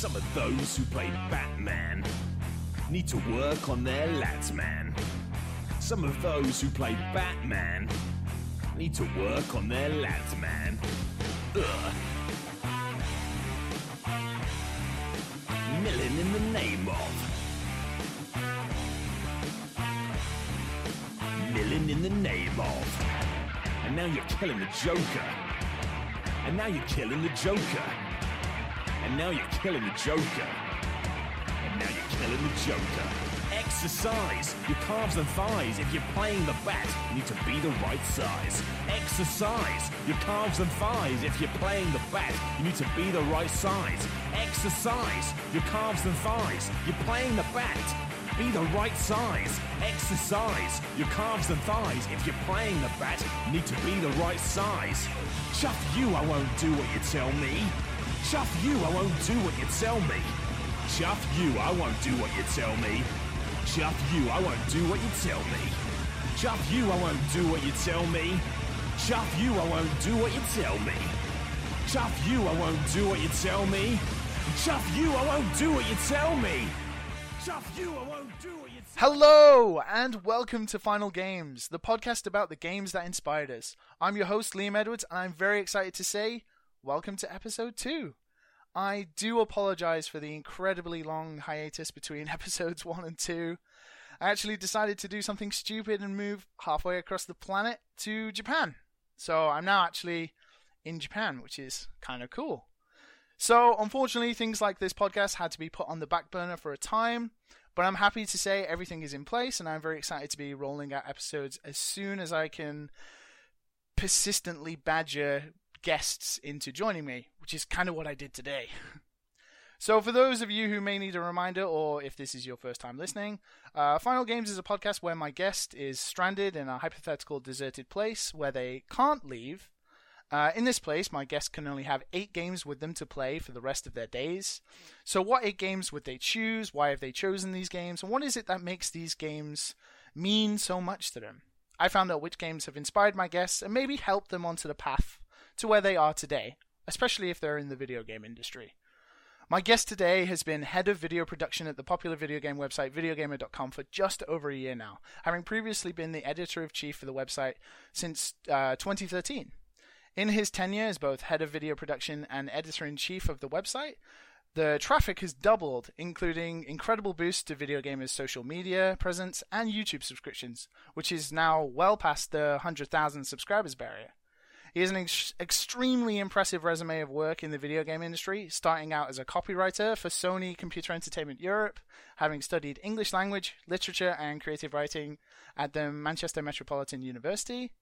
Some of those who play Batman need to work on their lats, man. Some of those who play Batman need to work on their lats, man. Ugh. Milling in the name of. Milling in the name of. And now you're killing the Joker. And now you're killing the Joker. And now you're killing the Joker. And now you're killing the Joker. Exercise your calves and thighs. If you're playing the bat, you need to be the right size. Exercise your calves and thighs. If you're playing the bat, you need to be the right size. Exercise your calves and thighs. You're playing the bat. Be the right size. Exercise your calves and thighs. If you're playing the bat, you need to be the right size. Chuff you, I won't do what you tell me. Chuff you, I won't do what you tell me. Chuff you, I won't do what you tell me. Chuff you, I won't do what you tell me. Chuff you, I won't do what you tell me. Chuff you, I won't do what you tell me. Chuff you, I won't do what you tell me. Chuff you, I won't do what you tell me. Chuff you, I won't do what you tell Hello, and welcome to Final Games, the podcast about the games that inspired us. I'm your host, Liam Edwards, and I'm very excited to say, welcome to episode 2. I do apologize for the incredibly long hiatus between episodes 1 and 2. I actually decided to do something stupid and move halfway across the planet to Japan. So I'm now actually in Japan, which is kind of cool. So, unfortunately, things like this podcast had to be put on the back burner for a time, but I'm happy to say everything is in place, and I'm very excited to be rolling out episodes as soon as I can persistently badger guests into joining me, which is kind of what I did today. So, for those of you who may need a reminder, or if this is your first time listening, uh, Final Games is a podcast where my guest is stranded in a hypothetical deserted place where they can't leave. Uh, in this place, my guest can only have eight games with them to play for the rest of their days. So, what eight games would they choose? Why have they chosen these games? And what is it that makes these games mean so much to them? I found out which games have inspired my guests and maybe helped them onto the path to where they are today, especially if they're in the video game industry. My guest today has been head of video production at the popular video game website videogamer.com for just over a year now, having previously been the editor of chief for the website since uh, 2013. In his tenure as both head of video production and editor in chief of the website, the traffic has doubled, including incredible boosts to Video Gamer's social media presence and YouTube subscriptions, which is now well past the 100,000 subscribers barrier. He has an ex- extremely impressive resume of work in the video game industry, starting out as a copywriter for Sony Computer Entertainment Europe, having studied English language, literature, and creative writing at the Manchester Metropolitan University.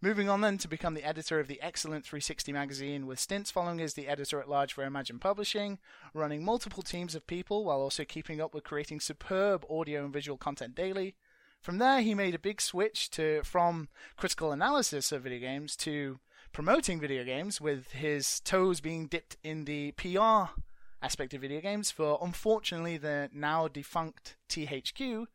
Moving on then to become the editor of the excellent 360 magazine, with stints following as the editor at large for Imagine Publishing, running multiple teams of people while also keeping up with creating superb audio and visual content daily. From there, he made a big switch to from critical analysis of video games to promoting video games, with his toes being dipped in the PR aspect of video games for unfortunately the now defunct THQ.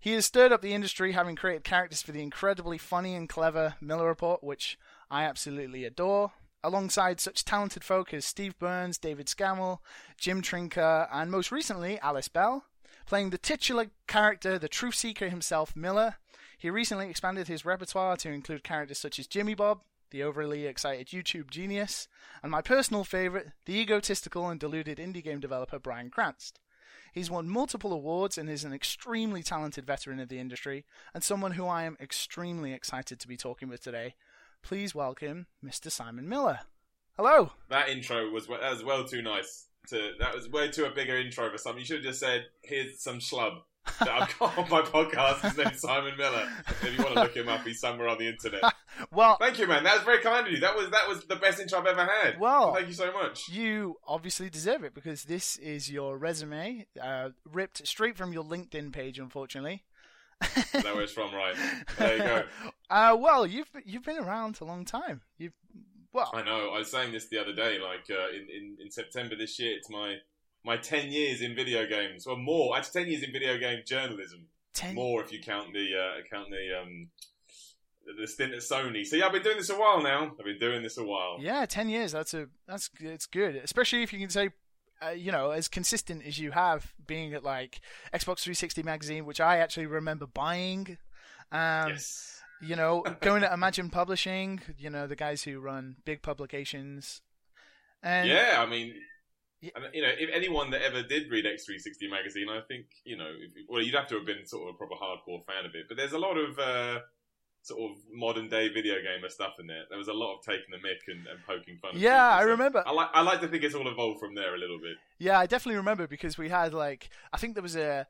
He has stirred up the industry, having created characters for the incredibly funny and clever Miller Report, which I absolutely adore. Alongside such talented folk as Steve Burns, David Scammell, Jim Trinca, and most recently Alice Bell. Playing the titular character, the truth seeker himself, Miller, he recently expanded his repertoire to include characters such as Jimmy Bob, the overly excited YouTube genius, and my personal favorite, the egotistical and deluded indie game developer Brian Krantz. He's won multiple awards and is an extremely talented veteran of the industry, and someone who I am extremely excited to be talking with today. Please welcome Mr. Simon Miller. Hello. That intro was that was well too nice. To that was way too a bigger intro for something. You should have just said, "Here's some schlub." That I've got on my podcast. His name's Simon Miller. If you want to look him up, he's somewhere on the internet. Well, Thank you, man. That was very kind of you. That was that was the best intro I've ever had. Well- thank you so much. you obviously deserve it because this is your resume, uh, ripped straight from your LinkedIn page, unfortunately. Is that where it's from, right? There you go. Uh, well, you've you've been around a long time. You've well, I know. I was saying this the other day. Like uh, in, in in September this year, it's my my ten years in video games, or more. Actually, ten years in video game journalism. ten. More if you count the uh, count the um the stint at Sony. So yeah, I've been doing this a while now. I've been doing this a while. Yeah, ten years. That's a that's it's good, especially if you can say uh, you know, as consistent as you have being at like Xbox 360 magazine, which I actually remember buying. Um, yes. You know, going to Imagine Publishing, you know, the guys who run big publications. And yeah, I mean, Yeah. and, you know, if anyone that ever did read X360 magazine, I think you know, if, well, you'd have to have been sort of a proper hardcore fan of it. But there's a lot of uh, sort of modern day video gamer stuff in there. There was a lot of taking the mick and, and poking fun. Yeah, I remember. I like I like to think it's all evolved from there a little bit. Yeah, I definitely remember because we had like I think there was a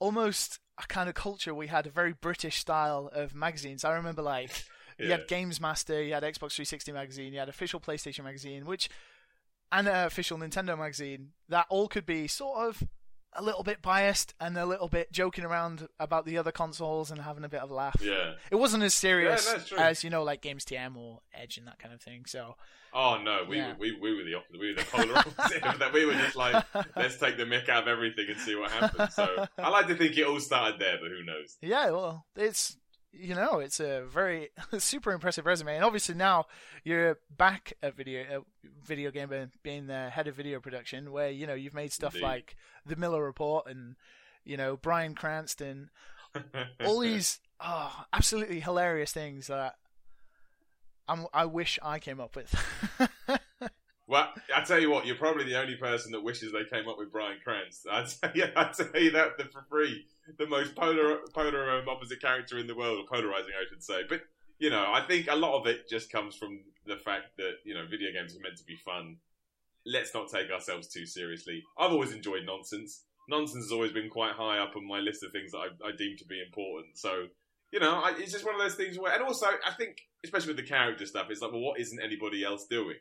almost a kind of culture. We had a very British style of magazines. I remember like you had Games Master, you had Xbox 360 magazine, you had official PlayStation magazine, which and uh, official Nintendo magazine. That all could be sort of a little bit biased and a little bit joking around about the other consoles and having a bit of a laugh. Yeah. It wasn't as serious Yeah, as you know, like Games TM or Edge and that kind of thing. So Oh no, we, Yeah. were, we we were the opposite. We were the polar opposite of that. We were just like, let's take the mick out of everything and see what happens. So I like to think it all started there, but who knows? Yeah, well, it's you know, it's a very super impressive resume, and obviously now you're back at video uh, video game being the head of video production, where you know you've made stuff Indeed. like the Miller Report and you know Brian Cranston, all these oh, absolutely hilarious things that I'm, I wish I came up with. Well, I tell you what, you're probably the only person that wishes they came up with Brian Krantz. I tell I tell you that for free, the most polar, polar um, opposite character in the world, or polarizing, I should say. But you know, I think a lot of it just comes from the fact that you know, video games are meant to be fun. Let's not take ourselves too seriously. I've always enjoyed nonsense. Nonsense has always been quite high up on my list of things that I, I deem to be important. So, you know, I, it's just one of those things where, and also, I think, especially with the character stuff, it's like, well, what isn't anybody else doing?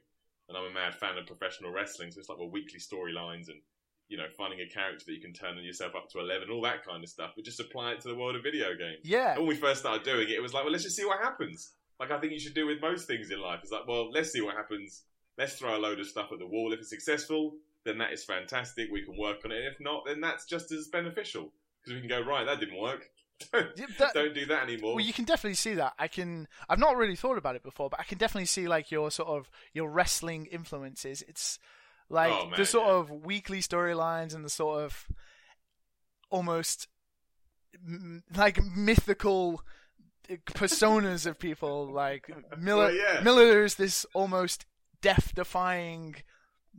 And I'm a mad fan of professional wrestling, so it's like well weekly storylines and you know finding a character that you can turn yourself up to eleven, all that kind of stuff. But just apply it to the world of video games. yeah, And when we first started doing it, it was like, well, let's just see what happens. Like I think you should do with most things in life. It's like, well, let's see what happens. Let's throw a load of stuff at the wall. If it's successful, then that is fantastic. We can work on it. If not, then that's just as beneficial because we can go right. That didn't work. Yeah, that- Don't do that anymore. Well, you can definitely see that. I can. I've not really thought about it before, but I can definitely see like your sort of your wrestling influences. It's like Oh, man, the sort yeah. of weekly storylines and the sort of almost m- like mythical personas of people. Like Miller. Well, yeah. Miller is this almost death-defying.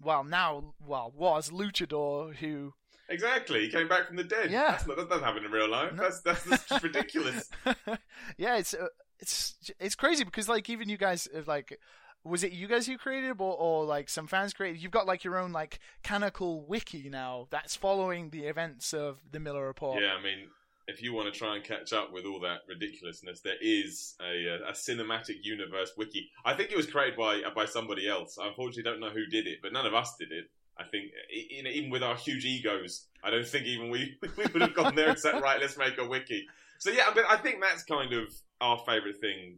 Well, now, well, was luchador who exactly. He came back from the dead. Yeah. That's not, that doesn't happen in real life. No. That's, that's just ridiculous. yeah, it's uh, it's it's crazy because like even you guys have like was it you guys who created it or, or like some fans created you've got like your own like canonical wiki now that's following the events of the Miller Report. Yeah, I mean, if you want to try and catch up with all that ridiculousness, there is a, a cinematic universe wiki. I think it was created by by somebody else. I unfortunately don't know who did it, but none of us did it. I think you know, even with our huge egos, I don't think even we we would have gone there and said, right, let's make a wiki. So yeah, but I think that's kind of our favourite thing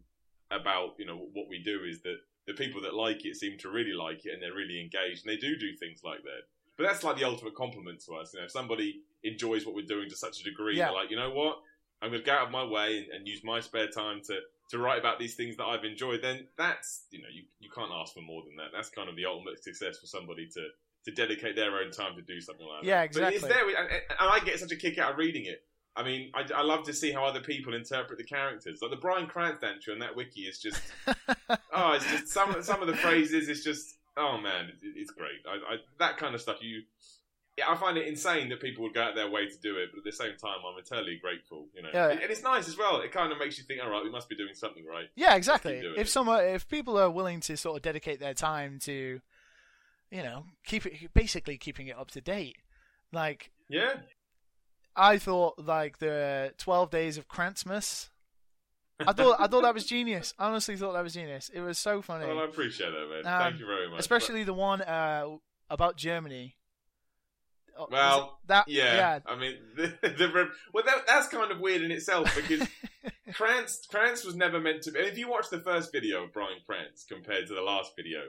about you know what we do is that the people that like it seem to really like it and they're really engaged and they do do things like that. But that's like the ultimate compliment to us. You know, if somebody enjoys what we're doing to such a degree, Yeah. they're like, you know what, I'm going to go out of my way and, and use my spare time to to write about these things that I've enjoyed. Then that's you know you you can't ask for more than that. That's kind of the ultimate success for somebody to to dedicate their own time to do something like Yeah, that. But it's exactly. there, and, and I get such a kick out of reading it. I mean, I, I love to see how other people interpret the characters. Like the Brian Cranston entry on that wiki is just oh, it's just some some of the phrases. It's just oh man, it, it's great. I, I, that kind of stuff. You, yeah, I find it insane that people would go out their way to do it, but at the same time, I'm eternally grateful. You know, Yeah. and, it's nice as well. It kind of makes you think, all right, we must be doing something right. Yeah, exactly. If someone, if people are willing to sort of dedicate their time to, you know, keep it basically keeping it up to date, like Yeah, I thought like the Twelve Days of Krantzmas. I thought I thought that was genius. I honestly thought that was genius. It was so funny, well, I appreciate that, man. Um, Thank you very much. especially the one uh, about Germany. Oh, Well, that yeah, yeah. I mean, the, the, well, that, that's kind of weird in itself because Krantz, Krantz was never meant to be. If you watch the first video of Brian Krantz compared to the last video,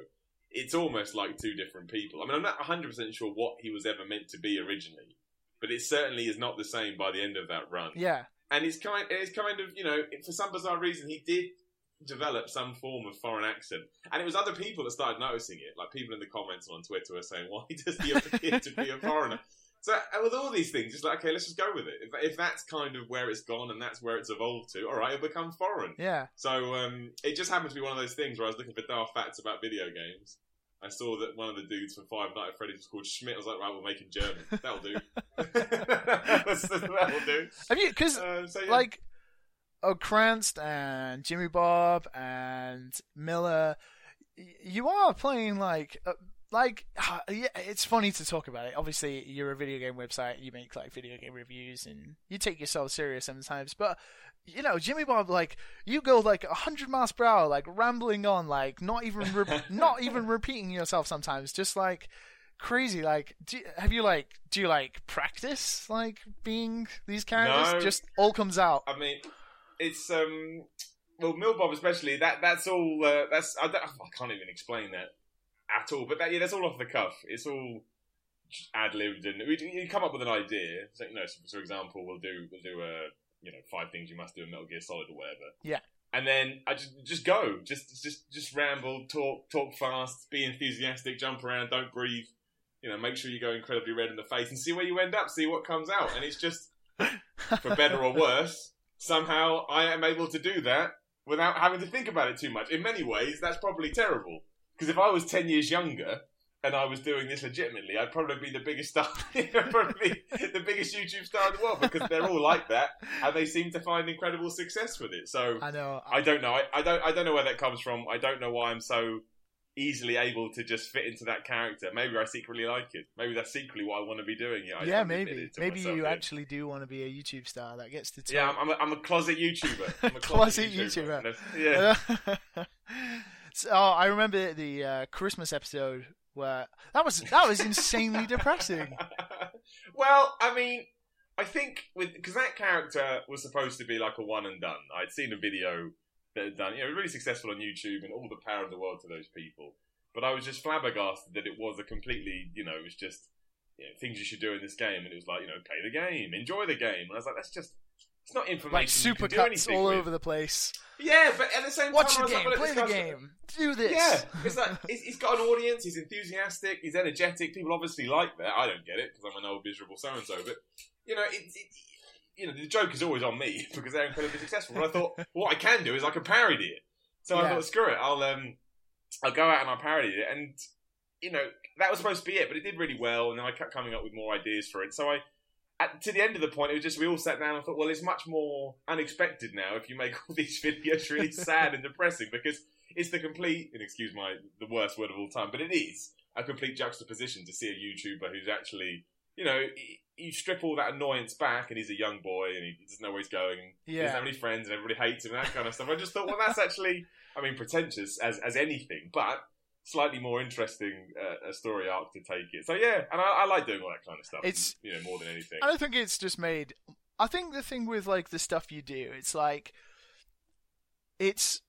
it's almost like two different people. I mean, I'm not 100% sure what he was ever meant to be originally, but it certainly is not the same by the end of that run. yeah, And it's kind, it's kind of, you know, for some bizarre reason, he did develop some form of foreign accent. And it was other people that started noticing it, like people in the comments on Twitter were saying, "Why does he appear to be a foreigner?" So with all these things, it's like, okay, let's just go with it. If, if that's kind of where it's gone and that's where it's evolved to, all right, it'll become foreign. Yeah. So um, it just happened to be one of those things where I was looking for daft facts about video games. I saw that one of the dudes from Five Nights at Freddy's was called Schmidt. I was like, right, we'll make him German. That'll do. That's- That'll do. Have you? Because Um, so, yeah. like, oh, Cranston and Jimmy Bob and Miller, y- you are playing like. Like yeah, it's funny to talk about it. Obviously, you're a video game website. You make like video game reviews, and you take yourself serious sometimes. But you know, Jimmy Bob, like you go like hundred miles per hour, like rambling on, like not even re- not even repeating yourself sometimes, just like crazy. Like, do you, have you like do you like practice like being these characters? No. Just all comes out. I mean, it's um, well, Milbob especially. That that's all. Uh, that's I, don't, I can't even explain that at all. But that, yeah, that's all off the cuff. It's all ad libbed, and we, you come up with an idea. So, you know, so, for example, we'll do we'll do a you know five things you must do in Metal Gear Solid or whatever. Yeah. And then I just just go, just just just ramble, talk talk fast, be enthusiastic, jump around, don't breathe. You know, make sure you go incredibly red in the face and see where you end up, see what comes out. And it's just for better or worse, somehow I am able to do that without having to think about it too much. In many ways, that's probably terrible. Because if I was 10 years younger and I was doing this legitimately, I'd probably be the biggest star, probably the biggest YouTube star in the world because they're all like that and they seem to find incredible success with it. So I know. I don't know. I, I don't. I don't know where that comes from. I don't know why I'm so easily able to just fit into that character. Maybe I secretly like it. Maybe that's secretly what I want to be doing. Yeah, I yeah, maybe. Maybe you actually do want to be a YouTube star that gets to talk. Yeah, I'm, I'm, a, I'm a closet YouTuber. I'm a Closet closet, YouTuber. YouTuber. Yeah. so, oh, I remember the uh, Christmas episode where that was that was insanely depressing. well, I mean, I think with because that character was supposed to be like a one and done. I'd seen a video that had done, you know, really successful on YouTube, and all the power of the world to those people. But I was just flabbergasted that it was a completely, you know, it was just you know, things you should do in this game, and it was like, you know, play the game, enjoy the game, and I was like, that's just. It's not information. Like you super can cuts anything all with. over the place. Yeah, but at the same Watch time, the I game, like, play the game, do this. yeah, it's like he's, got an audience. He's enthusiastic. He's energetic. People obviously like that. I don't get it because I'm an old miserable so and so. But you know, it's it, you know the joke is always on me because they're incredibly successful. And I thought what I can do is I can parody it. So I Yeah. thought screw it. I'll um I'll go out and I'll parody it. And you know that was supposed to be it, but it did really well. And then I kept coming up with more ideas for it. So I. At, to the end of the point, it was just we all sat down and thought, well, it's much more unexpected now if you make all these videos really sad and depressing because it's the complete, and excuse my the worst word of all time, but it is a complete juxtaposition to see a YouTuber who's actually, you know, you strip all that annoyance back, and he's a young boy, and he doesn't know where he's going, and he doesn't Yeah. have any friends, and everybody hates him, and that kind of stuff. I just thought, well, that's actually, I mean, pretentious as as anything, but slightly more interesting uh, a story arc to take it. So yeah, and I, I like doing all that kind of stuff. It's- you know more than anything. I don't think it's just made. I think the thing with like the stuff you do, it's like it's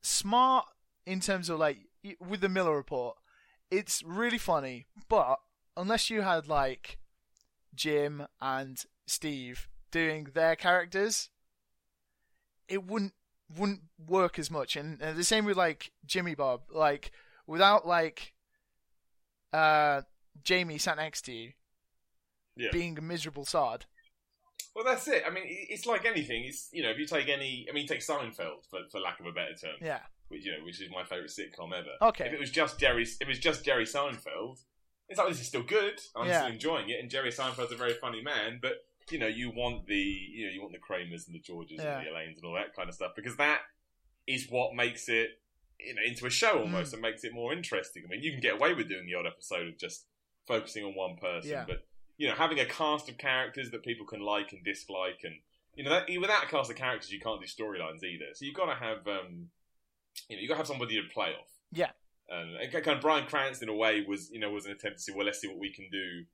smart in terms of like with the Miller Report. It's really funny, but unless you had like Jim and Steve doing their characters, it wouldn't wouldn't work as much. And, and the same with like Jimmy Bob, like without like uh Jamie sat next to you Yeah. being a miserable sod. Well, that's it. I mean, it's like anything. It's you know, if you take any, I mean, take Seinfeld for, for lack of a better term, Yeah. which you know, which is my favorite sitcom ever. Okay. If it was just Jerry, if it was just Jerry Seinfeld, it's like this is still good. I'm Yeah. still enjoying it, and Jerry Seinfeld's a very funny man. But you know, you want the you know, you want the Kramers and the Georges Yeah. and the Elaines and all that kind of stuff because that is what makes it you know into a show almost Mm. and makes it more interesting. I mean, you can get away with doing the odd episode of just focusing on one person, Yeah. but you know, having a cast of characters that people can like and dislike, and you know, that, without a cast of characters, you can't do storylines either. So you've got to have, um, you know, you got to have somebody to play off. Yeah. And and kind of Brian Cranston, in a way, was you know was an attempt to say, well, let's see what we can do,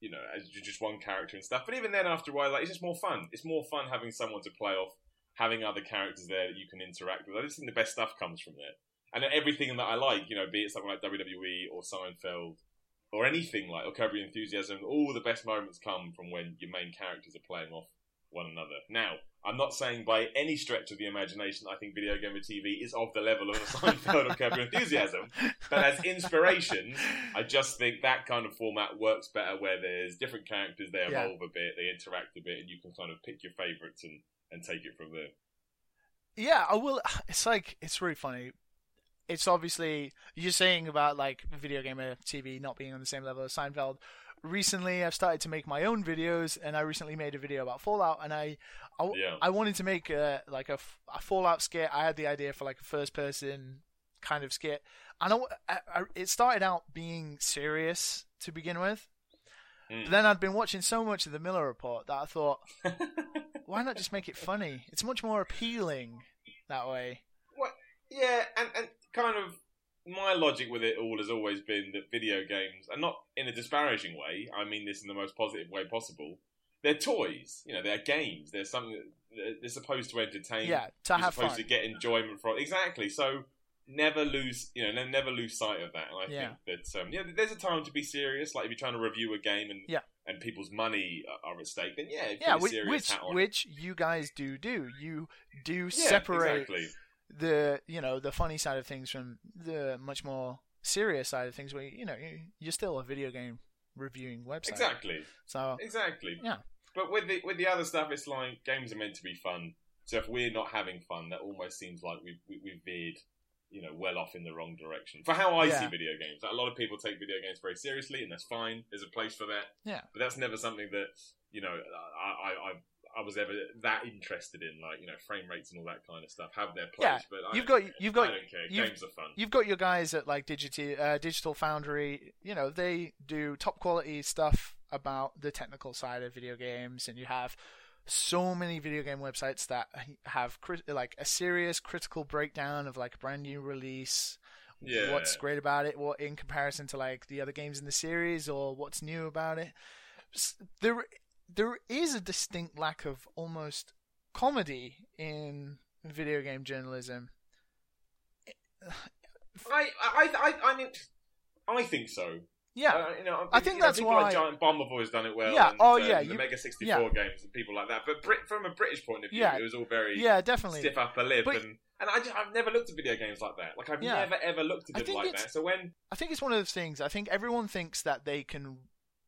you know, as just one character and stuff. But even then, after a while, like it's just more fun. It's more fun having someone to play off, having other characters there that you can interact with. I just think the best stuff comes from there. And everything that I like, you know, be it something like WWE or Seinfeld or anything like or Curb Your Enthusiasm, all the best moments come from when your main characters are playing off one another. Now, I'm not saying by any stretch of the imagination I think Video Gamer TV is of the level of a Seinfeld or Curb Your Enthusiasm, but as inspirations, I just think that kind of format works better where there's different characters, they Yeah. evolve a bit, they interact a bit, and you can kind of pick your favourites and, and take it from there. Yeah, I will. It's like it's really funny. It's obviously you're saying about like video gamer TV not being on the same level as Seinfeld. Recently, I've started to make my own videos, and I recently made a video about Fallout, and I, I, Yeah. I wanted to make a, like a Fallout skit. I had the idea for like a first person kind of skit, and I, I, I- it started out being serious to begin with. But then I'd been watching so much of the Miller Report that I thought, why not just make it funny? It's much more appealing that way. Yeah, and, and kind of my logic with it all has always been that video games, and not in a disparaging way, I mean this in the most positive way possible, they're toys. You know, they're games. They're something that they're supposed to entertain. Yeah, to have supposed fun. to get enjoyment from. Exactly. So never lose, you know, never lose sight of that. And I Yeah. think that, um, yeah, there's a time to be serious. Like if you're trying to review a game and Yeah. And people's money are at stake, then yeah, yeah, which which, which you guys do do. You do yeah, separate exactly. the you know the funny side of things from the much more serious side of things. Where you know you- you're still a video game reviewing website. Exactly. So Exactly. Yeah. But with the with the other stuff, it's like games are meant to be fun. So if we're not having fun, that almost seems like we've we, we've veered, you know, well off in the wrong direction. For how I see video games, like, a lot of people take video games very seriously, and that's fine. There's a place for that. Yeah. But that's never something that you know I I. I I was ever that interested in, like you know, frame rates and all that kind of stuff have their place. Yeah, but I you've got- care. you've got- I don't care. Games are fun. you've got your guys at like Digiti- uh, Digital Foundry. You know they do top quality stuff about the technical side of video games, and you have so many video game websites that have crit- like a serious critical breakdown of like a brand new release Yeah. what's great about it what in comparison to like the other games in the series or what's new about it there there is a distinct lack of almost comedy in video game journalism I, I, I, I mean, I think so. Yeah Uh, you know, I think know, that's people why- like Giant Bomb have always done it well. Yeah, and, oh, um, yeah, the you- Mega sixty four yeah. games and people like that. But Brit, from a British point of view, Yeah. it was all very yeah definitely stiff upper lip, But- and and I just, I've never looked at video games like that. Like I've Yeah. never ever looked at think like that. So when I think it's one of those things. I think everyone thinks that they can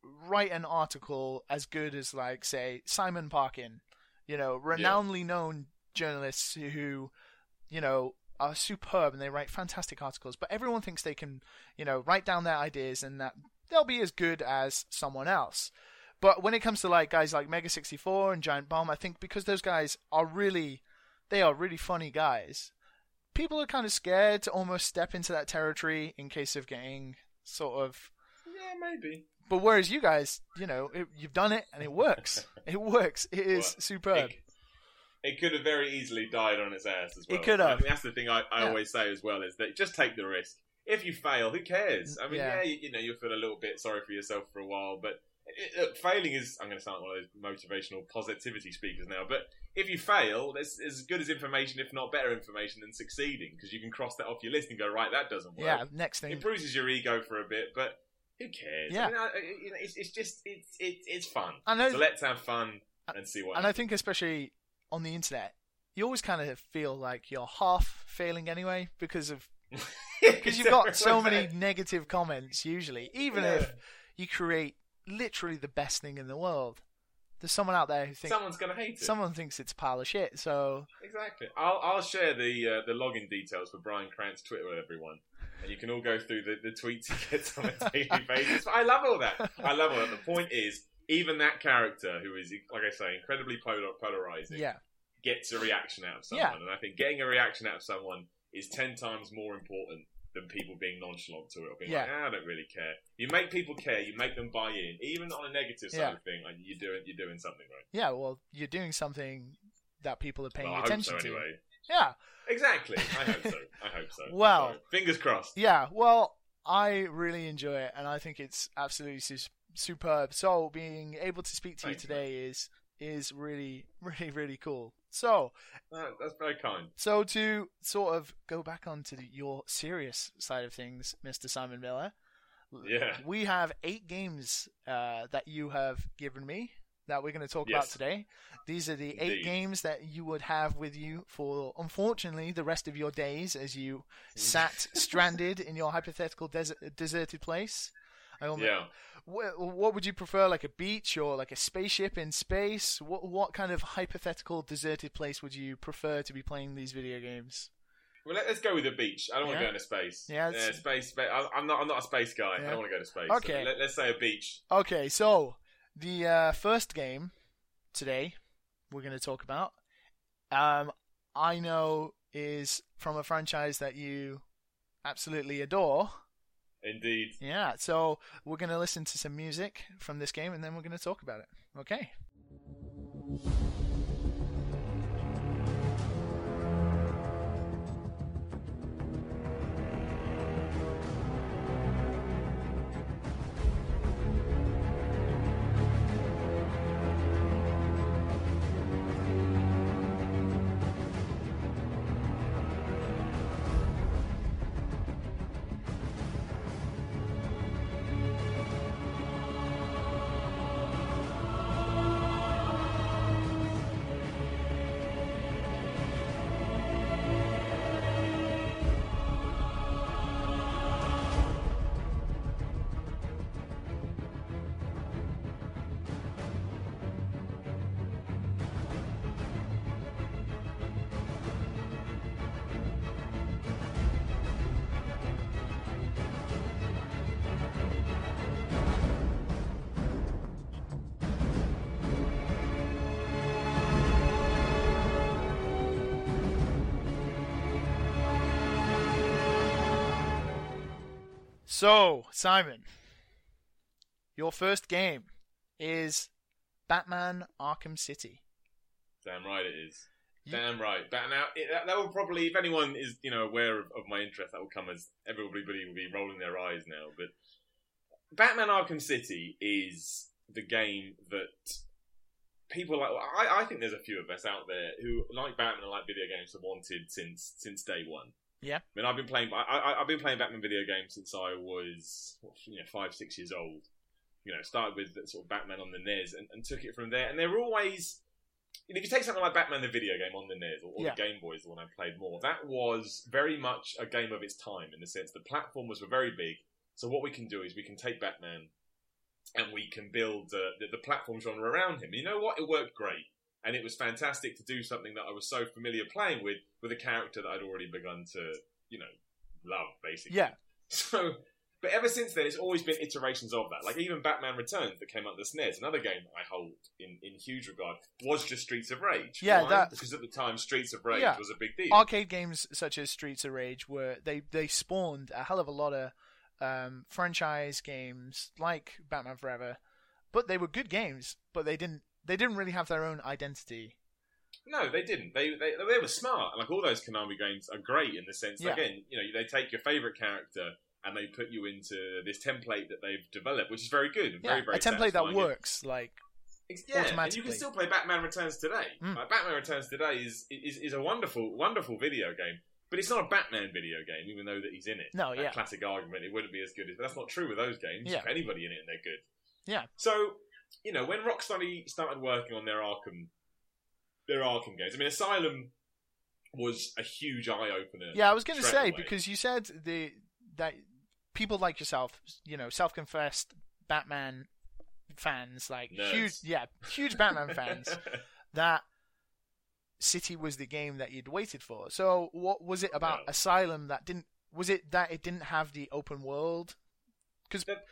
write an article as good as, like, say, Simon Parkin, you know, renownedly known journalists who, you know, are superb and they write fantastic articles. But everyone thinks they can, you know, write down their ideas and that they'll be as good as someone else. But when it comes to like guys like Mega 64 and Giant Bomb, I think because those guys are really, they are really funny guys people are kind of scared to almost step into that territory in case of getting sort of. yeah, maybe But whereas you guys, you know, it, you've done it and it works. it works. It is Well, superb. it, it could have very easily died on its ass as well. It could have. I think that's the thing I, I Yeah. always say as well is that just take the risk. If you fail, who cares? I mean, Yeah. yeah, you, you know, you'll feel a little bit sorry for yourself for a while, but it, look, failing is. I'm going to sound like one of those motivational positivity speakers now, but if you fail, that's as good as information, if not better information, than succeeding because you can cross that off your list and go, right, that doesn't work. yeah. Next It thing. bruises your ego for a bit, but who cares? Yeah. I mean, I, it's, it's just it's it's it's fun. I know. So let's have fun and see what. and I think especially on the internet, you always kind of feel like you're half failing anyway because of because you've got so many negative comments usually. Even Yeah. if you create literally the best thing in the world, there's someone out there who thinks someone's going to hate it. someone thinks it's a pile of shit. So Exactly. I'll I'll share the uh, the login details for Brian Krantz Twitter with everyone, and you can all go through the, the tweets he gets on a daily basis. But I love all that. I love all that. The point is, even that character who is, like I say, incredibly polar- polarizing, yeah, gets a reaction out of someone, Yeah. and I think getting a reaction out of someone is ten times more important than people being nonchalant to it or being like, Yeah. ah, I don't really care. You make people care. You make them buy in, even on a negative side Yeah. of thing. Like you're doing, you're doing something right. yeah. Well, you're doing something that people are paying Well, I hope attention so to. anyway. Yeah, Exactly. I hope so. I hope so. Well- So, fingers crossed. yeah. Well, I really enjoy it, and I think it's absolutely su- superb. So being able to speak to you Thank you. today is is really, really, really cool. So, that's very kind. so to sort of go back onto the, your serious side of things, Mr. Simon Miller. Yeah. We have eight games uh, that you have given me that we're going to talk about today. These are the eight games that you would have with you for, unfortunately, the rest of your days as you sat stranded in your hypothetical desert, deserted place. I almost, Yeah. Wh- What would you prefer, like a beach or like a spaceship in space? What what kind of hypothetical deserted place would you prefer to be playing these video games? Well, let, us go with the beach. I don't want Yeah. to go into space. Yeah, it's- space. I'm not. I'm not a space guy. Yeah. I don't want to go to space. Okay. So let, us say a beach. Okay, so the uh, first game today we're going to talk about, um, I know is from a franchise that you absolutely adore. Indeed. Yeah, so we're going to listen to some music from this game and then we're going to talk about it. Okay. So, Simon, your first game is Batman Arkham City. Damn right it is. You- Damn right. But now it, that, that will probably, if anyone is you know aware of, of my interest, that will come as everybody will be rolling their eyes now. But Batman Arkham City is the game that people like. I, I think there's a few of us out there who like Batman and like video games have wanted since since day one. Yeah. I mean, I've been playing. I, I, I've been playing Batman video games since I was you know five six years old. You know, started with sort of Batman on the NES and, and took it from there. And they're always you know, if you take something like Batman the video game on the NES or, or Yeah. the Game Boy is the one I played more, that was very much a game of its time in the sense the platformers were very big. So what we can do is we can take Batman and we can build uh, the, the platform genre around him. You know what? It worked great, and it was fantastic to do something that I was so familiar playing with with a character that I'd already begun to, you know, love basically. Yeah. So, but ever since then, it's always been iterations of that. Like even Batman Returns that came out the SNES, another game I hold in, in huge regard, was just Streets of Rage. Yeah, Why? that- because at the time Streets of Rage Yeah. was a big deal. Arcade games such as Streets of Rage were they they spawned a hell of a lot of um, franchise games like Batman Forever, but they were good games, but they didn't they didn't really have their own identity. No, they didn't. They, they they were smart. Like all those Konami games are great in the sense Yeah. again, you know, they take your favorite character and they put you into this template that they've developed, which is very good and Yeah, very very a template that works. Like Yeah, and you can still play Batman Returns today. Mm. Like, Batman Returns today is, is is a wonderful wonderful video game, but it's not a Batman video game, even though that he's in it. No, that yeah. classic argument. It wouldn't be as good as, but that's not true with those games. Yeah. Anybody in it and they're good. Yeah. So you know when Rocksteady started working on their Arkham their Arkham games, I mean Asylum was a huge eye opener. yeah, I was going to say away. because you said the that people like yourself, you know, self-confessed Batman fans, like Nerds. huge, yeah, huge Batman fans. that City was the game that you'd waited for. So, what was it oh, about No. Asylum that didn't? Was it that it didn't have the open world?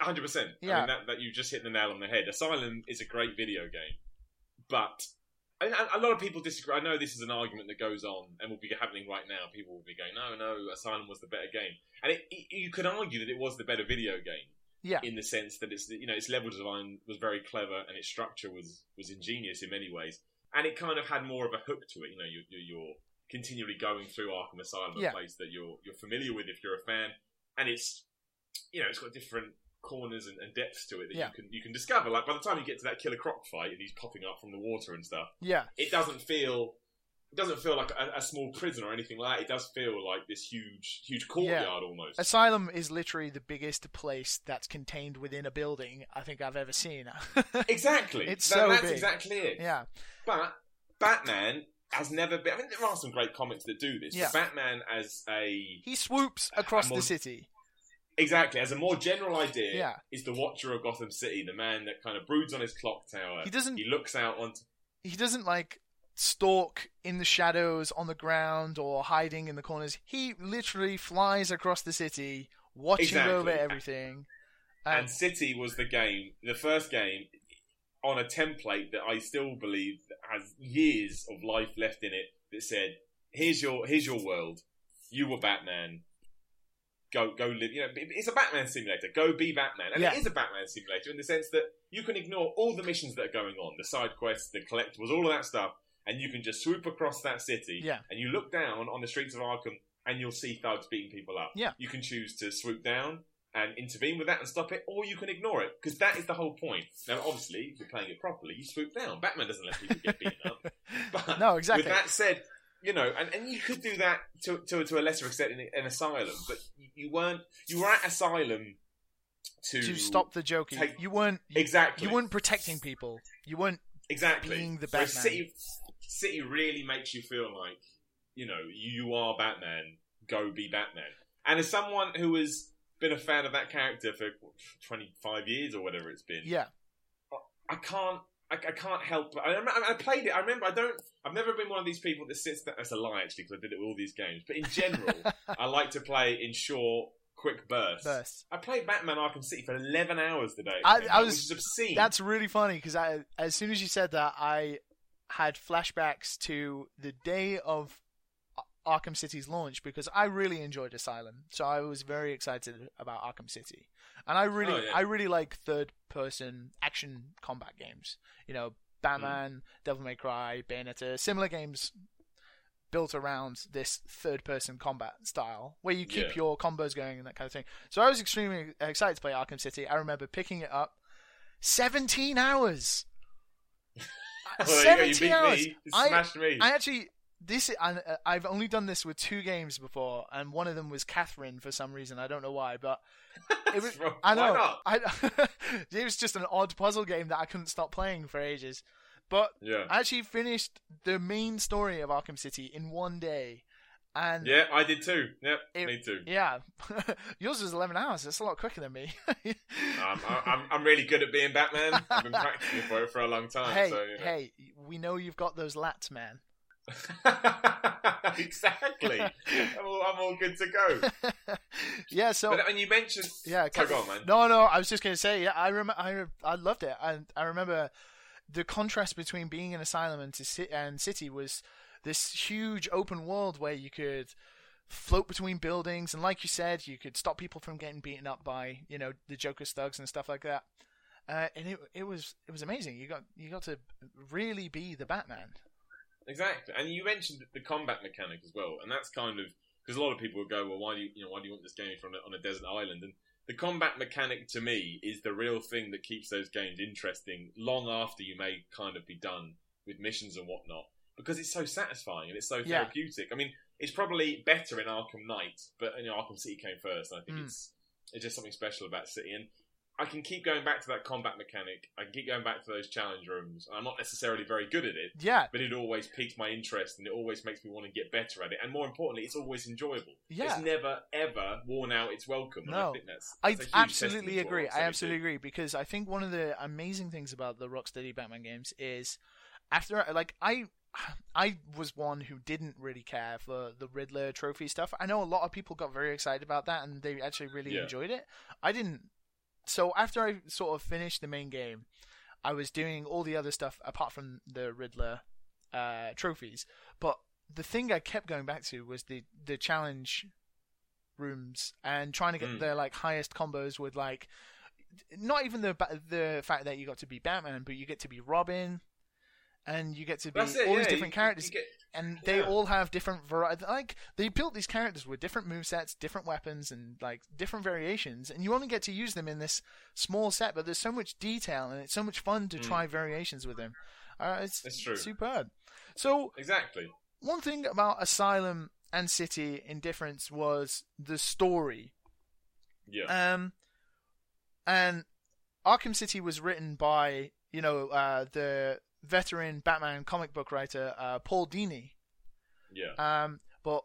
Hundred percent. I Yeah. mean, that, that you just hit the nail on the head. Asylum is a great video game, but and a lot of people disagree. I know this is an argument that goes on and will be happening right now. People will be going, "No, no, Asylum was the better game," and it, it, you could argue that it was the better video game. Yeah. In the sense that it's you know its level design was very clever and its structure was was ingenious in many ways, and it kind of had more of a hook to it. You know, you, you, you're continually going through Arkham Asylum, Yeah. a place that you're you're familiar with if you're a fan, and it's you know it's got different corners and, and depths to it that Yeah. you can you can discover. Like by the time you get to that Killer Croc fight and he's popping up from the water and stuff, Yeah, it doesn't feel it doesn't feel like a, a small prison or anything like that. It does feel like this huge, huge courtyard almost. Asylum is literally the biggest place that's contained within a building I think I've ever seen. exactly. It's That- so that's big. exactly it. yeah, But Batman has never been. I mean, there are some great comics that do this. Yeah. Batman as a he swoops across more- the city. Exactly as a more general idea Yeah. is the Watcher of Gotham City, the man that kind of broods on his clock tower. He doesn't- He looks out onto. He doesn't like stalk in the shadows on the ground or hiding in the corners. He literally flies across the city, watching Exactly. over everything. And City was the game, the first game on a template that I still believe has years of life left in it. That said, "Here's your here's your world. You were Batman. Go go live. You know, it's a Batman simulator. Go be Batman, and Yeah. it is a Batman simulator in the sense that you can ignore all the missions that are going on, the side quests, the collectibles, all of that stuff, and you can just swoop across that city. Yeah. And you look down on the streets of Arkham, and you'll see thugs beating people up. Yeah. You can choose to swoop down and intervene with that and stop it, or you can ignore it because that is the whole point. Now, obviously, if you're playing it properly, you swoop down. Batman doesn't let people get beaten up. But No, exactly. With that said, you know, and, and you could do that to, to, to a lesser extent in an asylum, but you- you weren't. You were at asylum to to stop the Joker, take- you weren't you, exactly. you weren't protecting people. You weren't exactly being the Batman. City, City really makes you feel like you know you are Batman. Go be Batman. And as someone who has been a fan of that character for twenty five years or whatever it's been, yeah. I can't. I, I can't help. But I, I played it. I remember. I don't. I've never been one of these people that sits. There, that's a lie, actually, because I did it with all these games. But in general, I like to play in short, quick bursts. Burst. I played Batman Arkham City for eleven hours today. I- I was- is obscene. That's really funny because as soon as you said that, I had flashbacks to the day of Arkham City's launch because I really enjoyed Asylum, so I was very excited about Arkham City, and I really, Oh, yeah. I really like third-person action combat games. You know, Batman, mm. Devil May Cry, Bayonetta, similar games built around this third-person combat style where you keep Yeah. your combos going and that kind of thing. So I was extremely excited to play Arkham City. I remember picking it up 17 hours. Well, you 17 beat hours. me. I, me. I actually this I, I've only done this with two games before, and one of them was Catherine for some reason. I don't know why, but it was. I know. I, it was just an odd puzzle game that I couldn't stop playing for ages. But Yeah. I actually finished the main story of Arkham City in one day, and Yeah, I did too. Yep, It- me too. yeah, yours was 11 hours. That's a lot quicker than me. Um, I, I'm, I'm really good at being Batman. I've been practicing for it for a long time. hey, so, you know. hey, we know you've got those lats, man. exactly. I'm all, I'm all good to go. yeah, so But when you mentioned, Yeah, so go on, man. No, no, I was just gonna say, yeah, I remember, I, I loved it, and I remember the contrast between being in Asylum and to and City was this huge open world where you could float between buildings, and like you said, you could stop people from getting beaten up by you know the Joker's thugs and stuff like that. Uh, and it it was it was amazing. You got you got to really be the Batman. Exactly, and you mentioned the combat mechanic as well, and that's kind of because a lot of people would go, "Well, why do you, you know, why do you want this game from a, on a desert island?" And the combat mechanic to me is the real thing that keeps those games interesting long after you may kind of be done with missions and whatnot, because it's so satisfying and it's so Yeah. therapeutic. I mean, it's probably better in Arkham Knight, but you know, Arkham City came first, and I think Mm. it's it's just something special about City and. I can keep going back to that combat mechanic. I can keep going back to those challenge rooms. I'm not necessarily very good at it, Yeah, but it always piques my interest and it always makes me want to get better at it. And more importantly, it's always enjoyable. Yeah. It's never ever worn out its welcome. And I No. think that's, I that's huge absolutely testament to what agree. I absolutely agree because I think one of the amazing things about the Rocksteady Batman games is after like I I was one who didn't really care for the Riddler trophy stuff. I know a lot of people got very excited about that and they actually really Yeah. enjoyed it. I didn't. So after I sort of finished the main game, I was doing all the other stuff apart from the Riddler uh, trophies. But the thing I kept going back to was the the challenge rooms and trying to get Mm. the like highest combos with like not even the the fact that you got to be Batman, but you get to be Robin, and you get to be it. all yeah, these different you- characters, you get- and they yeah. all have different variety. Like they built these characters with different movesets, different weapons, and like different variations, and you only get to use them in this small set. But there's so much detail, and it's so much fun to Mm. try variations with them. Uh, it's It's true. superb. So exactly. one thing about Asylum and City in difference was the story. Yeah. Um, and Arkham City was written by you know uh, the veteran Batman comic book writer uh, Paul Dini. yeah. Um, but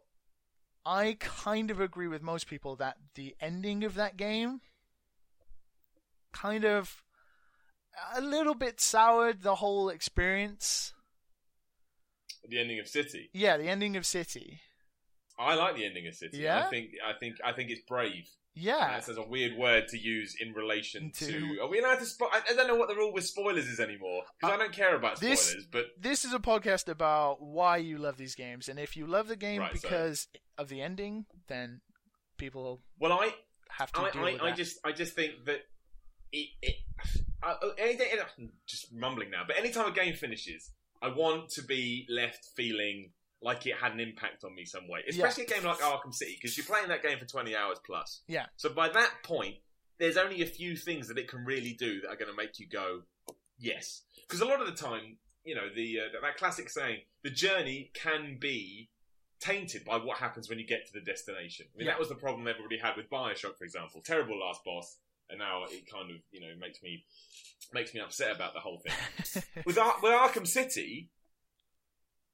I kind of agree with most people that the ending of that game kind of a little bit soured the whole experience. the ending of City. Yeah, the ending of City. I like the ending of City. Yeah? I think I think I think it's brave. Yeah. That's a weird word to use in relation To- to. Are we allowed to? Spo- I I don't know what the rule with spoilers is anymore because uh, I don't care about this- spoilers. But This is a podcast about why you love these games, and if you love the game Right, so- because of the ending, then people well, I have to I, deal I, with I just I just think that it. it I, oh, I- anything, I'm just mumbling now, but anytime a game finishes, I want to be left feeling like it had an impact on me some way. Especially a game like Arkham City, because you're playing that game for 20 hours plus. Yeah. So by that point, there's only a few things that it can really do that are going to make you go, yes. Because a lot of the time, you know, the uh, that classic saying, the journey can be tainted by what happens when you get to the destination. I mean, Yeah. that was the problem everybody had with Bioshock, for example. Terrible last boss, and now it kind of, you know, makes me makes me upset about the whole thing. with, Ar- with Arkham City,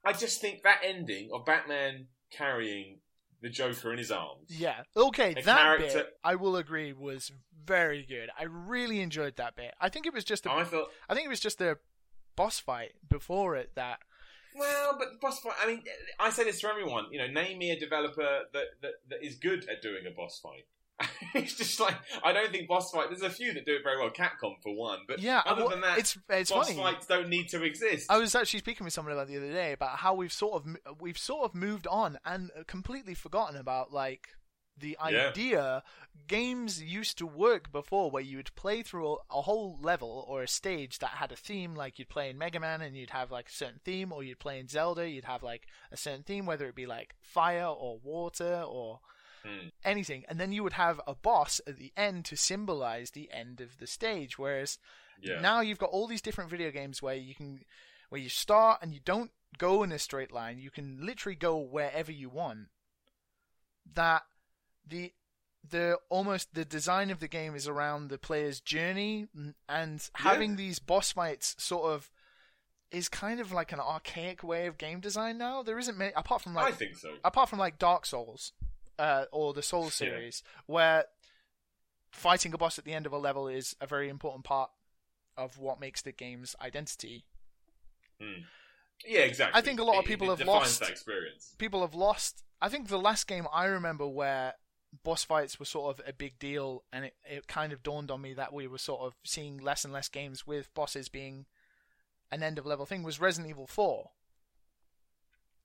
I just think that ending of Batman carrying the Joker in his arms. Yeah. Okay, that character- bit I will agree was very good. I really enjoyed that bit. I think it was just a, I thought, I think it was just a boss fight before it that well, but boss fight. I mean, I say this to everyone. You know, name me a developer that that, that is good at doing a boss fight. it's just like I don't think boss fight. There's a few that do it very well. Capcom for one, but yeah. other well, than that, it's it's boss funny. fights don't need to exist. I was actually speaking with someone about the other day about how we've sort of we've sort of moved on and completely forgotten about like the Yeah. idea games used to work before where you would play through a, a whole level or a stage that had a theme like you'd play in Mega Man and you'd have like a certain theme or you'd play in Zelda you'd have like a certain theme whether it be like fire or water or Hmm. anything. And then you would have a boss at the end to symbolize the end of the stage whereas yeah, now you've got all these different video games where you can where you start and you don't go in a straight line. You can literally go wherever you want. That the the almost the design of the game is around the player's journey and having these boss fights sort of is kind of like an archaic way of game design now. There isn't many apart from like I think so. apart from like Dark Souls uh, or the Yeah. series, where fighting a boss at the end of a level is a very important part of what makes the game's identity. Yeah, exactly. I think a lot of people it have lost- that experience. People have lost. I think the last game I remember where boss fights were sort of a big deal, and it, it kind of dawned on me that we were sort of seeing less and less games with bosses being an end of level thing was Resident Evil 4.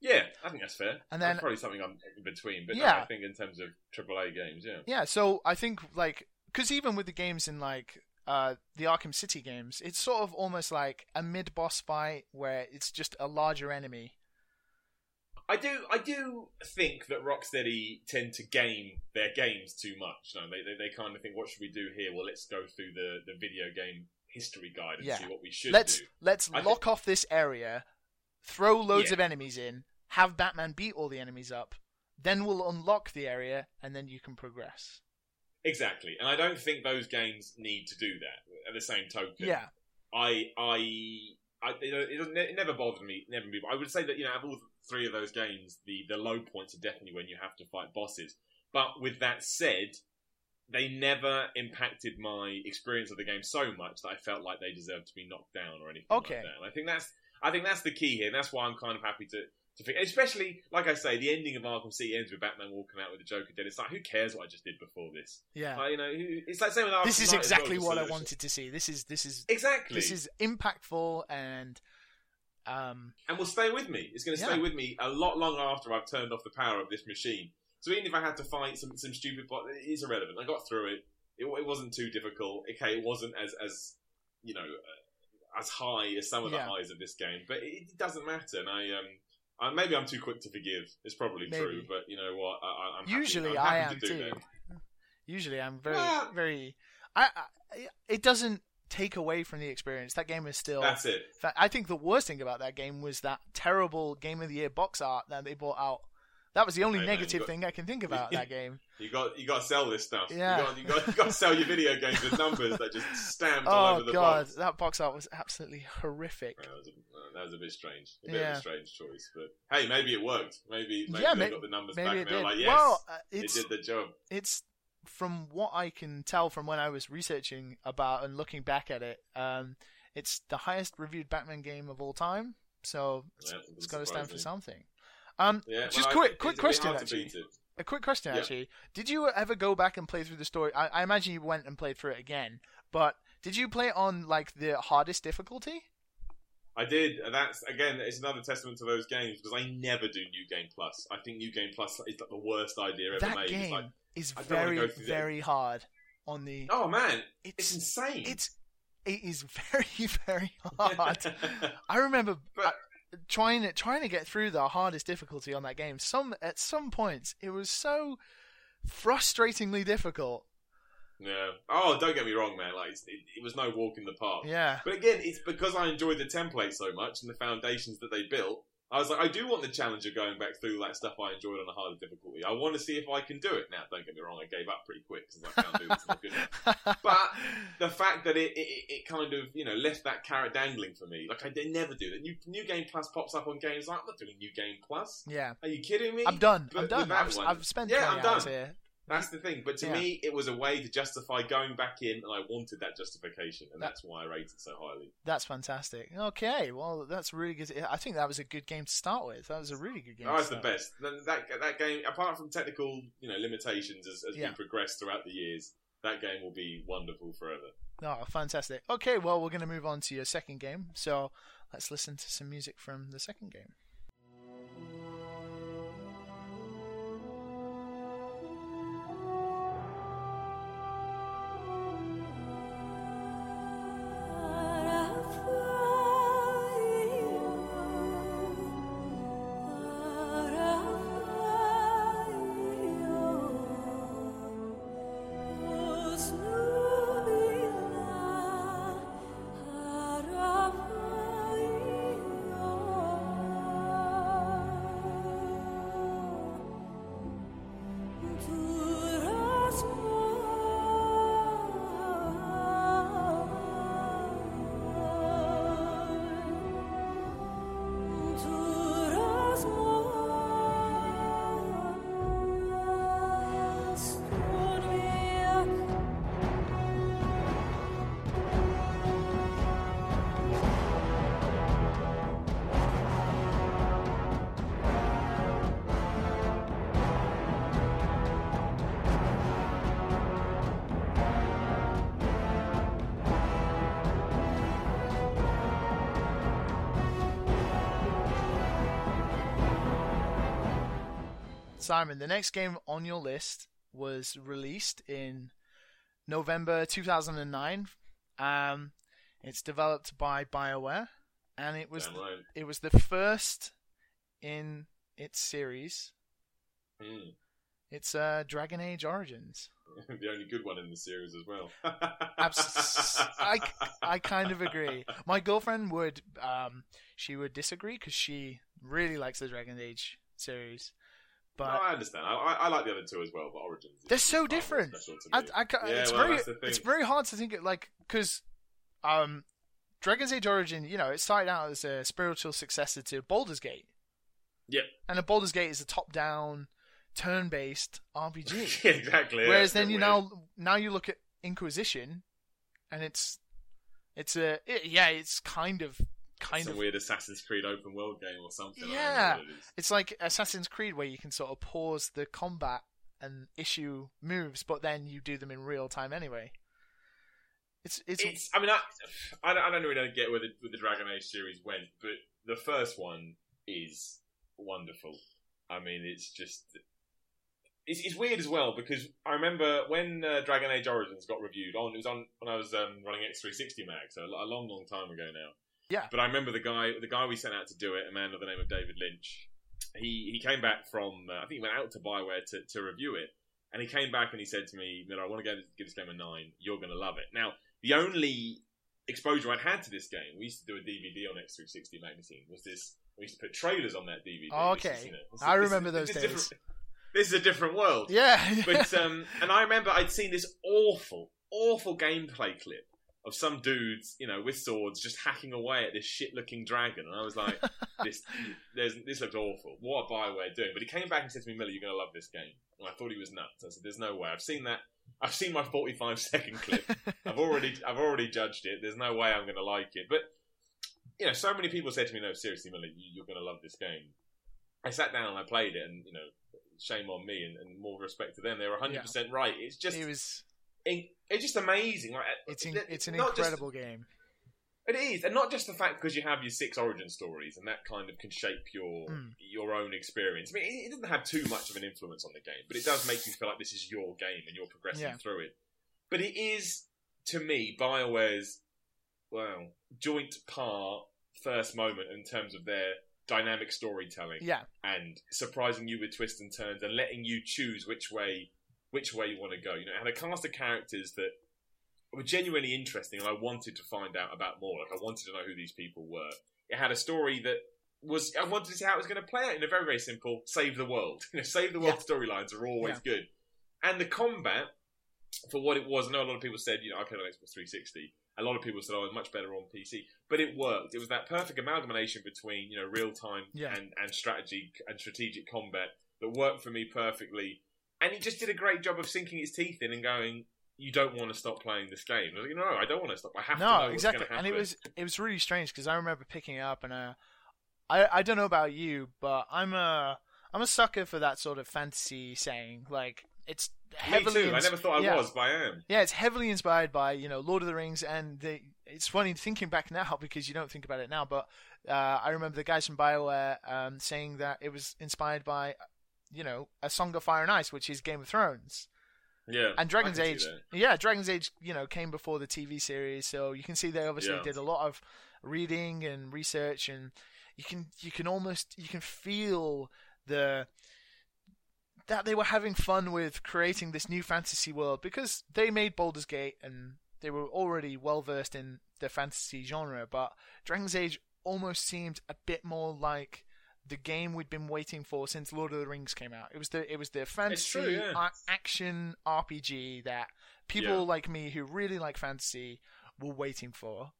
Yeah, I think that's fair. And That's then- probably something I'm in between. But no, Yeah. I think in terms of AAA games, yeah. Yeah, so I think like because even with the games in like uh, the Arkham City games, it's sort of almost like a mid boss fight where it's just a larger enemy. I do, I do think that Rocksteady tend to game their games too much. No, they, they, they kind of think, what should we do here? Well, let's go through the, the video game history guide and Yeah. see what we should let's do. let's I lock off this area, throw loads Yeah. of enemies in, have Batman beat all the enemies up, then we'll unlock the area and then you can progress. Exactly, and I don't think those games need to do that. At the same token, Yeah, I, I, I it, it, never bothered me. Never me. I would say that you know, out of all three of those games, the the low points are definitely when you have to fight bosses. But with that said, they never impacted my experience of the game so much that I felt like they deserved to be knocked down or anything Okay. like that. And I think that's I think that's the key here. And that's why I'm kind of happy to. Especially, like I say, the ending of Arkham City ends with Batman walking out with the Joker dead. It's like, who cares what I just did before this? yeah. Like, you know, it's like same with Arkham this is Knight as well, exactly what I wanted to see. This is this is Exactly. this is impactful and um and will stay with me. It's going to stay Yeah. with me a lot longer after I've turned off the power of this machine. So even if I had to fight some some stupid bot, it is irrelevant. I got through it. It, it wasn't too difficult. Okay, it wasn't as as you know uh, as high as some of the Yeah. highs of this game, but it, it doesn't matter. And I um. I, maybe I'm too quick to forgive. It's probably Maybe. true, but you know what? I, happy- usually I'm I am to do too. that. Usually I'm very Well- very I, I it doesn't take away from the experience. That game is still. That's it. I think the worst thing about that game was that terrible Game of the Year box art that they brought out. That was the only Hey, man, negative got- thing I can think about that game. You got you got to sell this stuff. Yeah. You got you got, you got to sell your video games with numbers that just stamped all Oh over the god, box. that box art was absolutely horrific. That was, a, uh, that was a bit strange. A bit of a strange choice, but hey, maybe it worked. Maybe maybe Yeah, they may- got the numbers Maybe back it and they were did. like, yes, well, uh, it it's did the job. it's from what I can tell from when I was researching about and looking back at it. Um, it's the highest reviewed Batman game of all time, so it's, Yeah, it's got to stand for something. Um, Yeah, just well, quick, I- quick it's a bit question actually. A quick question, Yeah. actually. Did you ever go back and play through the story? I, I imagine you went and played through it again, but did you play it on like the hardest difficulty? I did. and That's again, it's another testament to those games because I never do New Game Plus. I think New Game Plus is like the worst idea ever that made. It's game like, is I very, go through that. very hard on the. oh man, it's it's insane. it's it is very, very hard. I remember But- uh, trying to trying to get through the hardest difficulty on that game. Some at some points it was so frustratingly difficult. yeah. Oh, don't get me wrong, man. Like it, it was no walk in the park. Yeah, But again, it's because I enjoyed the template so much and the foundations that they built. I was like, I do want the challenge of going back through that stuff I enjoyed on a harder difficulty. I want to see if I can do it. Now, don't get me wrong, I gave up pretty quick because I can't do this. But the fact that it, it, it kind of you know left that carrot dangling for me, like I did never do that. New New Game Plus pops up on games. Like, I'm not doing New Game Plus. yeah. Are you kidding me? I'm done. But I'm done. I've, I've spent Yeah, I'm done. here. That's the thing. But to Yeah. me, it was a way to justify going back in, and I wanted that justification, and that's why I rated it so highly. That's fantastic. Okay, well, that's really good. I think that was a good game to start with. That was a really good game. To it's the best. Then That that game, apart from technical, you know, limitations as, as Yeah. we progress throughout the years, that game will be wonderful forever. Oh, fantastic. Okay, well, we're going to move on to your second game. So let's listen to some music from the second game. Simon, the next game on your list was released in November 2009. Um, it's developed by BioWare, and it was Damn it was the first in its series. Hmm. It's uh, Dragon Age Origins. the only good one in the series as well. Abs- I, I kind of agree. My girlfriend would um she would disagree because she really likes the Dragon Age series, No, I understand. I, I, I like the other two as well, but Origins. They're so different. I. I, Yeah, it's well, very that's the thing. it's very hard to think it like because um Dragon's Age Origin you know it started out as a spiritual successor to Baldur's Gate. Yep. And a Baldur's Gate is a top-down, turn-based RPG. exactly. Whereas yeah, then you weird. now now you look at Inquisition, and it's it's a it, yeah it's kind of kind some of weird Assassin's Creed open world game or something. I don't know Yeah. it is. like Assassin's Creed where you can sort of pause the combat and issue moves, but then you do them in real time anyway. It's it's, It's. I mean, I, I don't, I don't really get where the, where the Dragon Age series went, but the first one is wonderful. I mean, it's just. It's, it's weird as well because I remember when uh, Dragon Age Origins got reviewed on. It was on when I was um, running X360 Mag, so a long, long time ago now. Yeah. But I remember the guy, the guy we sent out to do it, a man of the name of David Lynch. He he came back from uh, I think he went out to Bioware to, to review it, and he came back and he said to me, "Miller, I want to give this, give this game a nine. You're going to love it." Now, the only exposure I'd had to this game. We used to do a DVD on X360 magazine. Was this? We used to put trailers on that DVD. Oh, This is, okay. you know, this I remember this those days. This is a different world. Yeah. But um, and I remember I'd seen this awful, awful gameplay clip of some dudes, you know, with swords just hacking away at this shit-looking dragon, and I was like, "This, there's, this looks awful. What are Bioware doing?" But he came back and said to me, "Miller, you're going to love this game." And I thought he was nuts. I said, "There's no way. I've seen that. I've seen my 45 second clip. I've already, I've already judged it. There's no way I'm going to like it." But you know, so many people said to me, "No, seriously, Miller, you, you're going to love this game." I sat down and I played it, and you know, shame on me, and, and more respect to them. They were 100 percent right. It's just, it was. It's just amazing. Like, It's in, it's an not just- incredible game. it is, and not just the fact because you have your six origin stories, and that kind of can shape your Mm. your own experience. I mean, it, it doesn't have too much of an influence on the game, but it does make you feel like this is your game and you're progressing Yeah. through it. But it is, to me, Bioware's well joint par first moment in terms of their dynamic storytelling Yeah. and surprising you with twists and turns and letting you choose which way which way you want to go. You know, it had a cast of characters that were genuinely interesting, and I wanted to find out about more. Like I wanted to know who these people were. It had a story that was I wanted to see how it was going to play out in a very very simple save the world. You know, save the world storylines are always good, and the combat for what it was. I know a lot of people said, you know, I played on Xbox 360. A lot of people said, "Oh, it's much better on PC," but it worked. It was that perfect amalgamation between you know real time Yeah. and and strategy and strategic combat that worked for me perfectly. And he just did a great job of sinking his teeth in and going, "You don't want to stop playing this game." Like, no, I don't want to stop. I have to No, what's exactly. And it was it was really strange because I remember picking it up and uh, I I don't know about you, but I'm a I'm a sucker for that sort of fantasy saying. Like it's me heavily. too. I never thought I yeah. was, but I am. Yeah, it's heavily inspired by you know Lord of the Rings, and the, it's funny thinking back now because you don't think about it now. But uh, I remember the guys from Bioware um, saying that it was inspired by you know A Song of Fire and Ice, which is Game of Thrones, Yeah, and Dragon's Age. Yeah, Dragon's Age, you know, came before the TV series, so you can see they obviously Yeah. did a lot of reading and research, and you can you can almost you can feel the that they were having fun with creating this new fantasy world because they made Baldur's Gate and they were already well versed in the fantasy genre, but Dragon's Age almost seemed a bit more like the game we'd been waiting for since Lord of the Rings came out. It was the it was the fantasy true, yeah. a- action RPG that people Yeah. like me who really like fantasy were waiting for.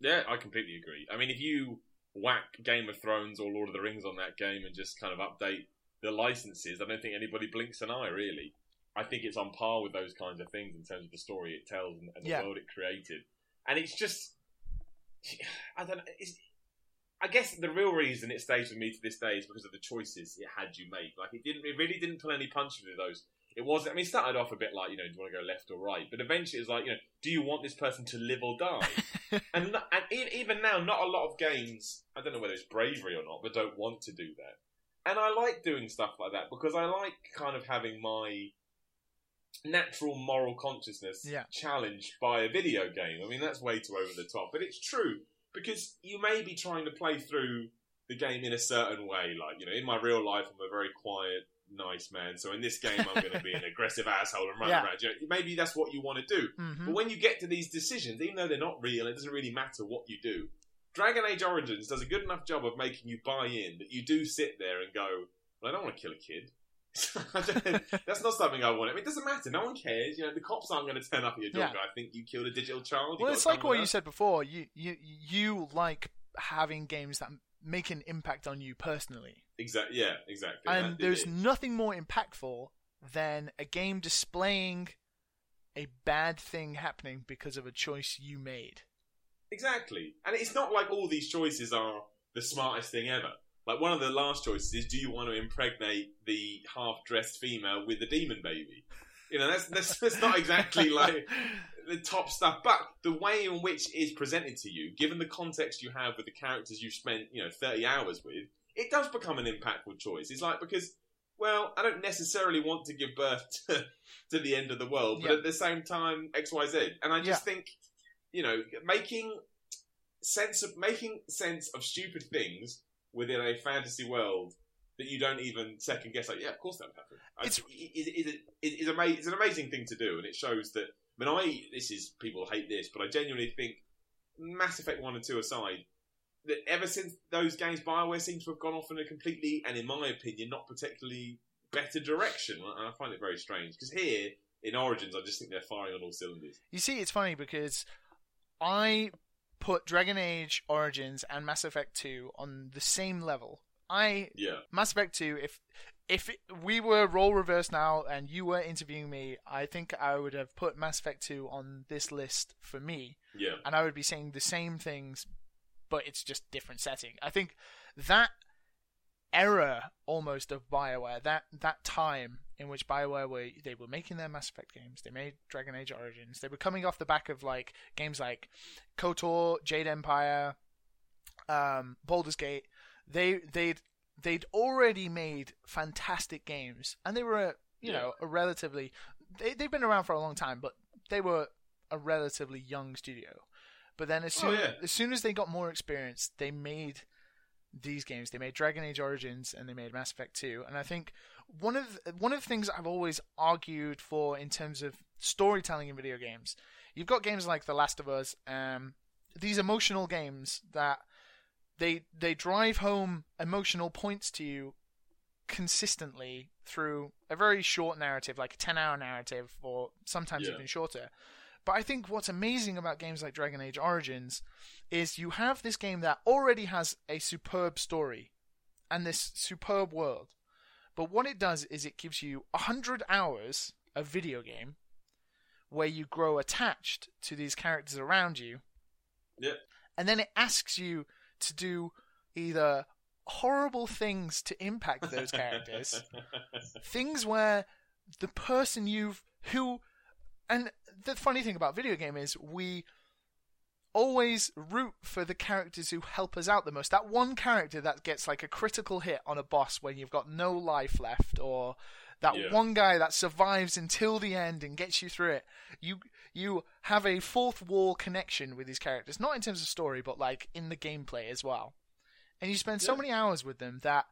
Yeah, I completely agree. I mean, if you whack Game of Thrones or Lord of the Rings on that game and just kind of update the licenses, I don't think anybody blinks an eye, really. I think it's on par with those kinds of things in terms of the story it tells and, and the Yeah. world it created. And it's just, I don't know. It's, I guess the real reason it stays with me to this day is because of the choices it had you make. Like it didn't, it really didn't pull any punches with those. It was, I mean, it started off a bit like, you know, do you want to go left or right? But eventually it was like, you know, do you want this person to live or die? and and even now, not a lot of games. I don't know whether it's bravery or not, but don't want to do that. And I like doing stuff like that because I like kind of having my natural moral consciousness Yeah. challenged by a video game. I mean, that's way too over the top, but it's true because you may be trying to play through the game in a certain way. Like, you know, in my real life, I'm a very quiet, nice man. So in this game, I'm going to be an aggressive asshole and run Yeah. around. You know, maybe that's what you want to do. hmm But when you get to these decisions, even though they're not real, it doesn't really matter what you do. Dragon Age Origins does a good enough job of making you buy in that you do sit there and go, well, I don't want to kill a kid. That's not something I want. I mean, it doesn't matter. No one cares. You know, the cops aren't going to turn up at your door. Yeah. I think you killed a digital child. Well, it's like what you said before. You you you like having games that make an impact on you personally, Exactly. Yeah. Exactly. and there's it- nothing more impactful than a game displaying a bad thing happening because of a choice you made. Exactly. And it's not like all these choices are the smartest thing ever. Like one of the last choices is do you want to impregnate the half dressed female with the demon baby? You know, that's, that's, that's not exactly like the top stuff, but the way in which it is presented to you, given the context you have with the characters you've spent, you know, 30 hours with, it does become an impactful choice. It's like, because, well, I don't necessarily want to give birth to, to the end of the world, but Yeah. at the same time, XYZ. And I just think, you know, making sense of, making sense of stupid things within a fantasy world that you don't even second guess, like, yeah, of course that would happen. I- It's- it- it- it- it- it's, ama- it's an amazing thing to do, and it shows that I mean, I this is people hate this, but I genuinely think Mass Effect One and Two aside, that ever since those games, Bioware seems to have gone off in a completely, and in my opinion, not particularly better direction. And I find it very strange because here in Origins, I just think they're firing on all cylinders. You see, it's funny because I put Dragon Age Origins and Mass Effect 2 on the same level. I Yeah, Mass Effect 2 if if it, we were role reversed now and you were interviewing me, I think I would have put Mass Effect 2 on this list for me yeah, and I would be saying the same things but it's just different setting. I think that era almost of BioWare, that that time in which BioWare were they were making their Mass Effect games, they made Dragon Age Origins, they were coming off the back of like games like KOTOR, Jade Empire, um, Baldur's Gate. They they'd they'd already made fantastic games, and they were you Yeah. know a relatively they they've been around for a long time, but they were a relatively young studio. But then as Oh, yeah. as soon as they got more experience, they made these games. They made Dragon Age Origins and they made Mass Effect 2. And I think one of the, one of the things I've always argued for in terms of storytelling in video games, you've got games like The Last of Us, um, these emotional games that they they drive home emotional points to you consistently through a very short narrative, like a 10 hour narrative, or sometimes Yeah. even shorter. But I think what's amazing about games like Dragon Age Origins is you have this game that already has a superb story and this superb world. But what it does is it gives you 100 hours of video game where you grow attached to these characters around you. yeah. And then it asks you to do either horrible things to impact those characters things where the person you've who and the funny thing about video game is we always root for the characters who help us out the most. That one character that gets like a critical hit on a boss when you've got no life left or that Yeah. one guy that survives until the end and gets you through it you you have a fourth wall connection with these characters. Not in terms of story but like in the gameplay as well. And you spend so many hours with them that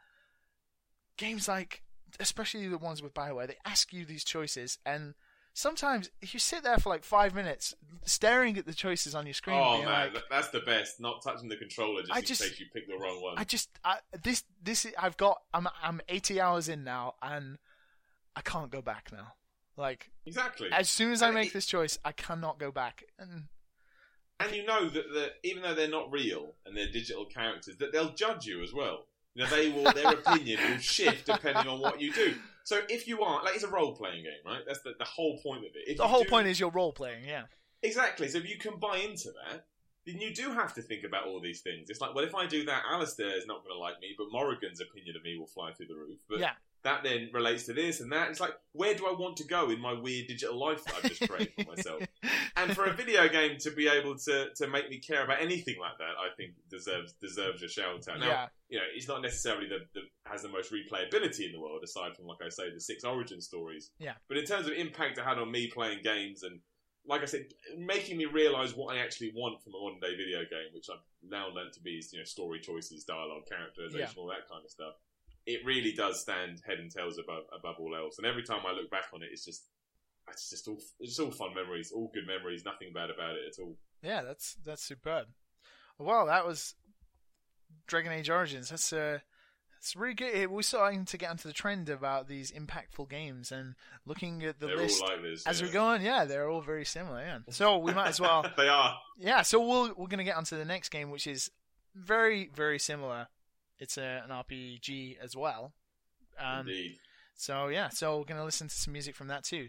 games like especially the ones with Bioware, they ask you these choices, and sometimes you sit there for like five minutes staring at the choices on your screen. Oh man, like, that's the best. Not touching the controller just I in case you pick the wrong one. I just I, this this is- I've got I'm I'm 80 hours in now, and I can't go back now. Like exactly. as soon as I make it- this choice, I cannot go back. And And you know that the, even though they're not real and they're digital characters, that they'll judge you as well. You know, they will their opinion will shift depending on what you do. So if you are like it's a role playing game, right? That's the, the whole point of it. If the whole do- point is you're role playing. Yeah. exactly. So if you can buy into that, then you do have to think about all these things. It's like, well, if I do that, Alistair is not going to like me, but Morrigan's opinion of me will fly through the roof. But Yeah. That then relates to this and that. It's like, where do I want to go in my weird digital life that I've just created for myself? and for a video game to be able to, to make me care about anything like that, I think deserves deserves a shout out. Now, yeah. you know, it's not necessarily the, the has the most replayability in the world, aside from like I say, the six origin stories. Yeah. But in terms of impact it had on me playing games and like I said, making me realise what I actually want from a modern day video game, which I've now learned to be is, you know, story choices, dialogue, characterization, Yeah. all that kind of stuff. It really does stand head and tails above above all else. And every time I look back on it, it's just it's just all it's just all fun memories, all good memories, nothing bad about it at all. Yeah, that's that's superb. Well, that was Dragon Age Origins. That's uh, it's really good. We're starting to get onto the trend about these impactful games and looking at the They're list all like this. as yeah. we go on. Yeah, they're all very similar. Yeah, so we might as well. they are. Yeah, so we'll we're gonna get onto the next game, which is very very similar. It's a, an RPG as well. Um, Indeed. so yeah, so we're gonna listen to some music from that too.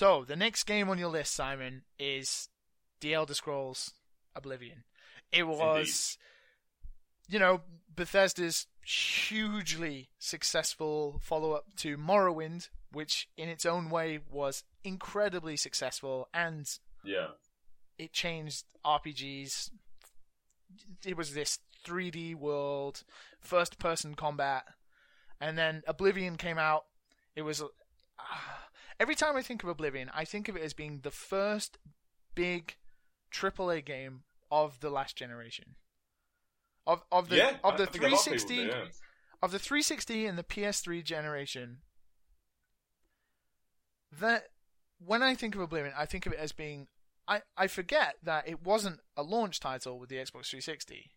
So the next game on your list, Simon, is The Elder Scrolls Oblivion. It was, you know, Bethesda's hugely successful follow up to Morrowind, which in its own way was incredibly successful and Yeah. it changed RPGs. It was this 3D world, first person combat, and then Oblivion came out. It was. Uh, every time I think of Oblivion, I think of it as being the first big AAA game of the last generation. Of of the yeah. of the I think a lot of people 360 do, yeah. of the 360 and the PS3 generation, that when I think of Oblivion, I think of it as being. I, I forget that it wasn't a launch title with the Xbox 360.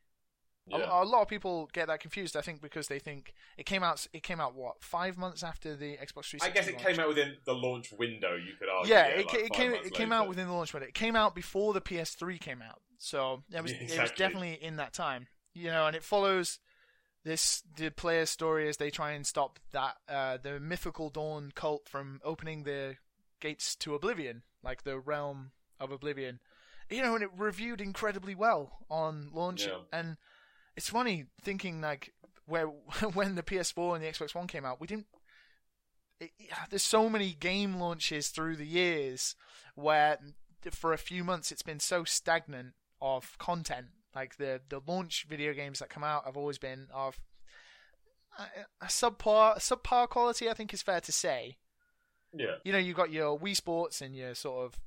A- Yeah. A, lot of people get that confused. I think because they think it came out. It came out what five months after the Xbox 360. I guess it launched? came out within the launch window. You could argue. Yeah, yeah it, like it came. It came later. out within the launch window. It came out before the PS3 came out, so it was. Yeah, It was definitely in that time, you know. And it follows this the player's story as they try and stop that uh, the mythical dawn cult from opening the gates to oblivion, like the realm of oblivion. You know, and it reviewed incredibly well on launch, Yeah. and it's funny thinking like where when the PS4 and the Xbox One came out, we didn't. It, there's so many game launches through the years where for a few months it's been so stagnant of content. Like the the launch video games that come out have always been of a, a subpar subpar quality. I think is fair to say. Yeah. You know, you've got your Wii Sports and your sort of,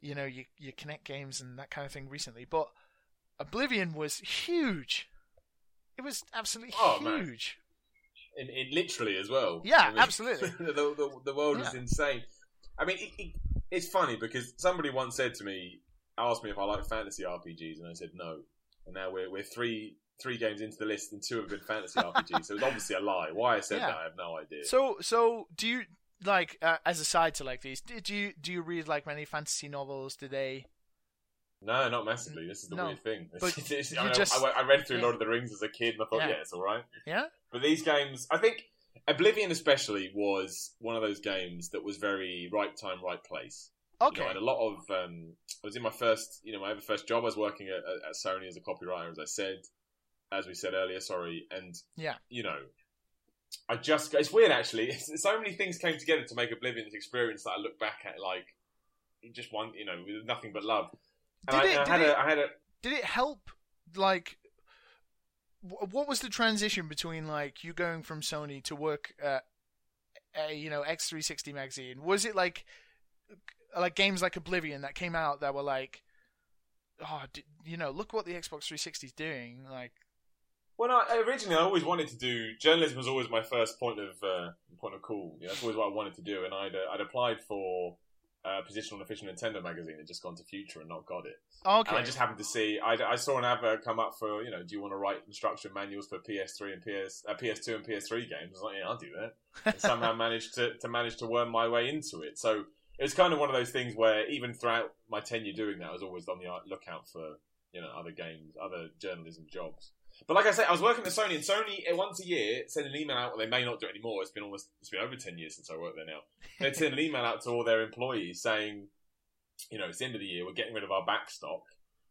you know, your your Kinect games and that kind of thing recently, but Oblivion was huge. It was absolutely Oh, man. huge. in, literally as well. Yeah, absolutely. the, the, the world Yeah. insane. I mean, it, it, it's funny because somebody once said to me, asked me if I like fantasy RPGs, and I said no. And now we're we're three three games into the list, and two have been fantasy RPGs. So it's obviously a lie. Why I said Yeah. that, I have no idea. So, so do you like uh, as a side to like these? Do you do you read like many fantasy novels? Do they? No, not massively. This is the No, weird thing. but It's- it's- you I, mean, just- I, I read through yeah. Lord of the Rings as a kid, and I thought, Yeah. yeah, it's all right. Yeah. But these games, I think Oblivion especially was one of those games that was very right time, right place. You Okay. know, I had a lot of. Um, I was in my first, you know, my first job. I was working at, at, Sony as a copywriter, as I said, as we said earlier. Sorry, and Yeah. you know, I just. It's weird actually. It's, so many things came together to make Oblivion this experience that I look back at like just one, you know, with nothing but love. Did it- and I did had it- a, I had a. Did it help? Like, what was the transition between like you going from Sony to work at, a, you know, X three sixty magazine? Was it like, like games like Oblivion that came out that were like, oh, d- you know, look what the Xbox 360 is doing. Like, When I originally, I always wanted to do journalism. Was always my first point of uh, point of call. Know, that's always what I wanted to do, and I'd uh, I'd applied for a position on official Nintendo magazine and just gone to Future and not got it. okay, And I just happened to see, I, I saw an advert come up for, you know, do you want to write instruction manuals for PS3 and PS, uh, PS2 and PS3 games? I was like, yeah, I'll do that. And somehow managed to, to manage to worm my way into it. So it was kind of one of those things where even throughout my tenure doing that, I was always on the lookout for, you know, other games, other journalism jobs. But like I said, I was working at Sony, and Sony uh, once a year send an email out. Well, they may not do it anymore. It's been almost it's been over ten years since I worked there now. They'd send an email out to all their employees saying, you know, it's the end of the year. We're getting rid of our back stock,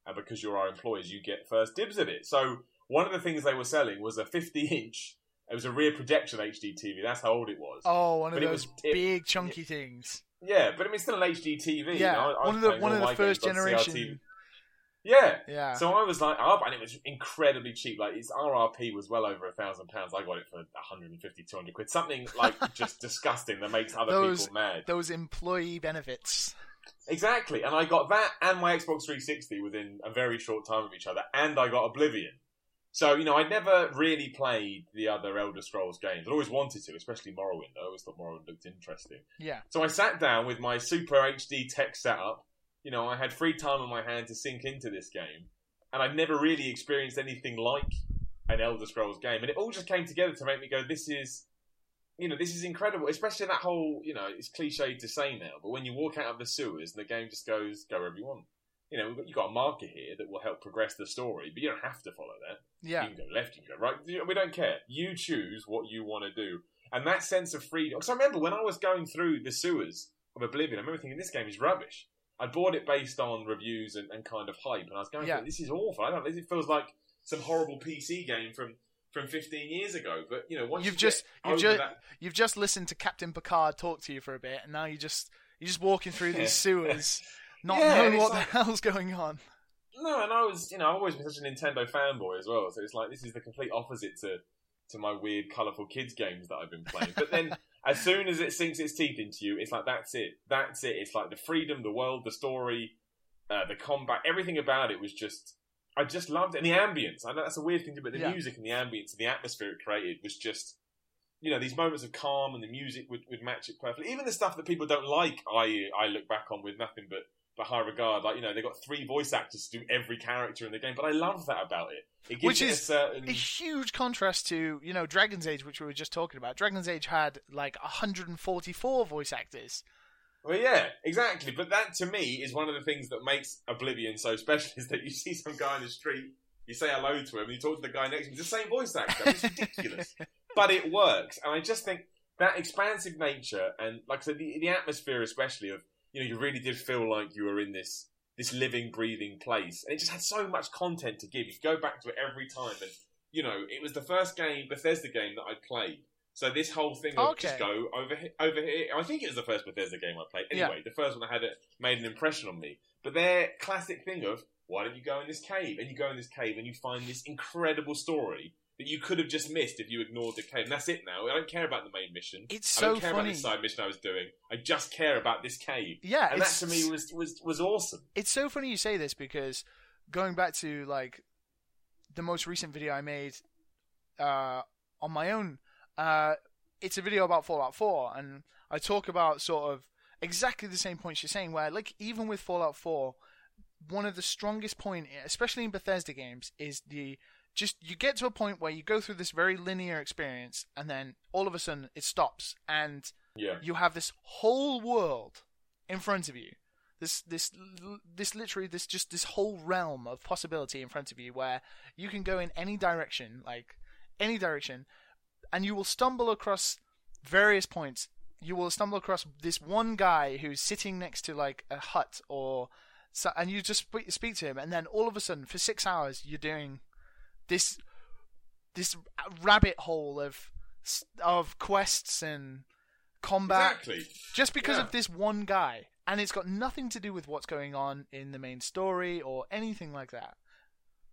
and because you're our employees, you get first dibs at it. So one of the things they were selling was a 50 inch. It was a rear projection HD TV. That's how old it was. oh, one of but it those was- it- big chunky things. Yeah, but I mean, it's still an HD TV. Yeah, you know, one of the one of the first generation. Yeah. Yeah, So I was like, up, and it was incredibly cheap. Like its RRP was well over a thousand pounds. I got it for 150, 200 quid. Something like just disgusting that makes other Those- people mad. those employee benefits. Exactly. And I got that and my Xbox 360 within a very short time of each other, and I got Oblivion. So, you know, I never really played the other Elder Scrolls games. I always wanted to, especially Morrowind. I always thought Morrowind looked interesting. Yeah, So I sat down with my super HD tech setup. You know, I had free time on my hand to sink into this game, and I'd never really experienced anything like an Elder Scrolls game. And it all just came together to make me go, "This is, you know, this is incredible." Especially that whole, you know, it's cliched to say now, but when you walk out of the sewers and the game just goes, "Go wherever you want." You know, you've got a marker here that will help progress the story, but you don't have to follow that. yeah, You can go left, you can go right. We don't care. You choose what you want to do. And that sense of freedom. Because I remember when I was going through the sewers of Oblivion, I remember thinking this game is rubbish. I bought it based on reviews and, and kind of hype, and I was going, Yeah. "This is awful." I don't. know, It feels like some horrible PC game from from 15 years ago. But you know, once You've you just- you've just- that, You've just listened to Captain Picard talk to you for a bit, and now you just you're just walking through these sewers, not Yeah, knowing what like- the hell's going on. No, and I was, you know, I've always been such a Nintendo fanboy as well. So it's like this is the complete opposite to to my weird, colourful kids games that I've been playing. But then, as soon as it sinks its teeth into you, it's like that's it, that's it. It's like the freedom, the world, the story, uh, the combat, everything about it was just. I just loved it, and the ambience. I know that's a weird thing to, but the Yeah. music and the ambience and the atmosphere it created was just. You know, these moments of calm and the music would, would match it perfectly. Even the stuff that people don't like, I I look back on with nothing but but high regard. Like you know, they got three voice actors to do every character in the game, but I love that about it. It gives Which it is a certain. A huge contrast to you know Dragon's Age, which we were just talking about. Dragon's Age had like 144 voice actors. Well, yeah, exactly. But that to me is one of the things that makes Oblivion so special is that you see some guy in the street, you say hello to him, and you talk to the guy next to him. It's the same voice actor. It's ridiculous, but it works. And I just think that expansive nature and, like I said, the, the atmosphere, especially of you know, you really did feel like you were in this this living, breathing place, and it just had so much content to give. You go back to it every time, and you know, it was the first game, Bethesda game that I played. So this whole thing of Okay. just go over over here. I think it was the first Bethesda game I played. Anyway, the first one that had it made an impression on me. But their classic thing of why don't you go in this cave? And you go in this cave and you find this incredible story that you could have just missed if you ignored the cave. And that's it now. I don't care about the main mission. It's so I don't care funny. about the side mission I was doing. I just care about this cave. Yeah, and that to me was was was awesome. it's so funny you say this because going back to like the most recent video I made uh, on my own, uh, it's a video about Fallout 4, and I talk about sort of exactly the same points you're saying. Where like even with Fallout 4, one of the strongest point, especially in Bethesda games, is the just you get to a point where you go through this very linear experience, and then all of a sudden it stops, and Yeah. you have this whole world in front of you this this this literally this just this whole realm of possibility in front of you where you can go in any direction like any direction and you will stumble across various points you will stumble across this one guy who's sitting next to like a hut or so, and you just sp- speak to him and then all of a sudden for 6 hours you're doing this this rabbit hole of of quests and combat Exactly. just because Yeah. of this one guy and it's got nothing to do with what's going on in the main story or anything like that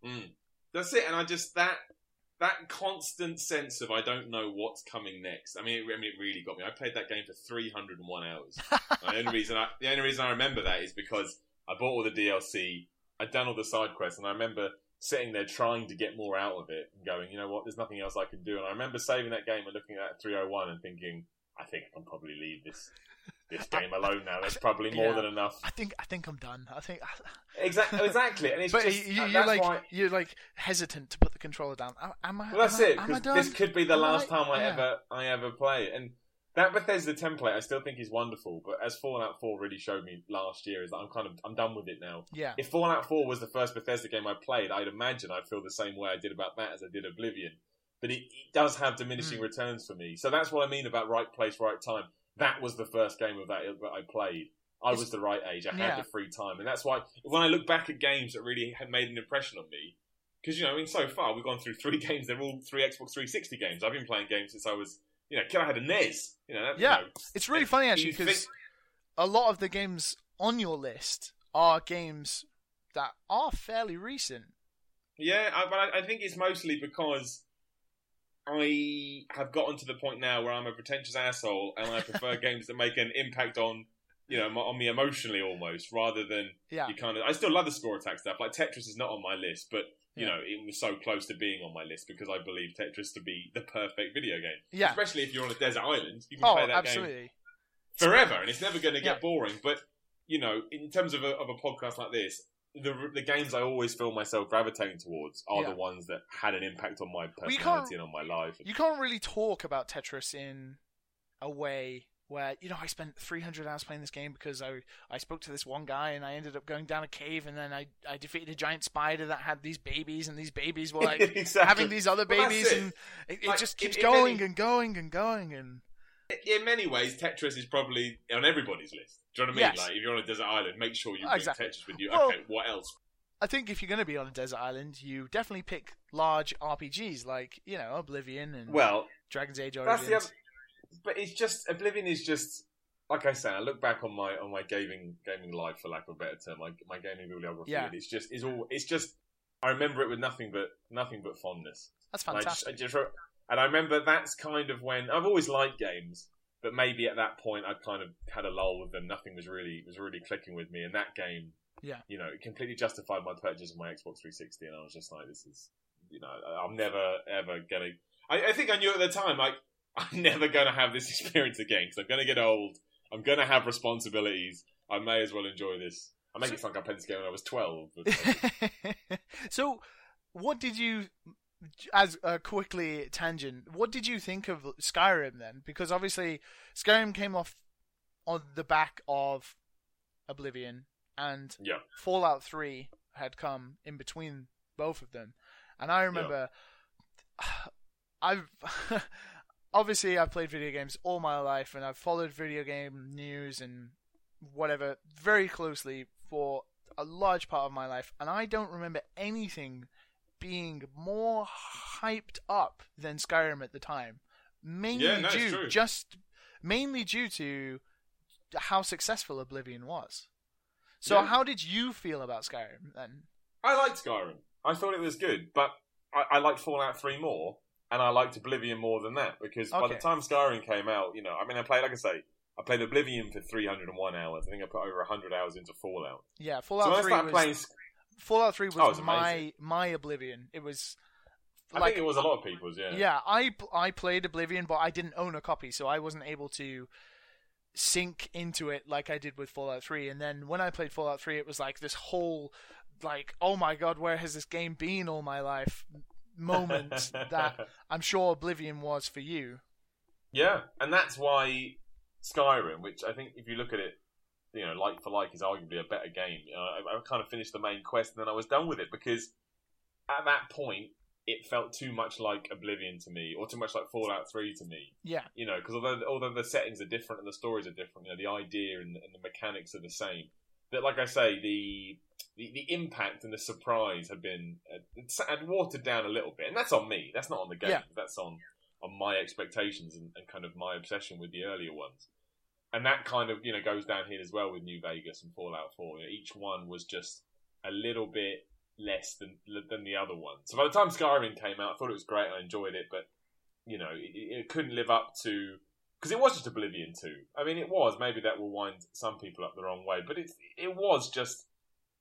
Mm. That's it, and I just that that constant sense of I don't know what's coming next. I mean, it, I mean, it really got me. I played that game for 301 hours. The only reason I the only reason I remember that is because I bought all the DLC, I'd done all the side quests, and I remember sitting there trying to get more out of it and going, you know what, there's nothing else I can do. And I remember saving that game and looking at 301 and thinking, I think I can probably leave this this game alone now. That's probably more Yeah. than enough. i think i think i'm done i think Exactly, exactly. And it's but just you, uh, you're that's like why. you're like hesitant to put the controller down Am- i Well, that's am I- it. am I Because done? this could be the Am last I- time I yeah. ever I ever play. And that Bethesda template, I still think is wonderful. But as Fallout 4 really showed me last year, is that I'm kind of I'm done with it now. yeah If Fallout 4 was the first Bethesda game I played, I'd imagine I'd feel the same way I did about that as I did Oblivion. But it, it does have diminishing Mm. returns for me. So that's what I mean about right place, right time. That was the first game of that that I played. I It's- was the right age. I had the free time, and that's why when I look back at games that really had made an impression on me, because you know, I mean, so far we've gone through three games. They're all three Xbox 360 games. I've been playing games since I was, you know, kid. I had a NES. You know, Yeah. You know, it's really funny actually because a lot of the games on your list are games that are fairly recent Yeah, I, but I, I think it's mostly because I have gotten to the point now where I'm a pretentious asshole, and I prefer games that make an impact on, you know, on me emotionally almost, rather than yeah you kind of. I still love the score attack stuff. Like Tetris is not on my list, but you Yeah. know, it was so close to being on my list because I believe Tetris to be the perfect video game. yeah Especially if you're on a desert island, you can oh play that game forever, and it's never going to get Yeah. boring. But you know, in terms of a, of a podcast like this, the the games I always feel myself gravitating towards are Yeah. the ones that had an impact on my personality and on my life. you can't really talk about Tetris in a way where you know I spent 300 hours playing this game because I I spoke to this one guy and I ended up going down a cave and then I I defeated a giant spider that had these babies and these babies were like exactly. having these other Well, babies it. and it, it just keeps if going any- and going and going and In many ways, Tetris is probably on everybody's list. Do you know what I mean? Yes. Like, if you're on a desert island, make sure you Oh, bring exactly. Tetris with you. Well- okay, what else? I think if you're going to be on a desert island, you definitely pick large RPGs like you know Oblivion and Well, Dragon's Age Origins. But it's just Oblivion is just like I say. I look back on my on my gaming gaming life, for lack of a better term, my my gaming bibliography, Yeah. and it's just it's all it's just. I remember it with nothing but nothing but fondness. That's And I just- fantastic. I just, and I remember that's kind of when I've always liked games, but maybe at that point I kind of had a lull with them. Nothing was really was really clicking with me, and that game, Yeah. you know, it completely justified my purchase of my Xbox 360, and I was just like, this is, you know, I'm never ever gonna. I, I think I knew at the time, like, I'm never gonna have this experience again because I'm gonna get old. I'm gonna have responsibilities. I may as well enjoy this. I make it sound like I played this game when I was 12. So, what did you, as a quickly tangent, what did you think of Skyrim then? Because obviously, Skyrim came off on the back of Oblivion, and yeah, Fallout 3 had come in between both of them. And I remember I've obviously I've played video games all my life and I've followed video game news and whatever very closely for a large part of my life and I don't remember anything being more hyped up than Skyrim at the time. Mainly Yeah, no, due just mainly due to how successful Oblivion was. So Yeah. how did you feel about Skyrim then? I liked Skyrim. I thought it was good, but I, I liked Fallout 3 more, and I liked Oblivion more than that because by the time Skyrim came out, you know, I mean, I played, like I say, I played Oblivion for 301 hours. I think I put over 100 hours into Fallout. Yeah, so when Fallout I 3 started was playing, Fallout 3 was, Oh, was my my Oblivion. It was I think it was a lot of people's, yeah. yeah, I I played Oblivion, but I didn't own a copy, so I wasn't able to sink into it like I did with Fallout 3. And then when I played Fallout 3, it was like this whole like, oh my god, where has this game been all my life? Moment that I'm sure Oblivion was for you. Yeah, and that's why Skyrim, which I think if you look at it, you know, like for like, is arguably a better game. You know, I, I kind of finished the main quest and then I was done with it because at that point it felt too much like Oblivion to me, or too much like Fallout Three to me. Yeah, You know, because although although the settings are different and the stories are different, you know, the idea and, and the mechanics are the same. That, like I say, the the, the impact and the surprise have been uh, had watered down a little bit, and that's on me. That's not on the game. Yeah. That's on on my expectations and, and kind of my obsession with the earlier ones. And that kind of you know goes down here as well with New Vegas and Fallout Four. You know, each one was just a little bit less than than the other one. So by the time Skyrim came out, I thought it was great. I enjoyed it, but you know, it, it couldn't live up to because it was just Oblivion two. I mean, it was. Maybe that will wind some people up the wrong way, but it it was just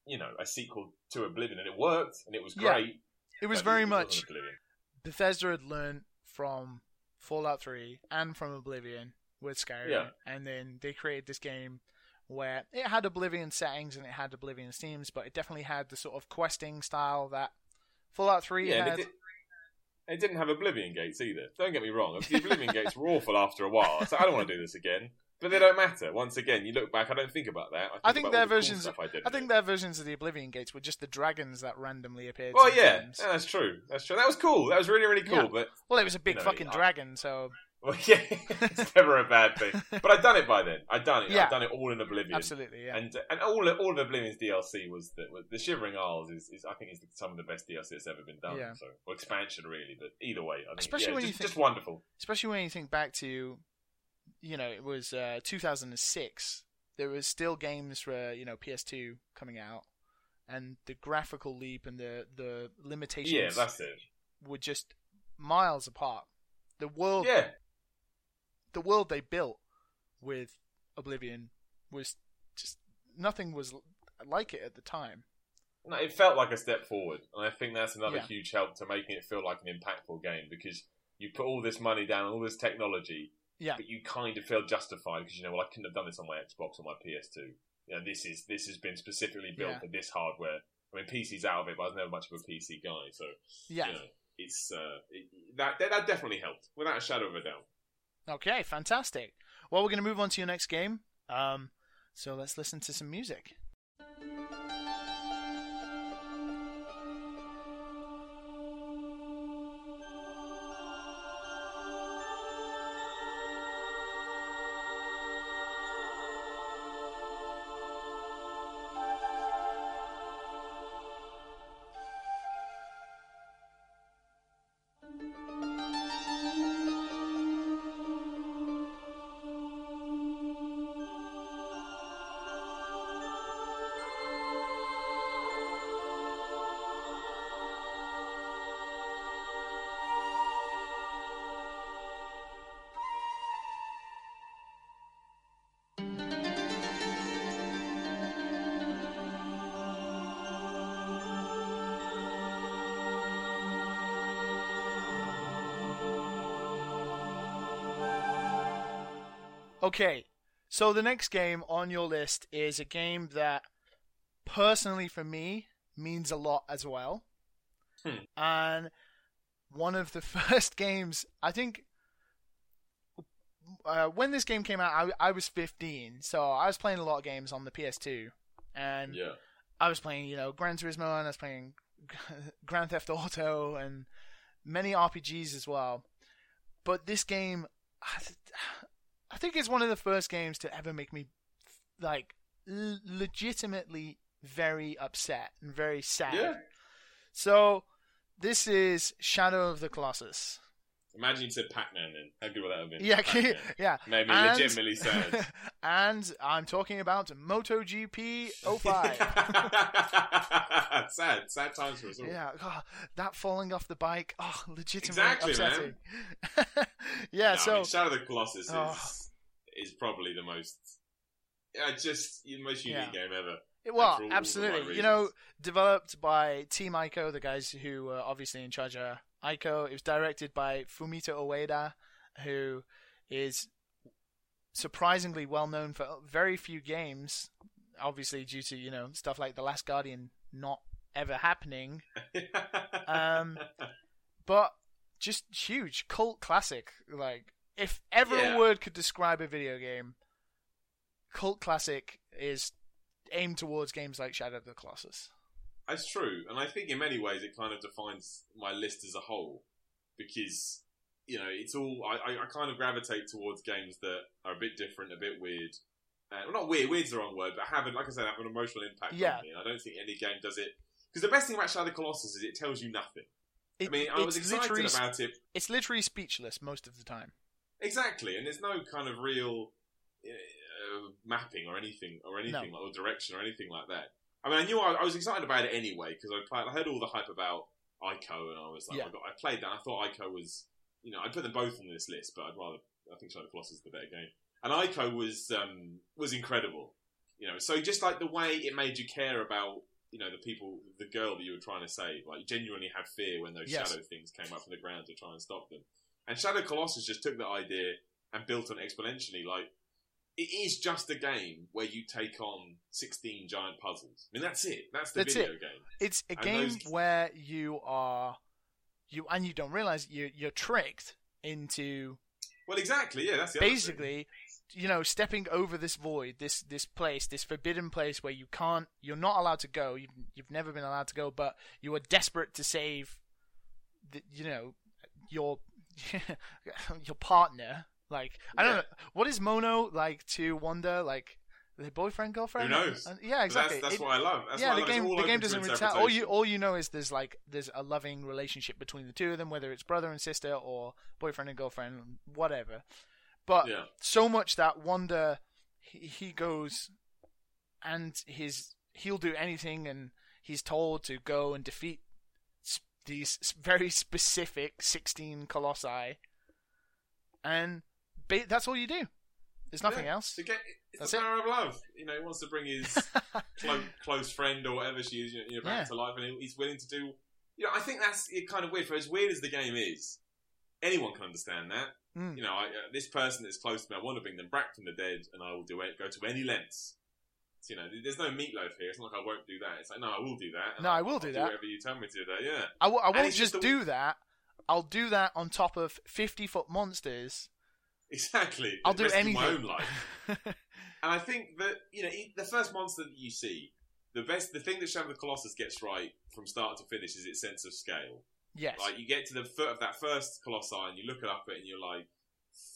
you know a sequel to Oblivion, and it worked, and it was Yeah. great. it was very wasn't much Bethesda had learned from Fallout 3 and from Oblivion with Skyrim, Yeah. and then they created this game where it had Oblivion settings and it had Oblivion themes, but it definitely had the sort of questing style that Fallout 3 Yeah, had. it, it didn't have Oblivion gates either. Don't get me wrong. The Oblivion gates were awful after a while, so I don't want to do this again. But they don't matter. Once again, you look back, I don't think about that. I think about their all the cool versions- stuff I, I think their versions of the Oblivion gates were just the dragons that randomly appeared. Well, yeah, yeah, that's true. That's true. That was cool. That was really, really cool. Yeah. But Well, it was a big know, fucking I- dragon, so well, yeah, it's never a bad thing. But I'd done it by then. I'd done it. Yeah. I'd done it all in Oblivion. absolutely, yeah. And and all of, all of Oblivion's DLC was the, was the Shivering Isles is, is I think is some of the best DLC that's ever been done. Yeah. So or expansion really, but either way, I think Especially yeah, when you just, think- just wonderful. Especially when you think back to, you know, it was uh, 2006. There was still games for you know PS2 coming out, and the graphical leap and the the limitations Yeah, that's it. were just miles apart. The world, Yeah, the world they built with Oblivion was just nothing was like it at the time. no, it felt like a step forward, and I think that's another Yeah. huge help to making it feel like an impactful game because you put all this money down, all this technology, Yeah, but you kind of feel justified because you know, well, I couldn't have done this on my Xbox or my PS2. You know, this is this has been specifically built Yeah. for this hardware. I mean, PC's out of it, but I was never much of a PC guy, so yeah. you know, it's uh, it, that that definitely helped without a shadow of a doubt. Okay, fantastic. Well, we're going to move on to your next game. Um, so let's listen to some music. Okay, so the next game on your list is a game that, personally for me, means a lot as well. Hmm. And one of the first games, I think, uh, when this game came out, I, I was 15, so I was playing a lot of games on the PS2, and Yeah. I was playing, you know, Gran Turismo, and I was playing Grand Theft Auto, and many RPGs as well. But this game, I, think it's one of the first games to ever make me, like, l- legitimately very upset and very sad. Yeah. So, this is Shadow of the Colossus. Imagine you said Pac-Man then. How good would that have been? Yeah, Pac-Man. yeah. Made me And- legitimately sad. and I'm talking about MotoGP 05. sad, sad times for us all. Yeah, God, that falling off the bike, oh, legitimately Exactly, upsetting. man. yeah, No, so I mean, Shadow of the Colossus Oh. is is probably the most, yeah, just the most unique Yeah. game ever. It- Well, all- absolutely. you know, developed by Team Ico, the guys who were obviously in charge of Ico. It was directed by Fumito Ueda, who is surprisingly well known for very few games, obviously due to, you know, stuff like The Last Guardian not ever happening. Um, but just huge cult classic. Like, if ever Yeah. a word could describe a video game, cult classic is aimed towards games like Shadow of the Colossus. That's true, and I think in many ways it kind of defines my list as a whole because you know it's all I, I, kind of gravitate towards games that are a bit different, a bit weird. Uh, well, not weird. Weird's the wrong word, but have, like I said, have an emotional impact Yeah. on me. And I don't think any game does it because the best thing about Shadow of the Colossus is it tells you nothing. It, I mean, I was excited about it It's literally speechless most of the time. Exactly, and there's no kind of real uh, mapping or anything or anything like, or direction or anything like that. I mean, I knew I, I was excited about it anyway because I played. I heard all the hype about Ico, and I was like, Yeah. I, got, I played that. I thought Ico was, you know, I'd put them both on this list, but I'd rather. I think Shadow of Colossus is the better game, and Ico was um, was incredible. You know, so just like the way it made you care about, you know, the people, the girl that you were trying to save, like you genuinely had fear when those Yes. shadow things came up from the ground to try and stop them. And Shadow Colossus just took that idea and built on it exponentially. Like it is just a game where you take on sixteen giant puzzles. I mean, that's it. That's the That's video it. game. It's a And game those- where you are you and you don't realize you you're tricked into Well, exactly. Yeah, that's the other thing. basically you know stepping over this void this this place this forbidden place where you can't you're not allowed to go you've, you've never been allowed to go but you are desperate to save the, you know your your partner like i don't Yeah. know what is Mono like to Wander like the boyfriend girlfriend Who knows? Yeah exactly That's, that's It- what I love. That's yeah, what I the love. Game the game doesn't really tell. All you all you know is there's like there's a loving relationship between the two of them, whether it's brother and sister or boyfriend and girlfriend, whatever. But Yeah. so much that Wander he, he goes and his he'll do anything, and he's told to go and defeat these very specific sixteen colossi, and ba- that's all you do. There's nothing Yeah. else. To get, it's That's the it. of love. You know, he wants to bring his close, close friend or whatever she is, you know, back Yeah. to life, and he's willing to do. You know, I think that's kind of weird. For as weird as the game is, anyone can understand that. Mm. You know, I, uh, this person that's close to me, I want to bring them back from the dead, and I will do it. Go to any lengths. You know, there's no meatloaf here. It's not like I won't do that. It's like, no, I will do that. No, I I'll- will I'll do that. Whatever you tell me to do that. Yeah. I w- I won't just just the- do that. I'll do that on top of 50 foot monsters. Exactly. I'll do anything. My own life. And I think that you know the first monster that you see, the best, the thing that Shadow of the Colossus gets right from start to finish is its sense of scale. yes. Like you get to the foot of that first colossi and you look it up it and you're like,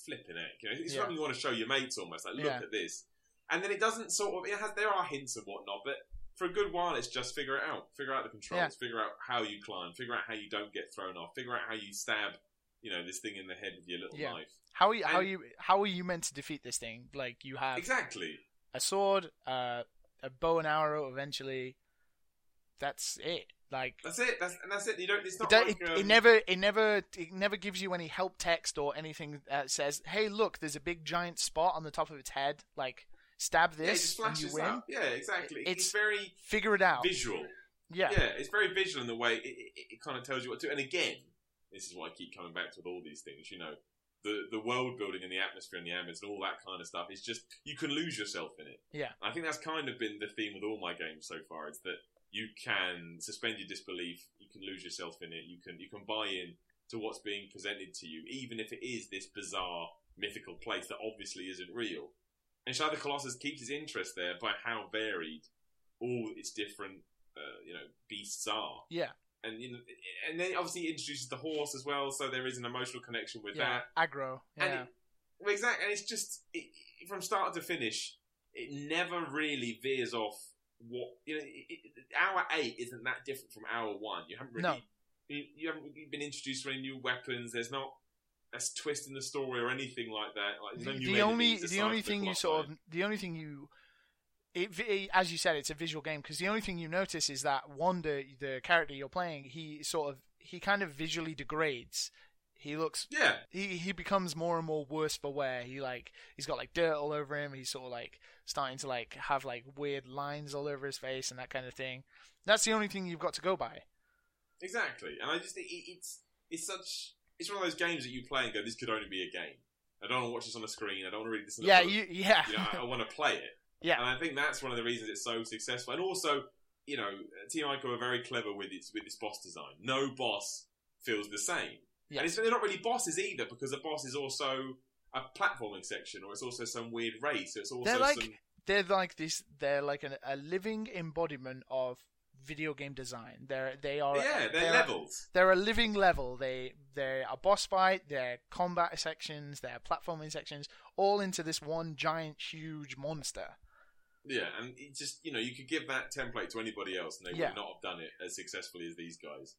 flipping it. You know, it's Yeah. something you want to show your mates almost. Like, look Yeah. at this. And then it doesn't sort of. It has there are hints and whatnot, but for a good while it's just figure it out, figure out the controls, Yeah. figure out how you climb, figure out how you don't get thrown off, figure out how you stab. You know this thing in the head with your little Yeah. knife. how are you, how are you how are you meant to defeat this thing? Like you have Exactly. a sword, uh, a bow and arrow. Eventually, that's it. Like That's it. That's and that's it. You don't. It's not do- like it, um, it never it never it never gives you any help text or anything that says, "Hey, look, there's a big giant spot on the top of its head. Like stab Yeah, this just and you win. up. Yeah, exactly. It's- It's, very Figure it out." visual. Yeah. Yeah, it's very visual in the way it, it, it kind of tells you what to do. And again, this is what I keep coming back to with all these things. You know, the the world building and the atmosphere and the ambience and all that kind of stuff is just you can lose yourself in it. Yeah. I think that's kind of been the theme with all my games so far. Is that you can suspend your disbelief, you can lose yourself in it, you can you can buy in to what's being presented to you, even if it is this bizarre mythical place that obviously isn't real. And Shadow of the Colossus keeps his interest there by how varied all its different, uh, you know, beasts are. Yeah. And you know, and then obviously it introduces the horse as well, so there is an emotional connection with Yeah. that. Agro. And Yeah. it, well, exactly, and it's just it, from start to finish, it never really veers off what you know. It, it, hour eight isn't that different from hour one. You haven't really, No. you, you haven't really been introduced to any new weapons. There's not a twist in the story or anything like that. Like no the, the only the only the thing you sort line. of the only thing you it, it, as you said it's a visual game because the only thing you notice is that Wander the character you're playing he sort of he kind of visually degrades he looks yeah, he he becomes more and more worse for wear he like he's got like dirt all over him he's sort of like starting to like have like weird lines all over his face and that kind of thing that's the only thing you've got to go by exactly. And I just think it, it's it's such it's one of those games that you play and go, this could only be a game. I don't want to watch this on the screen. I don't want to read this. In a yeah book. you yeah you know, I, I want to play it. Yeah. and I think that's one of the reasons it's so successful. And also, you know, Team Ico are very clever with its with its boss design. No boss feels the same. Yeah. And it's, they're not really bosses either because a boss is also a platforming section, or it's also some weird race. So it's also They're like- some they're like this they're like an, a living embodiment of video game design they're they are yeah, they're, they're- levels. they're a living level they they're a boss fight they're combat sections they're platforming sections all into this one giant huge monster Yeah, and it just you know you could give that template to anybody else, and they Yeah. would not have done it as successfully as these guys.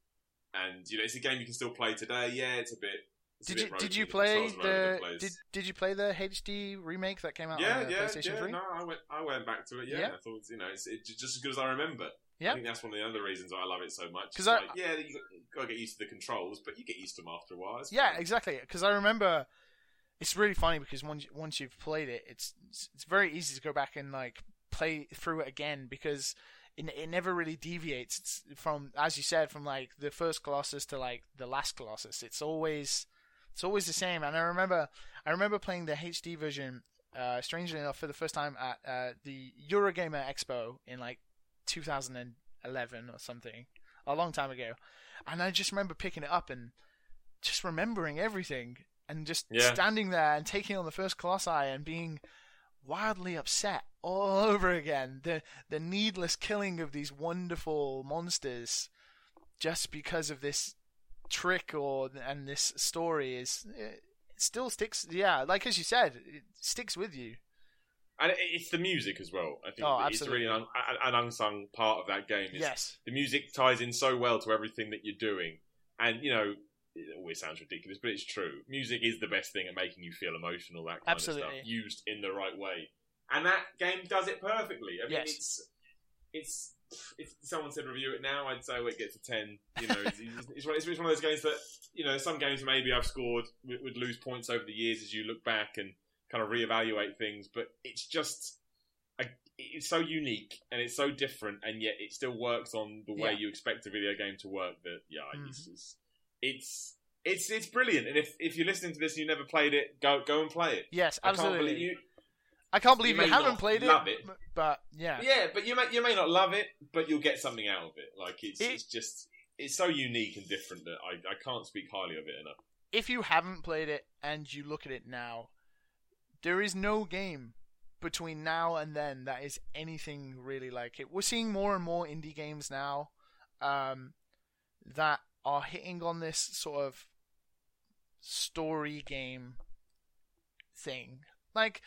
And you know, it's a game you can still play today. Yeah, it's a bit. It's a did you did you play are over the did, did you play the HD remake that came out yeah, on the yeah, PlayStation yeah. 3 No, I went, I went back to it. Yeah, Yeah. I thought you know it's, it's just as good as I remember. Yeah. I think that's one of the other reasons why I love it so much. 'Cause It's I- like, yeah, you got, to get used to the controls, but you get used to them after a while. Yeah, fine. exactly. Because I remember, it's really funny because once once you've played it, it's it's it's very easy to go back and like play through it again because it, it never really deviates it's from as you said from like the first Colossus to like the last Colossus. It's always it's always the same. And I remember I remember playing the HD version. Uh, strangely enough, for the first time at uh, the Eurogamer Expo in like 2011 or something, a long time ago, and I just remember picking it up and just remembering everything and just Yeah. standing there and taking on the first colossi and being wildly upset all over again. The the needless killing of these wonderful monsters just because of this trick or and this story is it still sticks. Yeah, like as you said, it sticks with you. And it's the music as well. I think Oh, it's really an, an unsung part of that game. Is Yes. the music ties in so well to everything that you're doing, and you know. It always sounds ridiculous, but it's true. Music is the best thing at making you feel emotional. That kind of Absolutely. stuff used in the right way, and that game does it perfectly. I mean, Yes. it's it's if someone said review it now, I'd say oh, it gets a ten. You know, it's, it's, one, it's one of those games that you know some games maybe I've scored would lose points over the years as you look back and kind of reevaluate things, but it's just a, it's so unique and it's so different, and yet it still works on the way Yeah. you expect a video game to work. That yeah, Mhm. it's, it's it's it's it's brilliant. And if if you're listening to this and you never played it, go go and play it. Yes, absolutely. I can't believe you. I can't believe you you, haven't played it, love it. but yeah. Yeah, but you may you may not love it, but you'll get something out of it. Like it's It- it's just it's so unique and different that I, I can't speak highly of it enough. if you haven't played it and you look at it now, there is no game between now and then that is anything really like it. We're seeing more and more indie games now um, that are hitting on this sort of story game thing. Like,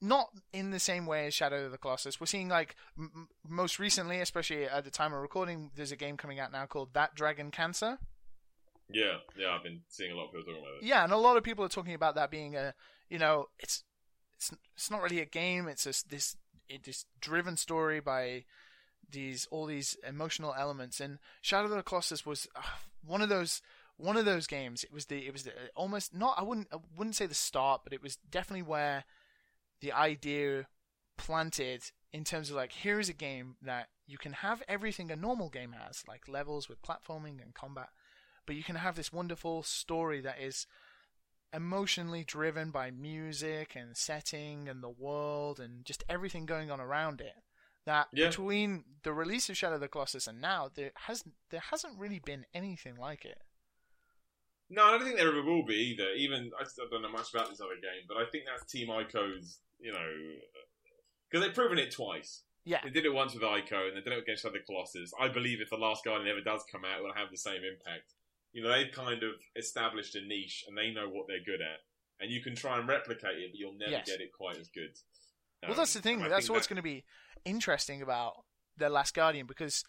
not in the same way as Shadow of the Colossus. We're seeing, like, m- most recently, especially at the time of recording, there's a game coming out now called That Dragon Cancer. Yeah, yeah, I've been seeing a lot of people talking about it. Yeah, and a lot of people are talking about that being a, you know, it's it's it's not really a game. It's just this it, this driven story by these all these emotional elements. And Shadow of the Colossus was uh, one of those one of those games. It was the it was the, almost not I wouldn't I wouldn't say the start, but it was definitely where the idea planted in terms of like here is a game that you can have everything a normal game has, like levels with platforming and combat, but you can have this wonderful story that is emotionally driven by music and setting and the world and just everything going on around it. That Yeah. between the release of Shadow of the Colossus and now, there has there hasn't really been anything like it. No, I don't think there ever will be either. Even I still don't know much about this other game, but I think that's Team Ico's. You know, because they've proven it twice. Yeah, They did it once with Ico, and they did it against other Colossus. I believe if the Last Guardian ever does come out, it will have the same impact. You know, they've kind of established a niche, and they know what they're good at. And you can try and replicate it, but you'll never Yes. get it quite as good. well, that's the Um, thing. That's what's that- going to be interesting about the Last Guardian because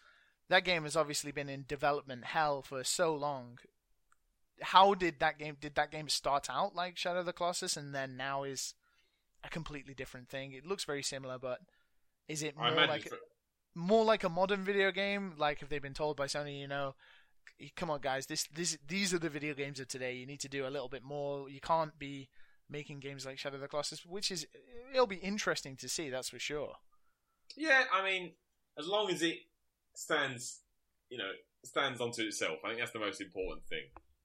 that game has obviously been in development hell for so long. How did that game? Did that game start out like Shadow of the Colossus, and then now is a completely different thing? It looks very similar, but is it more like for- more like a modern video game? Like if they've been told by Sony, you know, come on guys, this this these are the video games of today. You need to do a little bit more. You can't be making games like Shadow of the Colossus, which is it'll be interesting to see. That's for sure. Yeah, I mean, as long as it stands, you know, stands onto itself, I think that's the most important thing.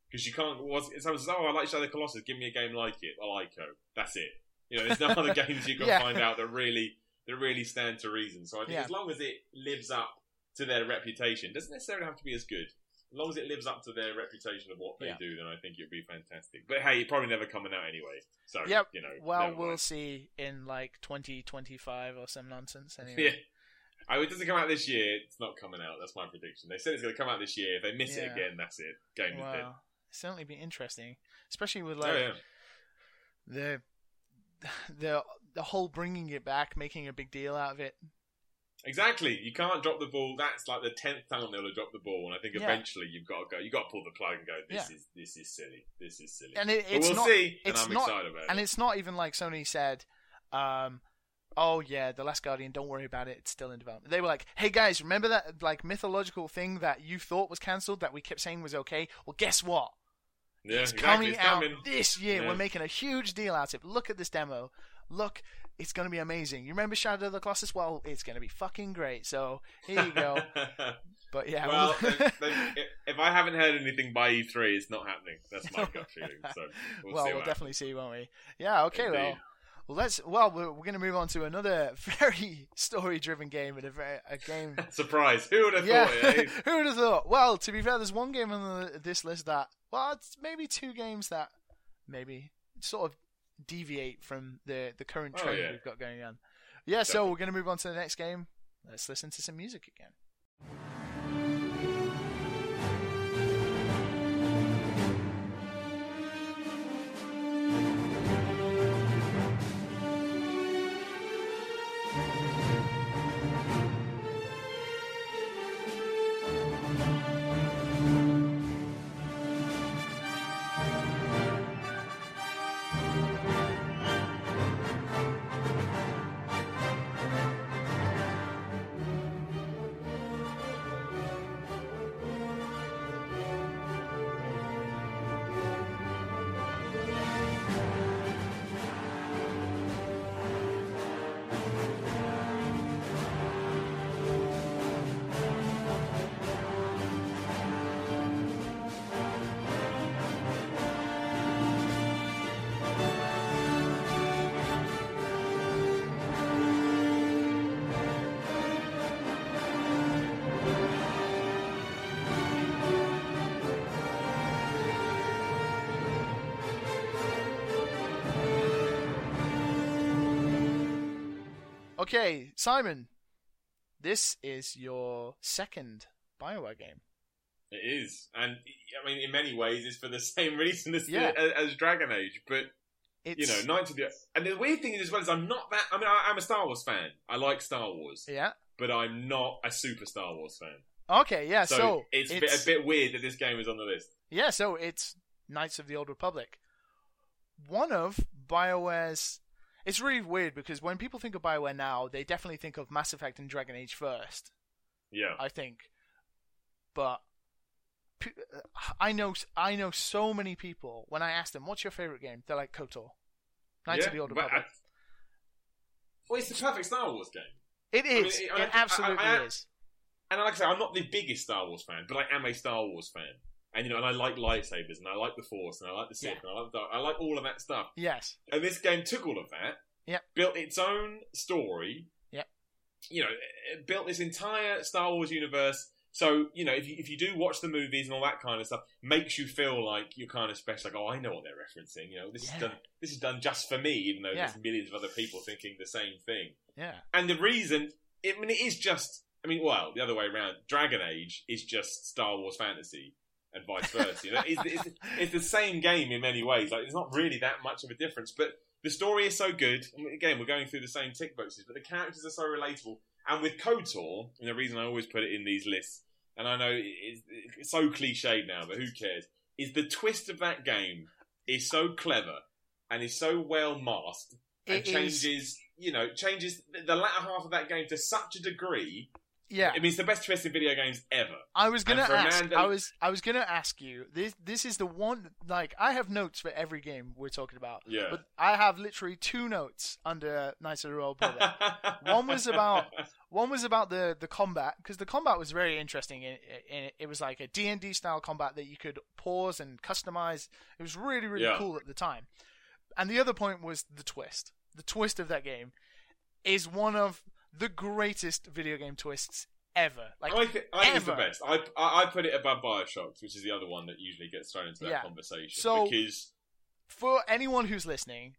Because you can't. Was someone says, "Oh, I like Shadow of the Colossus. Give me a game like it." I like it. That's it. You know, there's no other games you can Yeah. find out that really that really stand to reason. So I think Yeah. as long as it lives up to their reputation, doesn't necessarily have to be as good. As long as it lives up to their reputation of what they Yeah. do, then I think it'd be fantastic. But hey, it's probably never coming out anyway. So Yep. you know, Well, we'll mind. see in like 2025 or some nonsense. Yeah. Anyway. Oh, it doesn't come out this year. It's not coming out. That's my prediction. They said it's going to come out this year. If they miss it again, that's it. Game is dead. Well, certainly be interesting, especially with Oh, like yeah. the the the whole bringing it back, making a big deal out of it. Exactly. You can't drop the ball. That's like the tenth time they'll have dropped the ball, and I think Yeah. eventually you've got to go. You got to pull the plug and go. This Yeah. is this is silly. This is silly. And it, it's we'll not, see, and it's I'm not- excited about and it. it's not even like Sony said, um, "Oh yeah, the Last Guardian, don't worry about it, it's still in development." They were like, "Hey guys, remember that like mythological thing that you thought was cancelled that we kept saying was okay? Well, guess what? Yeah, it's exactly. coming it's out coming. this year. Yeah. We're making a huge deal out of it. Look at this demo. Look, it's going to be amazing. You remember Shadow of the Colossus? Well, it's going to be fucking great. So here you go. But yeah, well, we'll- then, then if, if I haven't heard anything by E3, it's not happening. That's my gut feeling. So we'll, see. well, we'll definitely see, won't we? Yeah. Okay. Indeed. Well, well, let's. Well, we're, we're going to move on to another very story-driven game and a very a game. Surprise! Who would have yeah. thought eh? Who would have thought? Well, to be fair, there's one game on the, this list that. Well, it's maybe two games that maybe sort of deviate from the the current Oh, trend yeah. we've got going on. Yeah. So we're going to move on to the next game. Let's listen to some music again. Okay, Simon. This is your second Bioware game. It is, and I mean, in many ways, it's for the same reason as, Yeah. as, as Dragon Age. But It's you know, Knights of the and the weird thing is as well is I'm not that. I mean, I, I'm a Star Wars fan. I like Star Wars, yeah. but I'm not a super Star Wars fan. Okay, yeah. So, So, it's, bit- a bit weird that this game is on the list. Yeah, so it's Knights of the Old Republic. One of BioWare's. It's really weird because when people think of BioWare now, they definitely think of Mass Effect and Dragon Age first, Yeah, I think. But p- uh, I know I know so many people when I ask them, "What's your favorite game?" They're like KOTOR. Knights yeah, of the Old Republic. I- well, it's the perfect Star Wars game. It mean, is. I- I- it absolutely I- I- is. And like I say, I'm not the biggest Star Wars fan, but I am a Star Wars fan. And you know, and I like lightsabers, and I like the Force, and I like the Sith, Yeah. and I like the, I like all of that stuff. Yes. And this game took all of that, Yep. built its own story, Yep. you know, it built this entire Star Wars universe. So you know, if you if you do watch the movies and all that kind of stuff, makes you feel like you're kind of special. Like, oh, I know what they're referencing. You know, this Yeah. is done. This is done just for me, even though Yeah. there's millions of other people thinking the same thing. Yeah. And the reason, I mean, it is just. I mean, well, the other way around. Dragon Age is just Star Wars fantasy, and vice versa. You know, it's, it's, it's the same game in many ways. Like, there's not really that much of a difference, but the story is so good. Again, we're going through the same tick boxes, but the characters are so relatable. And with KOTOR, and the reason I always put it in these lists, and I know it's, it's so cliched now, but who cares? Is the twist of that game is so clever and is so well masked and It is- changes, you know, changes the latter half of that game to such a degree. Yeah. I mean, it's the best twist in video games ever. I was gonna And for a ask. that- I was. I was gonna ask you. This. This is the one. Like, I have notes for every game we're talking about. Yeah. But I have literally two notes under Knights of the Royal Blood. One was about- One was about the the combat because the combat was very interesting. In, in it. it was like a D and D style combat that you could pause and customize. It was really really Yeah. cool at the time. And the other point was the twist. The twist of that game is one of the greatest video game twists ever. Like I think, I think it's the best. I, I I put it above Bioshock, which is the other one that usually gets thrown into that Yeah. conversation. So- because for anyone who's listening,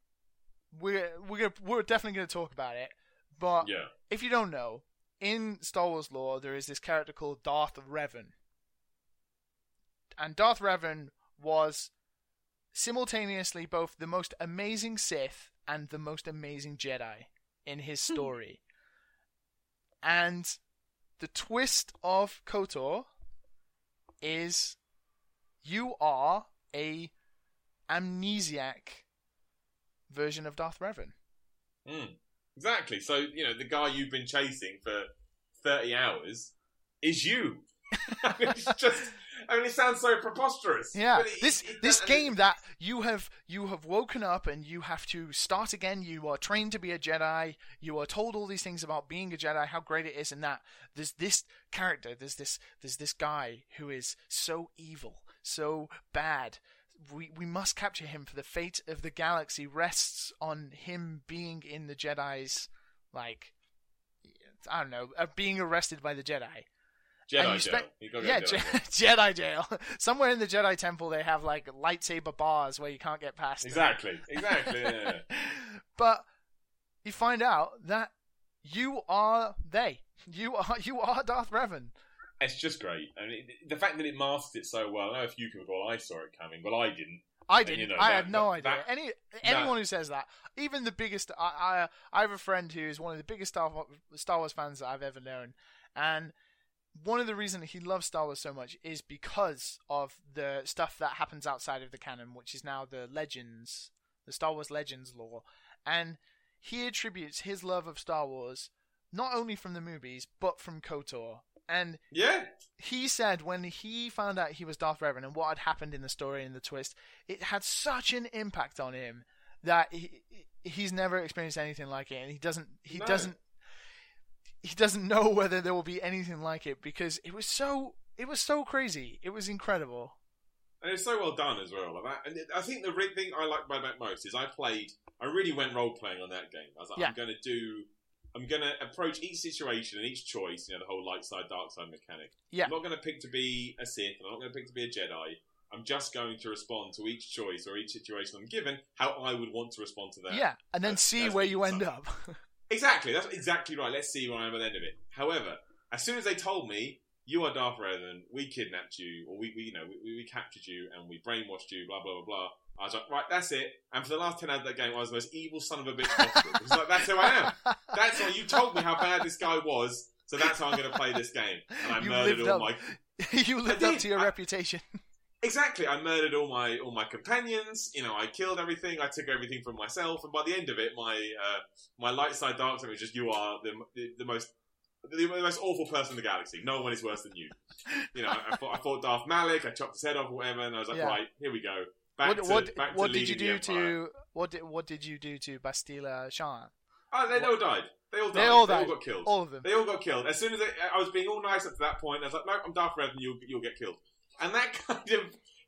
we're we're gonna, we're definitely going to talk about it. But yeah, if you don't know, in Star Wars lore, there is this character called Darth Revan, and Darth Revan was simultaneously both the most amazing Sith and the most amazing Jedi in his hmm. story. And the twist of KOTOR is you are a amnesiac version of Darth Revan. Mm. exactly. So you know the guy you've been chasing for thirty hours is you. It's just. I mean, it sounds so preposterous. Yeah, it- this it- this and- game that you have you have woken up and you have to start again. You are trained to be a Jedi. You are told all these things about being a Jedi, how great it is, and that there's this character, there's this there's this guy who is so evil, so bad. We we must capture him for the fate of the galaxy rests on him being in the Jedi's like I don't know, being arrested by the Jedi. And Jedi you jail. spe- You yeah, Jedi Je- jail. Jedi jail. Somewhere in the Jedi temple, they have like lightsaber bars where you can't get past. them. Exactly. Exactly. Yeah. but you find out that you are they. You are you are Darth Revan. It's just great. I mean, the fact that it masked it so well. I know a few people go, "I saw it coming," but I didn't. I didn't. you know, I that- had no that- idea. that- Any anyone who says that, even the biggest, I, I I have a friend who is one of the biggest Star Star Wars fans that I've ever known, and one of the reasons he loves Star Wars so much is because of the stuff that happens outside of the canon, which is now the Legends, the Star Wars Legends lore, and he attributes his love of Star Wars not only from the movies but from KOTOR. And Yeah. he said when he found out he was Darth Revan and what had happened in the story and the twist, it had such an impact on him that he he's never experienced anything like it, and he doesn't he No. doesn't he doesn't know whether there will be anything like it because it was so it was so crazy, it was incredible. And it's so well done as well. Like that. And it- I think the re- thing I like about that most is I played. I really went role playing on that game. I was like, Yeah. I'm going to do. I'm going to approach each situation and each choice. You know, the whole light side, dark side mechanic. Yeah. I'm not going to pick to be a Sith. and I'm not going to pick to be a Jedi. I'm just going to respond to each choice or each situation I'm given how I would want to respond to that. Yeah, and then That's- see that's where you end up. Exactly. That's exactly right. Let's see where I am at the end of it. However, as soon as they told me you are Darth Revan, we kidnapped you, or we, we you know, we, we captured you and we brainwashed you, blah blah blah blah. I was like, right, that's it. And for the last ten hours of that game, I was the most evil son of a bitch possible. It's like that's who I am. That's why You told me how bad this guy was, so that's how I'm going to play this game. And I You murdered all up. my you lived up to your I- reputation. Exactly. I murdered all my all my companions. You know, I killed everything. I took everything from myself. And by the end of it, my uh, my light side dark side was just you are the the, the most the, most awful person in the galaxy. No one is worse than you. You know, I, I, fought, I fought Darth Malak. I chopped his head off, or whatever. And I was like, Yeah. right, here we go. Back what to what, back what to did you do to what did what did you do to Bastila Shan? Oh, they all died. They all died. They all They died. all got killed. All of them. They all got killed. As soon as they, I was being all nice up to that point, I was like, no, I'm Darth Revan. You'll you'll get killed. And that kind of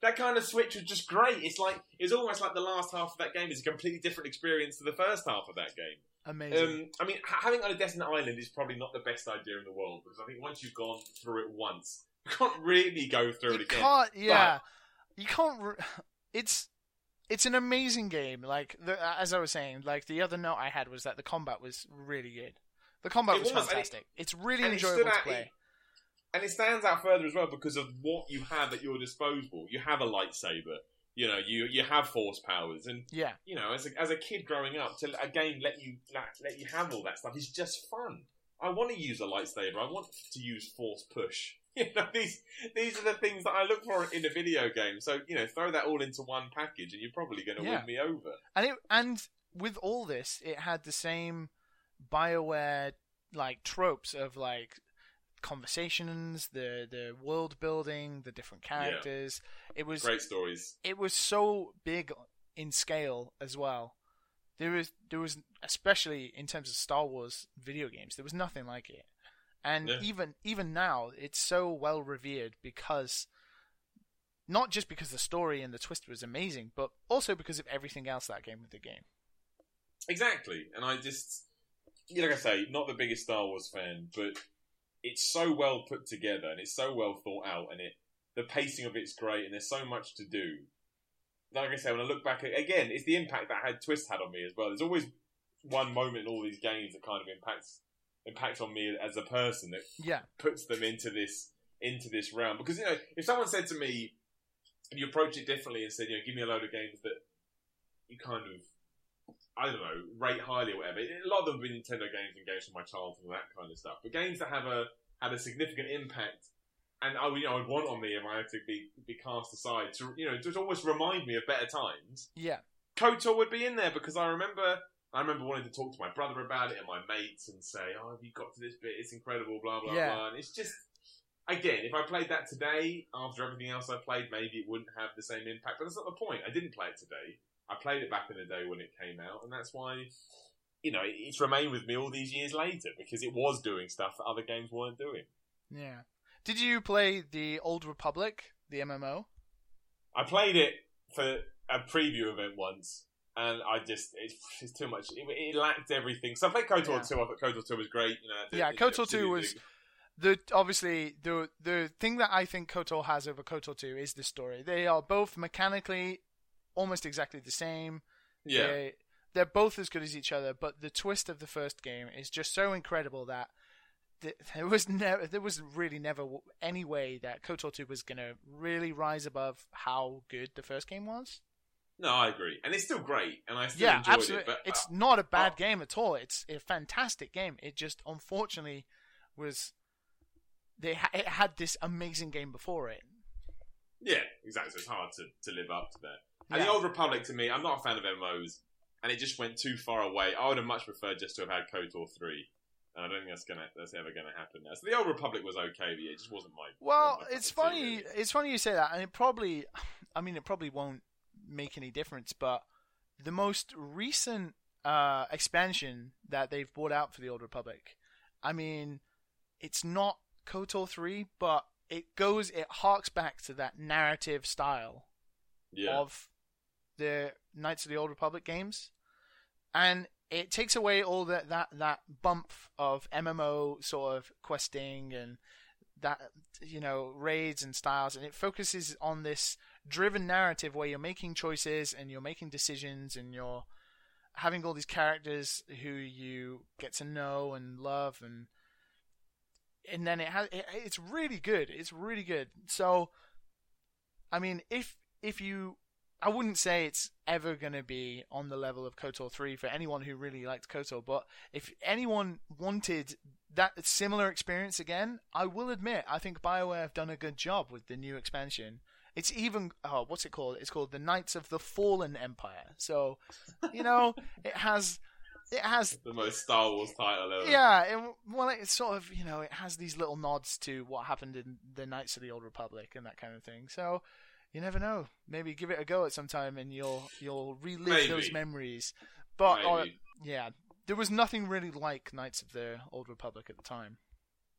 that kind of switch was just great. It's like it's almost like the last half of that game is a completely different experience to the first half of that game. Amazing. Um, I mean, ha- having on a desert island is probably not the best idea in the world because I think once you've gone through it once, you can't really go through you it again. can't. Yeah, you can't. Re- it's it's an amazing game. Like the, as I was saying, like the other note I had was that the combat was really good. The combat was, was, and it- fantastic. it's really and it enjoyable to play. it- and it stands out further as well because of what you have at your disposal. You have a lightsaber. You know, you you have force powers, and yeah, you know, as a, as a kid growing up, to a game let you let, let you have all that stuff is just fun. I want to use a lightsaber. I want to use force push. You know, these these are the things that I look for in a video game. So you know, throw that all into one package, and you're probably going to Yeah. win me over. and it and with all this, it had the same Bioware like tropes of like conversations, the the world building, the different characters. It was Great stories. it was so big in scale as well. There was there was especially in terms of Star Wars video games, there was nothing like it. And Yeah. even even now, it's so well revered because not just because the story and the twist was amazing, but also because of everything else that came with the game. Exactly, and I just, yeah, like I say, not the biggest Star Wars fan, but it's so well put together and it's so well thought out, and it the pacing of it's great, and there's so much to do. Like I say, when I look back at, again, it's the impact that had Twist had on me as well. There's always one moment in all these games that kind of impacts impacts on me as a person that Yeah, puts them into this into this realm. Because you know, if someone said to me, and you approach it differently and said, you know, give me a load of games that you kind of, I don't know, rate highly or whatever. A lot of them have been Nintendo games and games from my childhood and that kind of stuff. But games that have a had a significant impact. And I, you know, I'd want on me if I had to be be cast aside to, you know, just always remind me of better times. yeah, KOTOR would be in there because I remember I remember wanting to talk to my brother about it and my mates and say, "Oh, have you got to this bit? It's incredible." Blah blah Yeah. blah. And it's just again, if I played that today after everything else I played, maybe it wouldn't have the same impact. But that's not the point. I didn't play it today. I played it back in the day when it came out, and that's why. You know, it's remained with me all these years later because it was doing stuff that other games weren't doing. yeah. Did you play the Old Republic, the MMO? I played it for a preview event once, and I just it's, it's too much. It, it lacked everything. So I played KOTOR Yeah. two. I thought KOTOR two was great. You know, the- Yeah, KOTOR 2 was- did- the obviously the the thing that I think KOTOR has over KOTOR 2 is the story. They are both mechanically almost exactly the same. yeah. They, they're both as good as each other, but the twist of the first game is just so incredible that th- there was never there was really never any way that KOTOR 2 was going to really rise above how good the first game was. No, I agree, and it's still great, and I still yeah, enjoyed absolutely. it. But it's uh, not a bad uh, game at all. It's a fantastic game. It just unfortunately was they ha- it had this amazing game before it. yeah, exactly. So it's hard to, to live up to that. And the Old Republic, to me, I'm not a fan of MMOs, and it just went too far away. I would have much preferred just to have had KOTOR three. And I don't think that's gonna that's ever gonna happen now. So the Old Republic was okay, but it just wasn't my. Well, my it's cup of tea, funny. really. It's funny you say that, and it probably, I mean, it probably won't make any difference. But the most recent uh, expansion that they've brought out for the Old Republic, I mean, it's not KOTOR three, but it goes, it harks back to that narrative style Yeah. of the Knights of the Old Republic games, and it takes away all that that that bump of MMO sort of questing and that you know raids and styles, and it focuses on this driven narrative where you're making choices and you're making decisions and you're having all these characters who you get to know and love. And and then it has it, it's really good. It's really good. So i mean if if you i wouldn't say it's ever going to be on the level of kotor 3 for anyone who really liked kotor but if anyone wanted that similar experience again i will admit i think bioware have done a good job with the new expansion it's even oh what's it called it's called the knights of the fallen empire so you know it has it has the most Star Wars title ever. yeah, it, well, it's sort of you know it has these little nods to what happened in the Knights of the Old Republic and that kind of thing. So you never know. Maybe give it a go at some time and you'll you'll relive Maybe. those memories. But uh, Maybe. yeah, there was nothing really like Knights of the Old Republic at the time.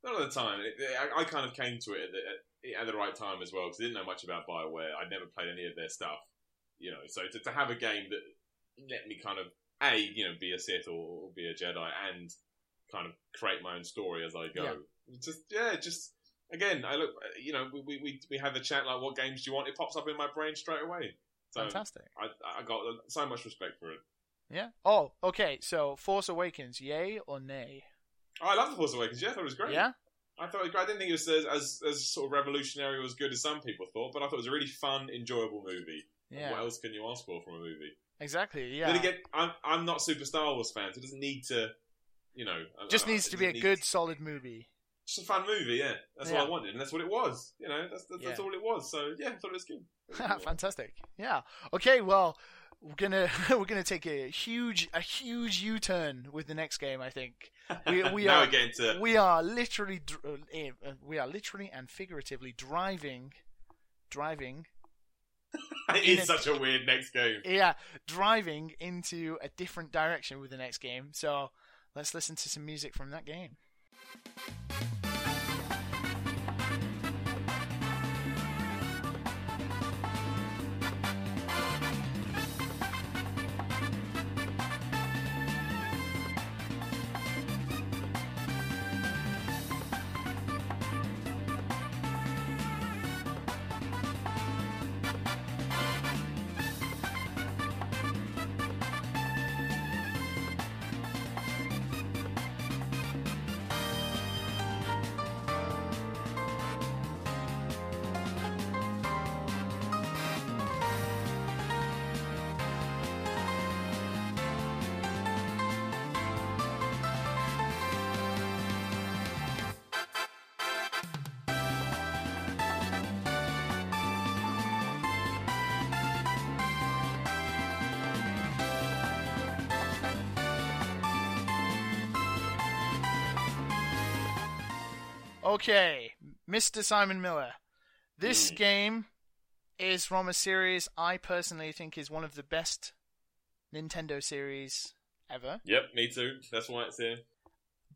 Not at the time. It, I, I kind of came to it at, at the right time as well because I didn't know much about Bioware. I'd never played any of their stuff, you know. So to, to have a game that let me kind of a you know be a Sith or, or be a Jedi and kind of create my own story as I go. Yeah. Just yeah, just again, I look, you know, we, we we had the chat like, what games do you want? It pops up in my brain straight away. So Fantastic. I I got so much respect for it. Yeah. Oh, okay. So Force Awakens, yay or nay? Oh, I love the Force Awakens. Yeah, I thought it was great. Yeah. I thought it was great. I didn't think it was as, as as sort of revolutionary or as good as some people thought, but I thought it was a really fun, enjoyable movie. Yeah. What else can you ask for from a movie? Exactly. Yeah. Then again, I'm I'm not super Star Wars fan, so it doesn't need to, you know, Just uh, needs it to be a good, need- solid movie. Just a fun movie. Yeah, that's Yeah. what I wanted, and that's what it was. You know, that's that's, that's all it was. So yeah, I thought it was good. It was a good one. Fantastic. Yeah. Okay. Well, we're gonna we're gonna take a huge a huge U turn with the next game. I think we we now are we're getting to we are literally uh, eh, uh, we are literally and figuratively driving driving it is a- such a weird next game. yeah driving into a different direction with the next game. So let's listen to some music from that game. Thank you. Okay, Mr. Simon Miller. This Hmm. game is from a series I personally think is one of the best Nintendo series ever. Yep, me too. That's why it's here.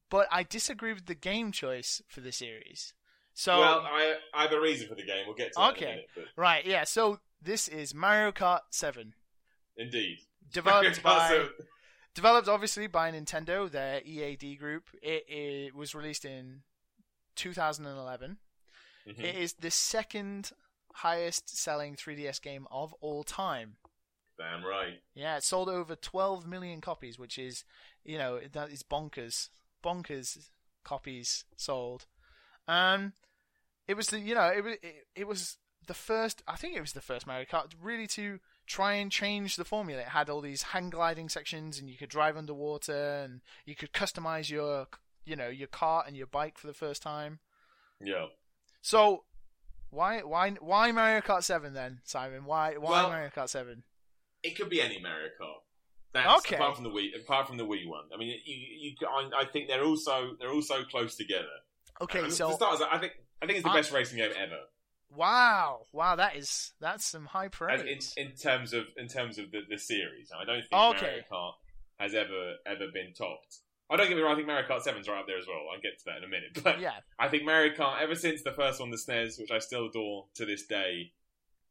But I disagree with the game choice for the series. So well, I I have a reason for the game. We'll get to that Okay. in a minute. But right, yeah. So this is Mario Kart 7, indeed, developed by developed obviously by Nintendo, their EAD group. It, it was released in 2011. Mhm. It is the second highest selling 3DS game of all time. Damn right. Yeah, it sold over 12 million copies, which is, you know, that is bonkers. Bonkers copies sold. Um, it was the, you know, it was it, it was the first. I think it was the first Mario Kart really to try and change the formula. It had all these hang gliding sections, and you could drive underwater, and you could customize your, you know, your cart and your bike for the first time. Yeah. So, why why why Mario Kart Seven then, Simon? Why why Well- Mario Kart Seven? It could be any Mario Kart. That's Okay. apart from the Wii. Apart from the Wii one, I mean, you, you, I, I think they're also they're also close together. Okay, And so starters, I think I think it's the I- best racing game ever. Wow, wow, that is that's some high praise. in, in terms of in terms of the, the series. I don't think Okay. Mario Kart has ever ever been topped. I don't get me wrong. I think Mario Kart 7's right up there as well. I'll get to that in a minute. But yeah, I think Mario Kart, ever since the first one, the SNES, which I still adore to this day,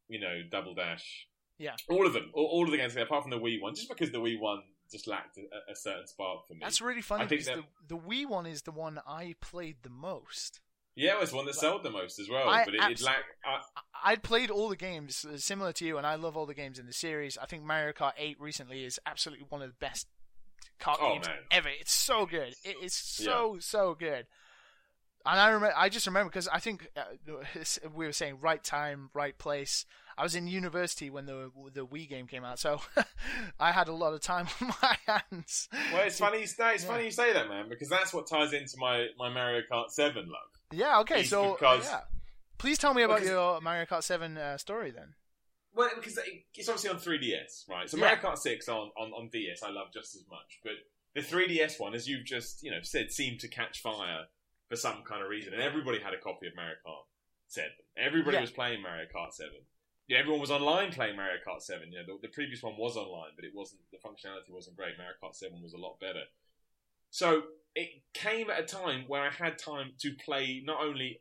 you know, Double Dash, Yeah. all of them, all, all of the games, apart from the Wii one, just because the Wii one just lacked a, a certain spark for me. that's really funny I think because the, the Wii one is the one I played the most. yeah, it was one that sold the most as well. I but it, abs- it lacked. I, I- I'd played all the games uh, similar to you, and I love all the games in the series. I think Mario Kart 8 recently is absolutely one of the best kart Oh, games man. ever. It's so good. It is so so good. And I remember, I just remember because I think uh, we were saying right time, right place. I was in university when the the Wii game came out, so I had a lot of time on my hands. well, it's funny you say it's Yeah. funny you say that, man, because that's what ties into my, my Mario Kart Seven love. Yeah. Okay. It's So because- yeah, please tell me about your Mario Kart Seven uh, story then. Well, because it's obviously on 3DS, right? So Yeah. Mario Kart 6 on, on, on DS I love just as much, but the 3DS one, as you've just you know said, seemed to catch fire for some kind of reason, and everybody had a copy of Mario Kart 7. Everybody Yeah. was playing Mario Kart 7. Yeah, everyone was online playing Mario Kart 7. You know, the, the previous one was online, but it wasn't. The functionality wasn't great. Mario Kart 7 was a lot better. So it came at a time where I had time to play not only,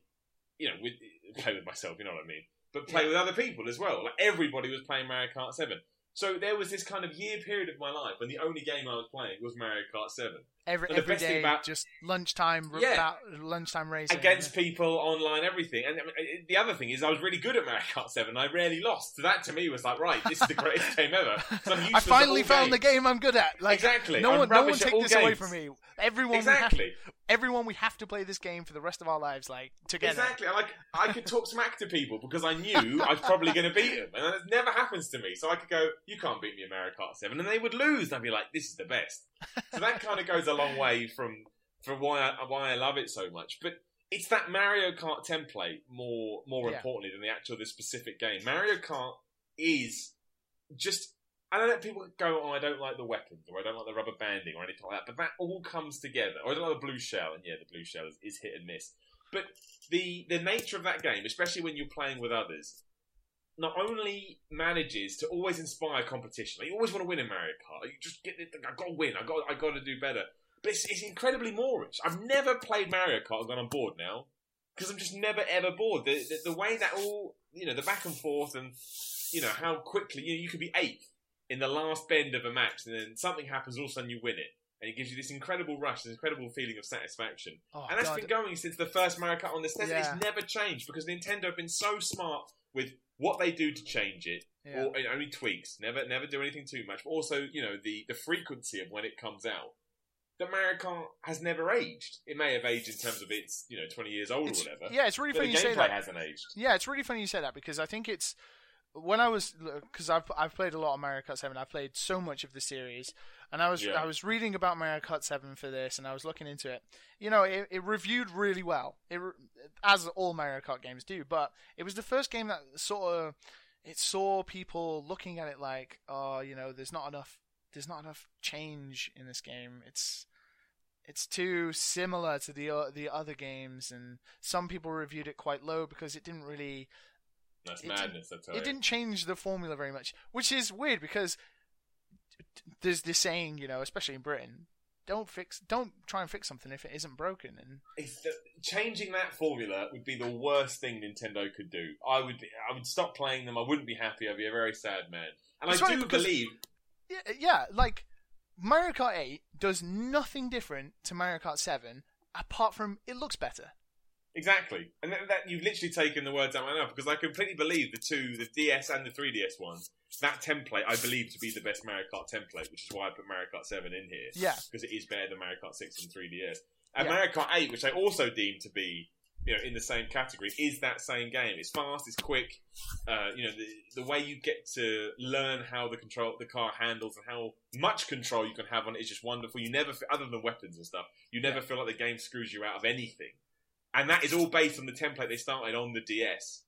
you know, with play with myself, you know what I mean. But play Yeah. with other people as well. Like everybody was playing Mario Kart Seven. So there was this kind of year period of my life when the only game I was playing was Mario Kart Seven. Every every day, about- just lunchtime, Yeah. about lunchtime racing against people online, everything. And I mean, uh, the other thing is, I was really good at Mario Kart Seven. I rarely lost. So that to me was like, right, this is the greatest game ever. So I finally all found the game I'm good at. Like exactly. no I'm one, no one take this away from me. Everyone, Exactly. everyone, we have to play this game for the rest of our lives, like together. Exactly. Like I could talk smack to people because I knew I was probably going to beat them, and that never happens to me. So I could go, "You can't beat me in Mario Kart 7. and they would lose. And I'd be like, "This is the best." So that kind of goes a long way from from why I, why I love it so much. But it's that Mario Kart template more more Yeah. importantly than the actual this specific game. Mario Kart is just. I don't let people go, oh, I don't like the weapons, or I don't like the rubber banding, or anything like that. But that all comes together. Or I don't like the blue shell, and yeah, the blue shell is, is hit and miss. But the the nature of that game, especially when you're playing with others, not only manages to always inspire competition. Like you always want to win in Mario Kart. You just get it. I got to win. I got. I got to do better. But it's, it's incredibly moreish. I've never played Mario Kart and gone on board now because I'm just never ever bored. The, the the way that all you know the back and forth and you know how quickly you know, you could be eighth in the last bend of a match and then something happens all of a sudden you win it. And it gives you this incredible rush, this incredible feeling of satisfaction. Oh, And that's God. been going since the first Mario Kart on the SNES. Yeah. It's never changed because Nintendo have been so smart with what they do to change it, Yeah. or only tweaks. Never, never do anything too much. But also, you know, the the frequency of when it comes out. That Mario Kart has never aged. It may have aged in terms of it's you know twenty years old It's- or whatever. yeah, it's really funny you say that hasn't aged. Yeah, it's really funny you say that because I think it's when I was because I've I've played a lot of Mario Kart Seven. I've played so much of the series, and I was Yeah. I was reading about Mario Kart Seven for this, and I was looking into it. You know, it, it reviewed really well, it re- as all Mario Kart games do. But it was the first game that sort of it saw people looking at it like, oh, you know, there's not enough there's not enough change in this game. It's it's too similar to the o- the other games, and some people reviewed it quite low because it didn't really That's It madness. Tell it you. didn't change the formula very much, which is weird because there's this saying, you know, especially in Britain, don't fix, don't try and fix something if it isn't broken. And the, changing that formula would be the worst thing Nintendo could do. I would, I would stop playing them. I wouldn't be happy. I'd be a very sad man. And I do believe yeah, uh, yeah, like Mario Kart 8 does nothing different to Mario Kart 7 apart from it looks better. Exactly, and that, that you've literally taken the words out of my mouth because I completely believe the two, the DS and the 3DS ones, that template I believe to be the best Mario Kart template, which is why I put Mario Kart 7 in here. Yeah. because it is better than Mario Kart 6 and 3DS. And Yeah. Mario Kart 8, which I also deem to be, you know, in the same category, is that same game. It's fast, it's quick. Uh, you know, the, the way you get to learn how the control the car handles and how much control you can have on it is just wonderful. You never, other than weapons and stuff, you never feel like the game screws you out of anything. And that is all based on the template they started on the DS.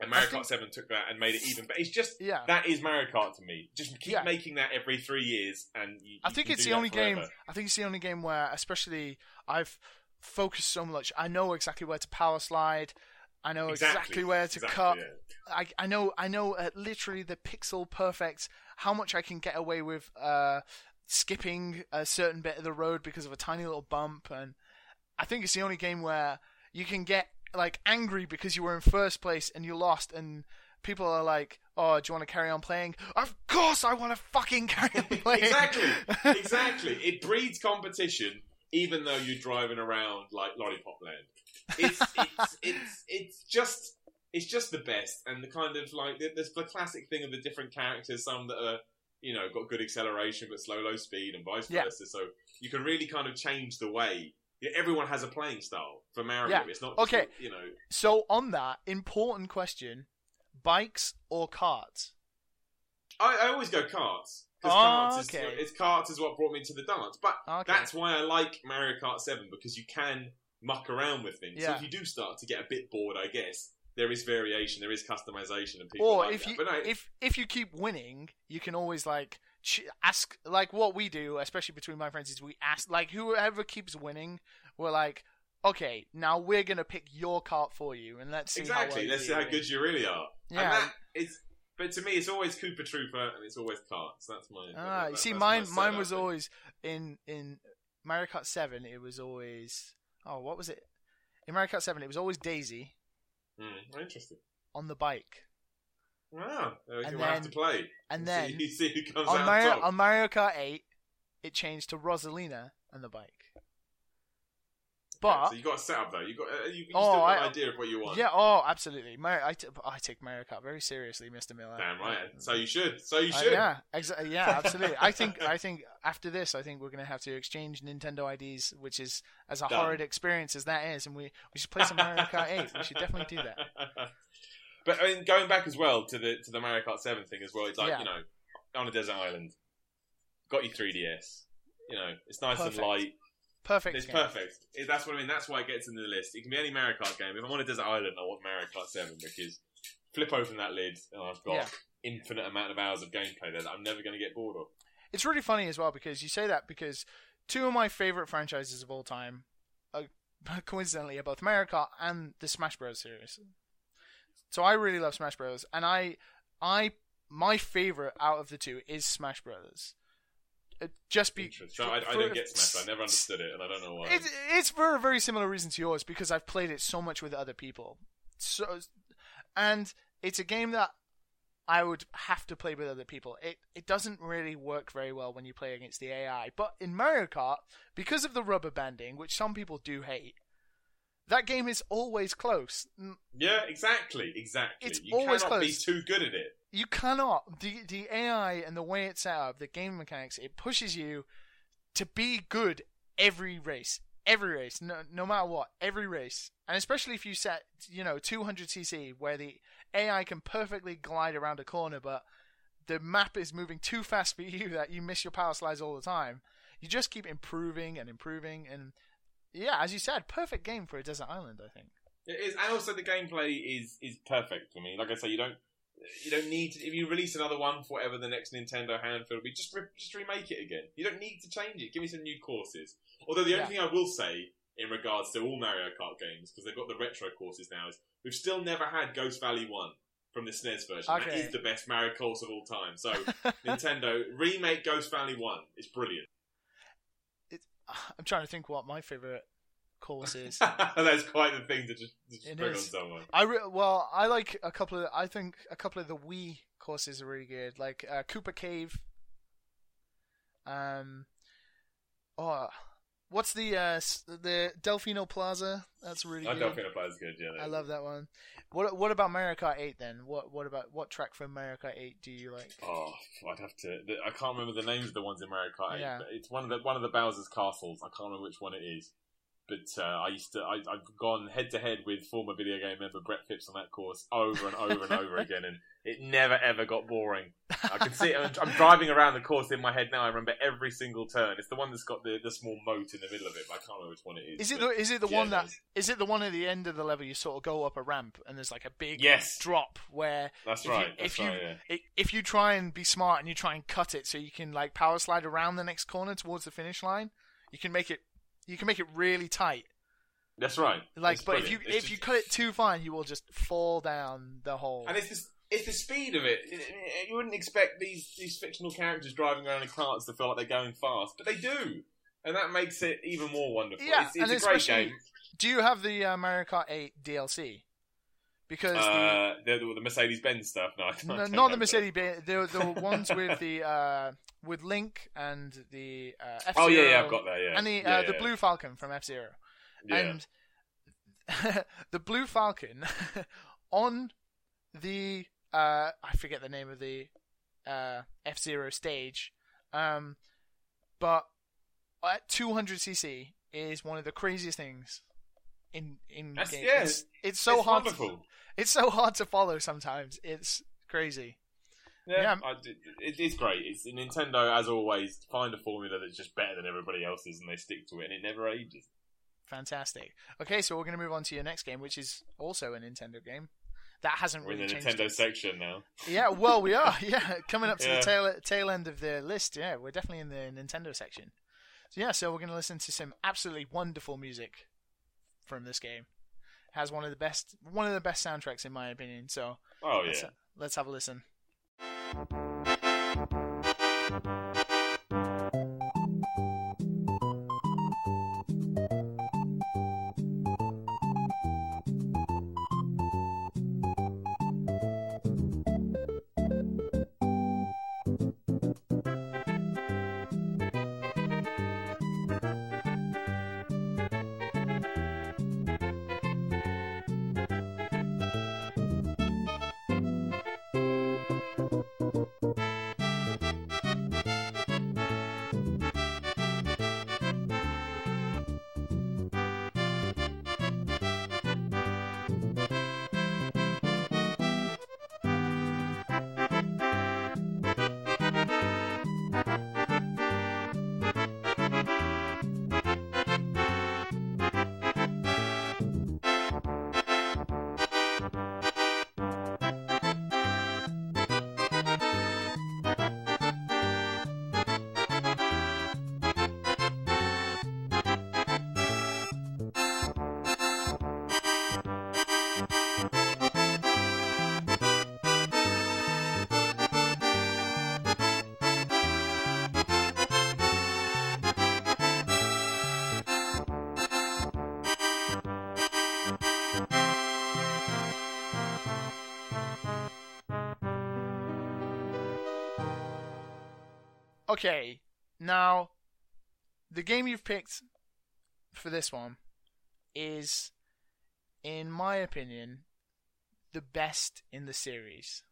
And Mario Kart 7 took that and made it even. But it's just Yeah. that is Mario Kart to me. Just keep Yeah. making that every three years, and you, I think it's the only game. I think it's the only game where, especially, I've focused so much. I know exactly where to power slide. I know exactly, where to exactly, cut. yeah. I, I know I know uh, literally the pixel perfect how much I can get away with uh, skipping a certain bit of the road because of a tiny little bump, and I think it's the only game where you can get like angry because you were in first place and you lost, and people are like, "Oh, do you want to carry on playing?" Of course, I want to fucking carry on playing. exactly, exactly. It breeds competition, even though you're driving around like Lollipop Land. It's it's it's it's just it's just the best, and the kind of like there's the classic thing of the different characters. Some that are you know got good acceleration but slow low speed, and vice Yeah. versa. So you can really kind of change the way. Everyone has a playing style for Mario. Yeah. It's not just, Okay. You know, So on that important question, bikes or carts? I, I always go carts. 'Cause Oh, is, okay. it's carts is what brought me to the dance. But Okay. That's why I like Mario Kart 7 because you can muck around with things. Yeah. So if you do start to get a bit bored, I guess there is variation, there is customization, and people or like if that. you But no, if if you keep winning, you can always like ch- ask like what we do, especially between my friends, is we ask like whoever keeps winning, we're like, okay, now we're gonna pick your cart for you, and let's see exactly, How well let's see how good you really are. Yeah. And that is, but to me, it's always Koopa Trooper and it's always carts. That's my. Ah, that- you see, mine mine was always in in Mario Kart Seven. It was always oh, what was it? In Mario Kart Seven, it was always Daisy, Hmm, interesting. on the bike. Wow, And we'll have to then- play. And then see who comes on out Mario, on Mario Kart 8, it changed to Rosalina and the bike. But so you got a setup though. You got uh, you, you Oh, still got I- an idea of what you want. yeah, oh, absolutely. Mario, I, t- I take Mario Kart very seriously, Mr. Miller. Damn right. So you should. So you Uh, should. yeah, exa- yeah, absolutely. I think I think after this, I think we're gonna have to exchange Nintendo IDs, which is as a Done. horrid experience as that is, and we we should play some Mario Kart 8. We should definitely do that. But I mean, going back as well to the to the Mario Kart Seven thing as well. It's like Yeah. you know, on a desert island, got your 3DS. You know, it's nice Perfect. and light. Perfect. It's game. perfect. It- that's what I mean. That's why it gets in the list. It can be any Mario Kart game. If I'm on a desert island, I want Mario Kart Seven because flip open that lid and I've got Yeah. infinite amount of hours of gameplay there that I'm never going to get bored of. It's really funny as well because you say that because two of my favorite franchises of all time, uh, are, coincidentally, are both Mario Kart and the Smash Bros. series. So I really love Smash Bros. And I, I, my favorite out of the two is Smash Brothers. Just be Interesting. So I, I don't get Smash. I never understood it, and I don't know why. It's it's for a very similar reason to yours because I've played it so much with other people. So, and it's a game that I would have to play with other people. It it doesn't really work very well when you play against the AI. But in Mario Kart, because of the rubber banding, which some people do hate, that game is always close. Yeah, exactly, exactly. It's you always cannot be too good at it. You cannot the the AI and the way it's set up, the game mechanics, it pushes you to be good every race, every race, no no matter what, every race, and especially if you set you know 200 cc where the AI can perfectly glide around a corner, but the map is moving too fast for you that you miss your power slides all the time. You just keep improving and improving, and yeah, as you said, perfect game for a desert island, I think. It is, and also the gameplay is is perfect for me. Like I say, you don't you don't need to, if you release another one for whatever the next Nintendo handful will be, just re- just remake it again. You don't need to change it. Give me some new courses. Although the only Yeah. thing I will say in regards to all Mario Kart games, because they've got the retro courses now, is we've still never had Ghost Valley One from the SNES version. That Okay. is the best Mario course of all time. So Nintendo remake Ghost Valley One. It's brilliant. I'm trying to think what my favorite course is. That's quite the thing to just, to just bring on is. someone. I re- well, I like a couple of. I think a couple of the Wii courses are really good, like uh, Koopa Cave. Um, oh, what's the uh the Delfino Plaza? That's really I good. the player's good. Yeah, I love that one. What What about Mario Kart Eight then? What What about what track from Mario Kart Eight do you like? Oh, I'd have to. I can't remember the names of the ones in Mario Kart 8, Yeah. it's one of the one of the Bowser's castles. I can't remember which one it is. But uh, I used to. I, I've gone head to head with former video game member Brett Phipps on that course over and over and over again, and it never ever got boring. I can see. I'm, I'm driving around the course in my head now. I remember every single turn. It's the one that's got the, the small moat in the middle of it, but I can't remember which one it is. Is it the Is it the yeah, one that is. it the one at the end of the level? You sort of go up a ramp and there's like a big Yes. drop where That's if you- right. if that's you- Yeah. if you try and be smart and you try and cut it so you can like power slide around the next corner towards the finish line, you can make it you can make it really tight. That's right. Like, It's but if you. It's if you cut it too fine, you will just fall down the hole. And it's the, it's the speed of it. You wouldn't expect these, these fictional characters driving around in carts to feel like they're going fast, but they do. And that makes it even more wonderful. Yeah, it's, it's a great game. Do you have the uh, Mario Kart 8 DLC? Because the, Uh, the, the, the Mercedes Benz stuff. No, I don't- I no, not the Mercedes, Benz, the the ones with the uh, with Link and the uh, F that. Oh yeah, yeah, I've got that. Yeah, and the yeah, uh, the yeah. Blue Falcon from F Zero. Yeah. And the Blue Falcon on the uh, I forget the name of the uh, F Zero stage, um, but at 200cc is one of the craziest things in in That's- game. yeah, it's, it's so it's hard. wonderful. To, it's so hard to follow sometimes. It's crazy. Yeah, Yeah. I, it, it's great. It's Nintendo, as always, find a formula that's just better than everybody else's, and they stick to it, and it never ages. Fantastic. Okay, so we're going to move on to your next game, which is also a Nintendo game. That hasn't We're in the changed. Nintendo section now. Yeah, well, we are. Yeah, coming up to Yeah. the tail tail end of the list. Yeah, we're definitely in the Nintendo section. So yeah, so we're going to listen to some absolutely wonderful music from this game. Has one of the best one of the best soundtracks in my opinion. So Oh let's, yeah. let's have a listen. Thank you. Okay, now the game you've picked for this one is, in my opinion, the best in the series.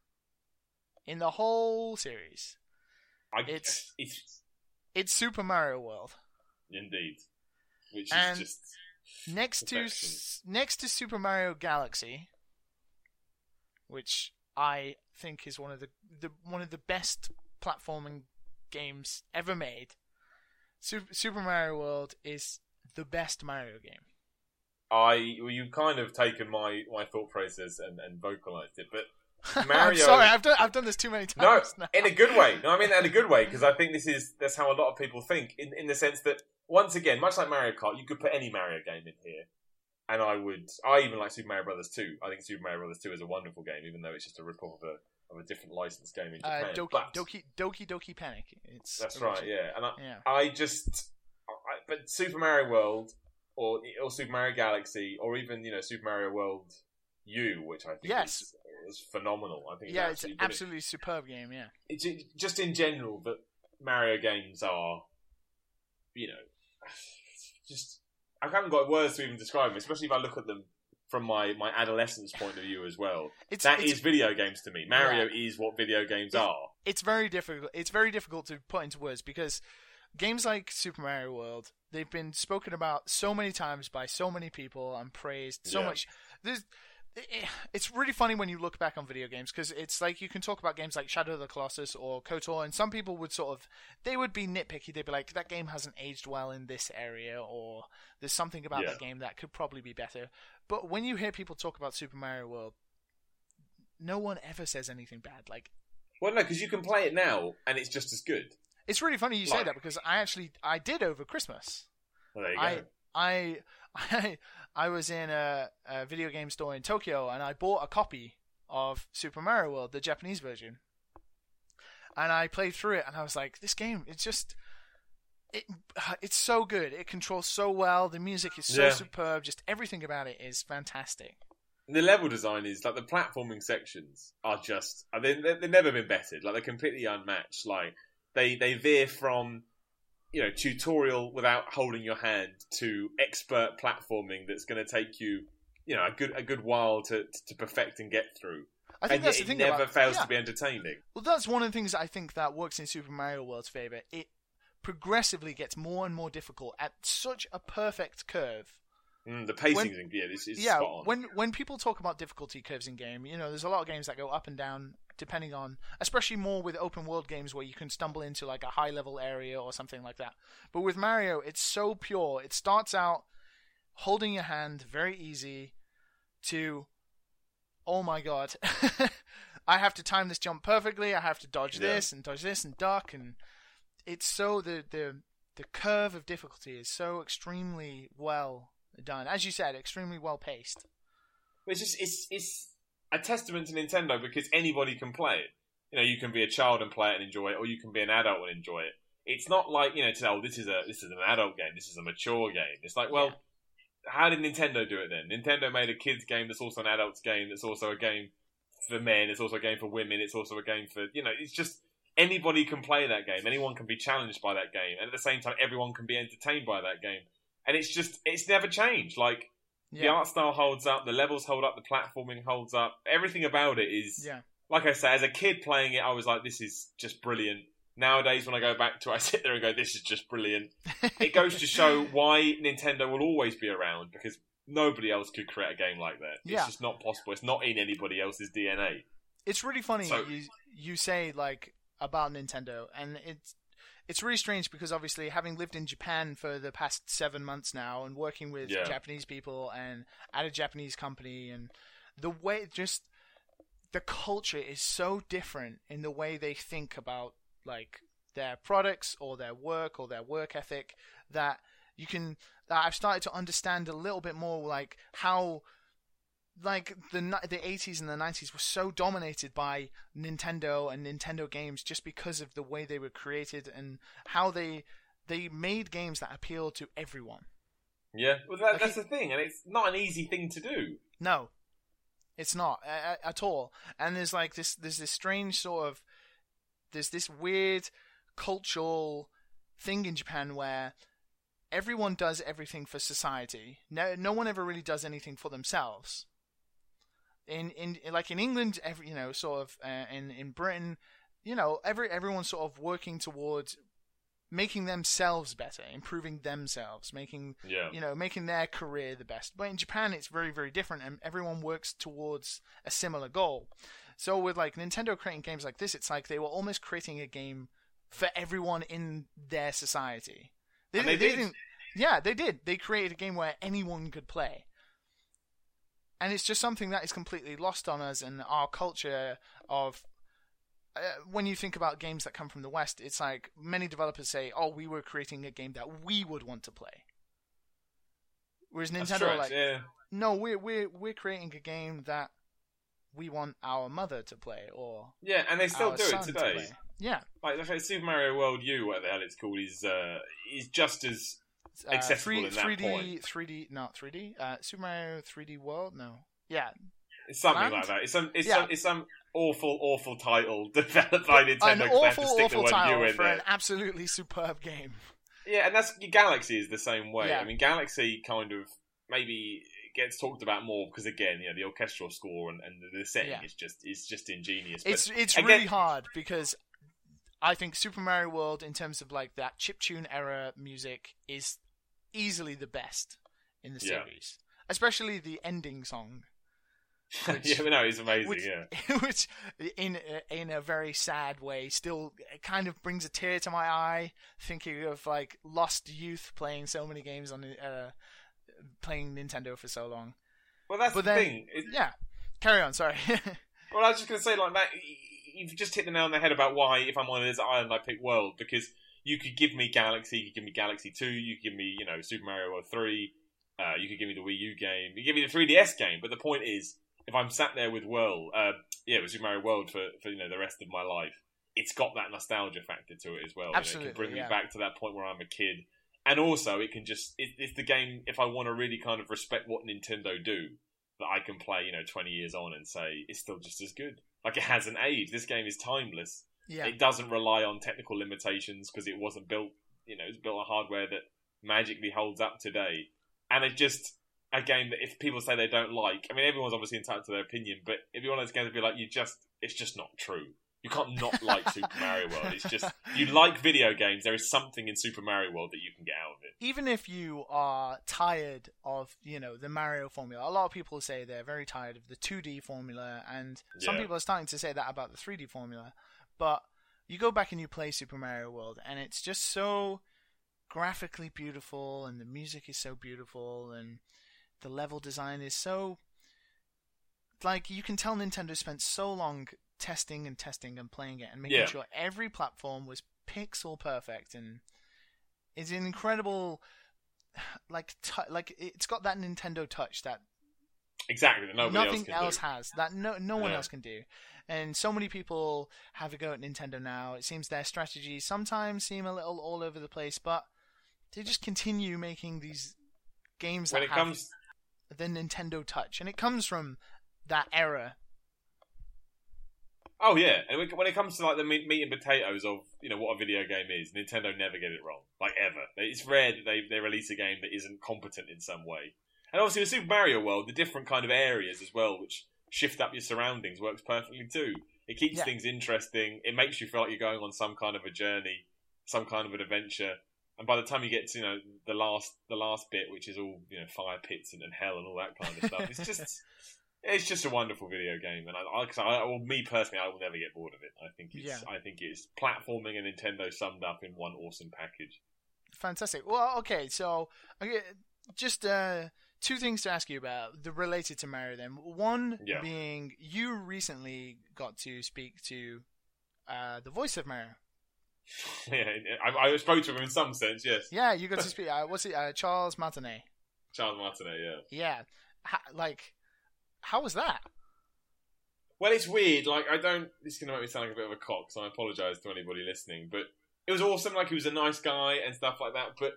In the whole series, I, It's- it's it's Super Mario World. indeed, which And- is just Next to Perfection. s- next to Super Mario Galaxy, which I think is one of the, the one of the best platforming games ever made. Super, Mario World is the best Mario game. I well, you've kind of taken my, my thought process and, and vocalized it, but Mario- sorry, I've done I've done this too many times. no, now. in a good way. No, I mean in a good way because I think this is that's how a lot of people think. In in the sense that once again, much like Mario Kart, you could put any Mario game in here, and I would. I even like Super Mario Brothers 2. I think Super Mario Brothers 2 is a wonderful game, even though it's just a rip-off of a of a different licensed game in Japan. uh, Doki, but Doki Doki Doki Panic. It's that's right, yeah. And I, Yeah. I just, I, but Super Mario World or or Super Mario Galaxy or even you know Super Mario World U, which I think Yes. is, is phenomenal. I think Yeah, it's it's absolutely, absolutely superb game. Yeah. It's ju- just in general that Mario games are, you know, just I haven't got words to even describe them. Especially if I look at them from my my adolescence point of view as well. It's That it's, is video games to me. Mario is what video games are. it's very difficult. It's very difficult to put into words because games like Super Mario World, they've been spoken about so many times by so many people and praised so Yeah. much. There's, it- it's really funny when you look back on video games because it's like you can talk about games like Shadow of the Colossus or KOTOR, and some people would sort of they would be nitpicky. They'd be like, "That game hasn't aged well in this area," or "There's something about Yeah. that game that could probably be better." But when you hear people talk about Super Mario World, no one ever says anything bad. Like Well, no, because you can play it now and it's just as good. It's really funny you say that because I actually I did over Christmas. Well, there you I go. I I I was in a, a video game store in Tokyo and I bought a copy of Super Mario World, the Japanese version. And I played through it and I was like, this game it's just it it's so good. It controls so well. The music is so Yeah. superb. Just everything about it is fantastic. the level design is like the platforming sections are just uh, they they- they've never been bettered. Like they're completely unmatched. Like they they veer from you know tutorial without holding your hand to expert platforming that's going to take you you know a good a good while to to perfect and get through. I think and that's the it thing never about, fails yeah. to be entertaining. Well, that's one of the things I think that works in Super Mario World's favor. It progressively gets more and more difficult at such a perfect curve. Mm, the pacing is yeah, this is yeah, spot on. when when people talk about difficulty curves in game, you know, there's a lot of games that go up and down depending on, especially more with open world games where you can stumble into like a high level area or something like that. But with Mario, it's so pure. It starts out holding your hand, very easy, to, oh my god, I have to time this jump perfectly. I have to dodge Yeah. this and dodge this and duck, and it's so the the the curve of difficulty is so extremely well done. As you said, extremely well paced. It's just it's it's a testament to Nintendo because anybody can play it. You know, you can be a child and play it and enjoy it, or you can be an adult and enjoy it. It's not like you know, to say, oh, this is a this is an adult game, this is a mature game. It's like, well, how did Nintendo do it then? Nintendo made a kids game that's also an adult's game, that's also a game for men, it's also a game for women, it's also a game for you know, it's just anybody can play that game, anyone can be challenged by that game, and at the same time, everyone can be entertained by that game. And it's just it's never changed. Like the art style holds up, the levels hold up, the platforming holds up. Everything about it is, yeah, like I say, as a kid playing it, I was like, this is just brilliant. Nowadays, when I go back to it, I sit there and go, this is just brilliant. It goes to show why Nintendo will always be around because nobody else could create a game like that. It's Yeah. just not possible. It's not in anybody else's DNA. it's really funny So- you you say like about Nintendo, and it's it's really strange because obviously having lived in Japan for the past seven months now and working with Yeah. Japanese people and at a Japanese company and the way just the culture is so different in the way they think about like their products or their work or their work ethic that you can that I've started to understand a little bit more like how like the the 80s and the 90s were so dominated by Nintendo and Nintendo games just because of the way they were created and how they they made games that appeal to everyone. Yeah, well, that, Okay. that's the thing, and it's not an easy thing to do. No, it's not a- a- at all. And there's like this there's this strange sort of there's this weird cultural thing in Japan where everyone does everything for society. No, no one ever really does anything for themselves. In in like in England, every you know, sort of uh, in in Britain, you know, every everyone's sort of working towards making themselves better, improving themselves, making Yeah. you know, making their career the best. But in Japan, it's very, very different, and everyone works towards a similar goal. So with like Nintendo creating games like this, it's like they were almost creating a game for everyone in their society. They, And they they did. didn't. Yeah, they did. They created a game where anyone could play. And it's just something that is completely lost on us and our culture of uh, when you think about games that come from the West, it's like many developers say, "Oh, we were creating a game that we would want to play." Whereas Nintendo, are like, yeah. no, we're we're we're creating a game that we want our mother to play or Yeah, and they still do it today. play. Yeah, Like, the fact Super Mario World U, whatever the hell it's called, is uh, is just as uh, Accessible three, in that 3D, point. 3D, not 3D. Uh, Super Mario 3D World, no. Yeah, it's something Land? like that. It's some it's Yeah. some it's some awful awful title developed by Nintendo. an 'cause they have awful, to stick awful title in for there. an absolutely superb game. Yeah, and that's Galaxy is the same way. Yeah. I mean, Galaxy kind of maybe gets talked about more because again, you know, the orchestral score and, and the setting Yeah. is just is just ingenious. But It's it's again- really hard because I think Super Mario World, in terms of like that chiptune era music, is easily the best in the Yeah. series, especially the ending song. which- yeah, no, it's amazing. which, yeah, which in a- in a very sad way still kind of brings a tear to my eye thinking of like lost youth playing so many games on uh, playing Nintendo for so long. well, that's but the then- thing. It- Yeah, carry on. Sorry. Well, I was just going to say like that. You've just hit the nail on the head about why, if I'm on this island, I pick World because you could give me Galaxy, you could give me Galaxy Two, you could give me you know Super Mario World Three, uh, you could give me the Wii U game, you could give me the 3DS game. But the point is, if I'm sat there with World, uh, yeah, with Super Mario World for, for you know the rest of my life, it's got that nostalgia factor to it as well. You know, it can bring yeah. me back to that point where I'm a kid. And also, it can just, it, it's the game, if I want to really kind of respect what Nintendo do, that I can play, you know, 20 years on and say it's still just as good. Like it hasn't aged. This game is timeless. yeah, It doesn't rely on technical limitations because it wasn't built, you know, it's built on hardware that magically holds up today. And it's just a game that if people say they don't like, I mean, everyone's obviously entitled to their opinion, but if you're one of those games to be like, you just, it's just not true. You can't not like Super Mario World. It's just, you like video games, there is something in Super Mario World that you can get out of it. even if you are tired of you know the Mario formula, a lot of people say they're very tired of the 2D formula, and some Yeah. people are starting to say that about the 3D formula. But you go back and you play Super Mario World, and it's just so graphically beautiful, and the music is so beautiful, and the level design is so like you can tell Nintendo spent so long testing and testing and playing it and making Yeah. sure every platform was pixel perfect and it's an incredible like t- like it's got that Nintendo touch that Exactly, that nobody nothing else do. has that no no one Yeah. else can do and so many people have a go at Nintendo now it seems their strategies sometimes seem a little all over the place but they just continue making these games When that it have comes the Nintendo touch and it comes from that era Oh yeah, and when- when it comes to like the meat, meat and potatoes of you know what a video game is, Nintendo never get it wrong, like ever. It's rare that they they release a game that isn't competent in some way. And obviously, with Super Mario World, the different kind of areas as well, which shift up your surroundings, works perfectly too. It keeps Yeah. things interesting. It makes you feel like you're going on some kind of a journey, some kind of an adventure. And by the time you get to you know the last the last bit, which is all you know fire pits and, and hell and all that kind of stuff, it's just it's just a wonderful video game, and I, I, 'cause I, well, me personally, I will never get bored of it. I think it's, Yeah. I think it's platforming and Nintendo summed up in one awesome package. Fantastic. Well, okay, so okay, just uh, two things to ask you about the related to Mario. Then one Yeah. being you recently got to speak to uh, the voice of Mario. yeah, I, I spoke to him in some sense, yes. Yeah, you got to speak. Uh, what's it? Uh, Charles Martinet. Charles Martinet, yeah. Yeah, ha- like how was that? Well, it's weird. Like, I don't. This is going to make me sound like a bit of a cock, so I apologise to anybody listening. But it was awesome. Like, he was a nice guy and stuff like that. But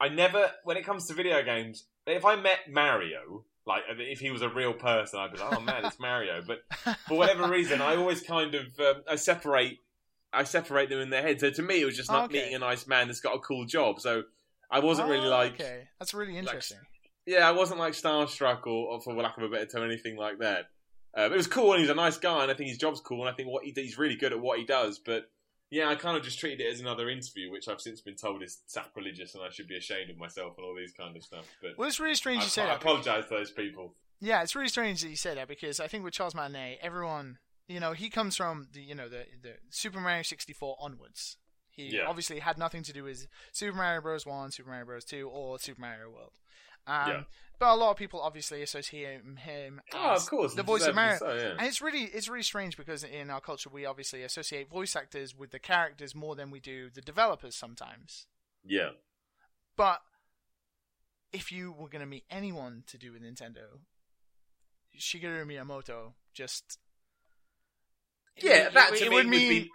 I never, when it comes to video games, if I met Mario, like, if he was a real person, I'd be like, oh man, it's Mario. But for whatever reason, I always kind of um, I separate I separate them in their head. So to me, it was just like Okay. meeting a nice man that's got a cool job. So I wasn't really Oh, like, okay, that's really interesting. Yeah, I wasn't like starstruck or, or for lack of a better term, anything like that. Um, it was cool, and he's a nice guy, and I think his job's cool, and I think what he he's really good at what he does. But yeah, I kind of just treated it as another interview, which I've since been told is sacrilegious, and I should be ashamed of myself and all these kind of stuff. But well, it's really strange I, you say that. I apologise to those people. Yeah, it's really strange that you say that because I think with Charles Martinet, everyone, you know, he comes from the, you know, the the Super Mario 64 onwards. He Yeah. obviously had nothing to do with Super Mario Bros. 1, Super Mario Bros. 2, or Super Mario World. Um, Yeah. But a lot of people obviously associate him, Oh, as of course, the voice of Mario. so, yeah. And it's really it's really strange because in our culture we obviously associate voice actors with the characters more than we do the developers sometimes. Yeah. But if you were going to meet anyone to do with Nintendo, Shigeru Miyamoto just Yeah, it, that it, it would would mean be-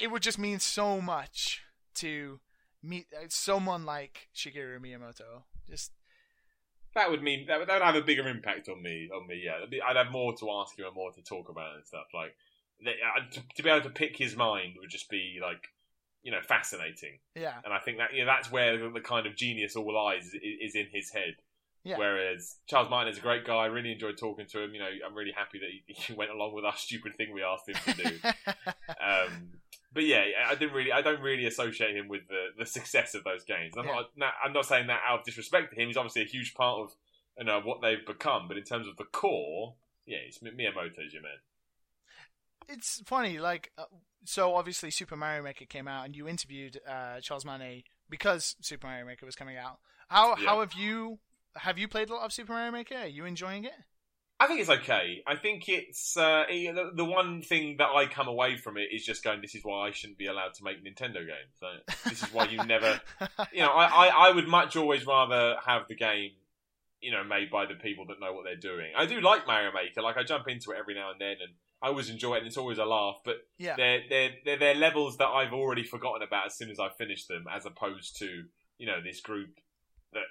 it would just mean so much to meet uh, someone like Shigeru Miyamoto. Just That would mean that would, that would have a bigger impact on me. On me, yeah. Be- I'd have more to ask him and more to talk about and stuff. Like that- uh, to, to be able to pick his mind would just be like, you know, fascinating. yeah, And I think that you know that's where the, the kind of genius all lies is, is in his head. Yeah. Whereas Charles Martin is a great guy. I really enjoyed talking to him. You know, I'm really happy that he, he went along with our stupid thing we asked him to do. um, but yeah, I didn't really, I don't really associate him with the, the success of those games. I'm, Yeah. not, not, I'm not saying that out of disrespect to him. He's obviously a huge part of you know what they've become. But in terms of the core, yeah, it's Mi- Miyamoto's your man. it's funny, like, uh, so obviously Super Mario Maker came out, and you interviewed uh, Charles Martinet because Super Mario Maker was coming out. How Yeah. how have you have you played a lot of Super Mario Maker? Are you enjoying it? I think it's okay. I think it's uh, the, the one thing that I come away from it is just going. This is why I shouldn't be allowed to make Nintendo games. So this is why you never. You know, I, I, I would much always rather have the game, you know, made by the people that know what they're doing. I do like Mario Maker. Like I jump into it every now and then, and I always enjoy it, and it's always a laugh. But yeah, they're they're they're, they're levels that I've already forgotten about as soon as I finish them, as opposed to you know this group that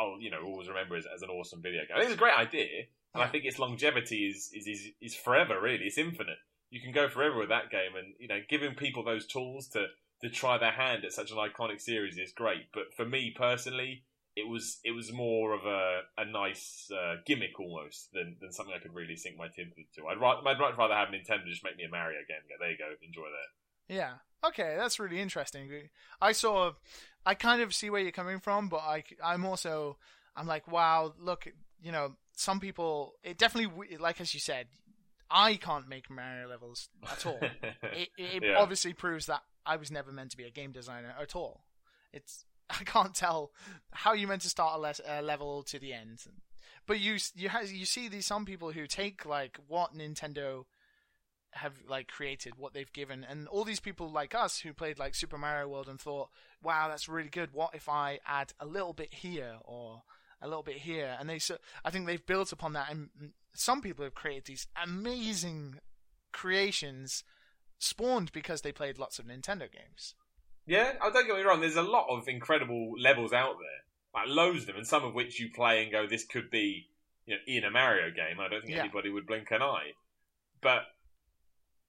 I'll you know always remember as, as an awesome video game. I think it's a great idea, and I think its longevity is is is, is forever. Really, it's infinite. You can go forever with that game, and you know giving people those tools to to try their hand at such an iconic series is great. But for me personally. It was it was more of a, a nice uh, gimmick almost than, than something I could really sink my teeth into. I'd, ra- I'd much rather have Nintendo just make me a Mario game. Go there you go, enjoy that. yeah. Okay, that's really interesting. I sort of, I kind of see where you're coming from, but I, I'm also, I'm like, wow, look, you know, some people, it definitely, like as you said, I can't make Mario levels at all. it, it Yeah. obviously proves that I was never meant to be a game designer at all. It's I can't tell how you meant to start a, les- a level to the end. But you you ha- you see these some people who take like what Nintendo have like created, what they've given, and all these people like us who played like Super Mario World and thought, "Wow, that's really good. What if I add a little bit here or a little bit here?" And they so I think they've built upon that, and some people have created these amazing creations spawned because they played lots of Nintendo games. Yeah, I don't get me wrong. There's a lot of incredible levels out there, like loads of them, and some of which you play and go, "This could be, you know, in a Mario game." I don't think Yeah. anybody would blink an eye. But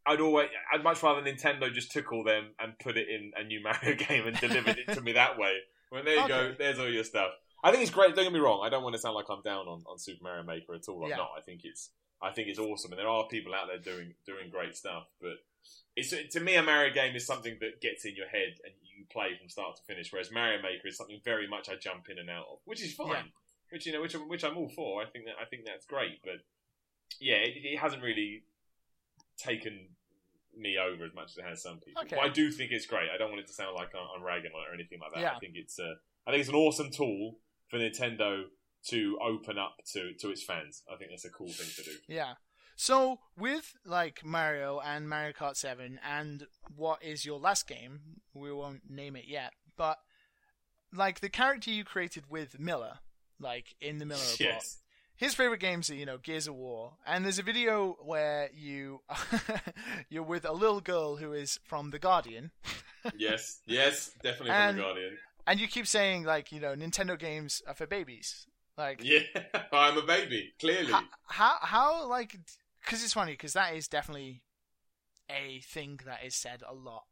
I'd always, I'd much rather Nintendo just took all them and put it in a new Mario game and delivered it to me that way. Well, there you go. There's all your stuff. I think it's great. Don't get me wrong. I don't want to sound like I'm down on, on Super Mario Maker at all. I'm Yeah. not. I think it's I think it's awesome, and there are people out there doing doing great stuff. But it's to me, a Mario game is something that gets in your head and you play from start to finish. Whereas Mario Maker is something very much I jump in and out of, which is fine. Yeah. Which you know, which I'm, which I'm all for. I think that I think that's great. But yeah, it, it hasn't really taken me over as much as it has some people. Okay. But I do think it's great. I don't want it to sound like I'm, I'm ragging on it or anything like that. Yeah. I think it's uh, I think it's an awesome tool for Nintendo to open up to to its fans. I think that's a cool thing to do. Yeah. So with like Mario and Mario Kart 7 and what is your last game, we won't name it yet, but like the character you created with Miller, like in the Miller Report, Yes. his favorite games are you know Gears of War, and there's a video where you you're with a little girl who is from the Guardian, yes, yes, definitely from the Guardian. And you keep saying like you know Nintendo games are for babies, like Yeah, I'm a baby. Clearly, how how, how like because it's funny because that is definitely a thing that is said a lot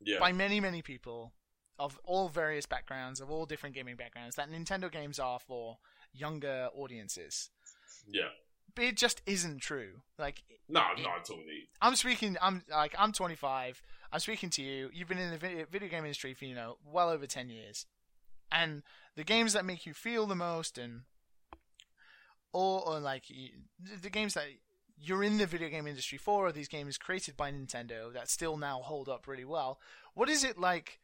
Yeah. by many, many people of all various backgrounds, of all different gaming backgrounds, that Nintendo games are for younger audiences. yeah. It just isn't true. Like, No, not at all. I'm speaking. I'm like I'm 25. I'm speaking to you. You've been in the video, game industry for you know well over 10 years, and the games that make you feel the most, and or, or like the- the games that you're in the video game industry for, are these games created by Nintendo that still now hold up really well. What is it like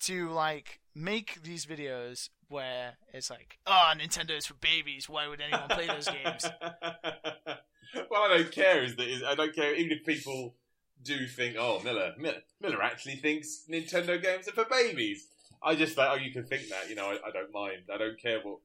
to like make these videos where it's like, oh, Nintendo's for babies. Why would anyone play those games? well, I don't care. Is that is, I don't care even if people do think, oh, Miller, Miller, Miller actually thinks Nintendo games are for babies. I just like, oh, you can think that. You know, I, I don't mind. I don't care what.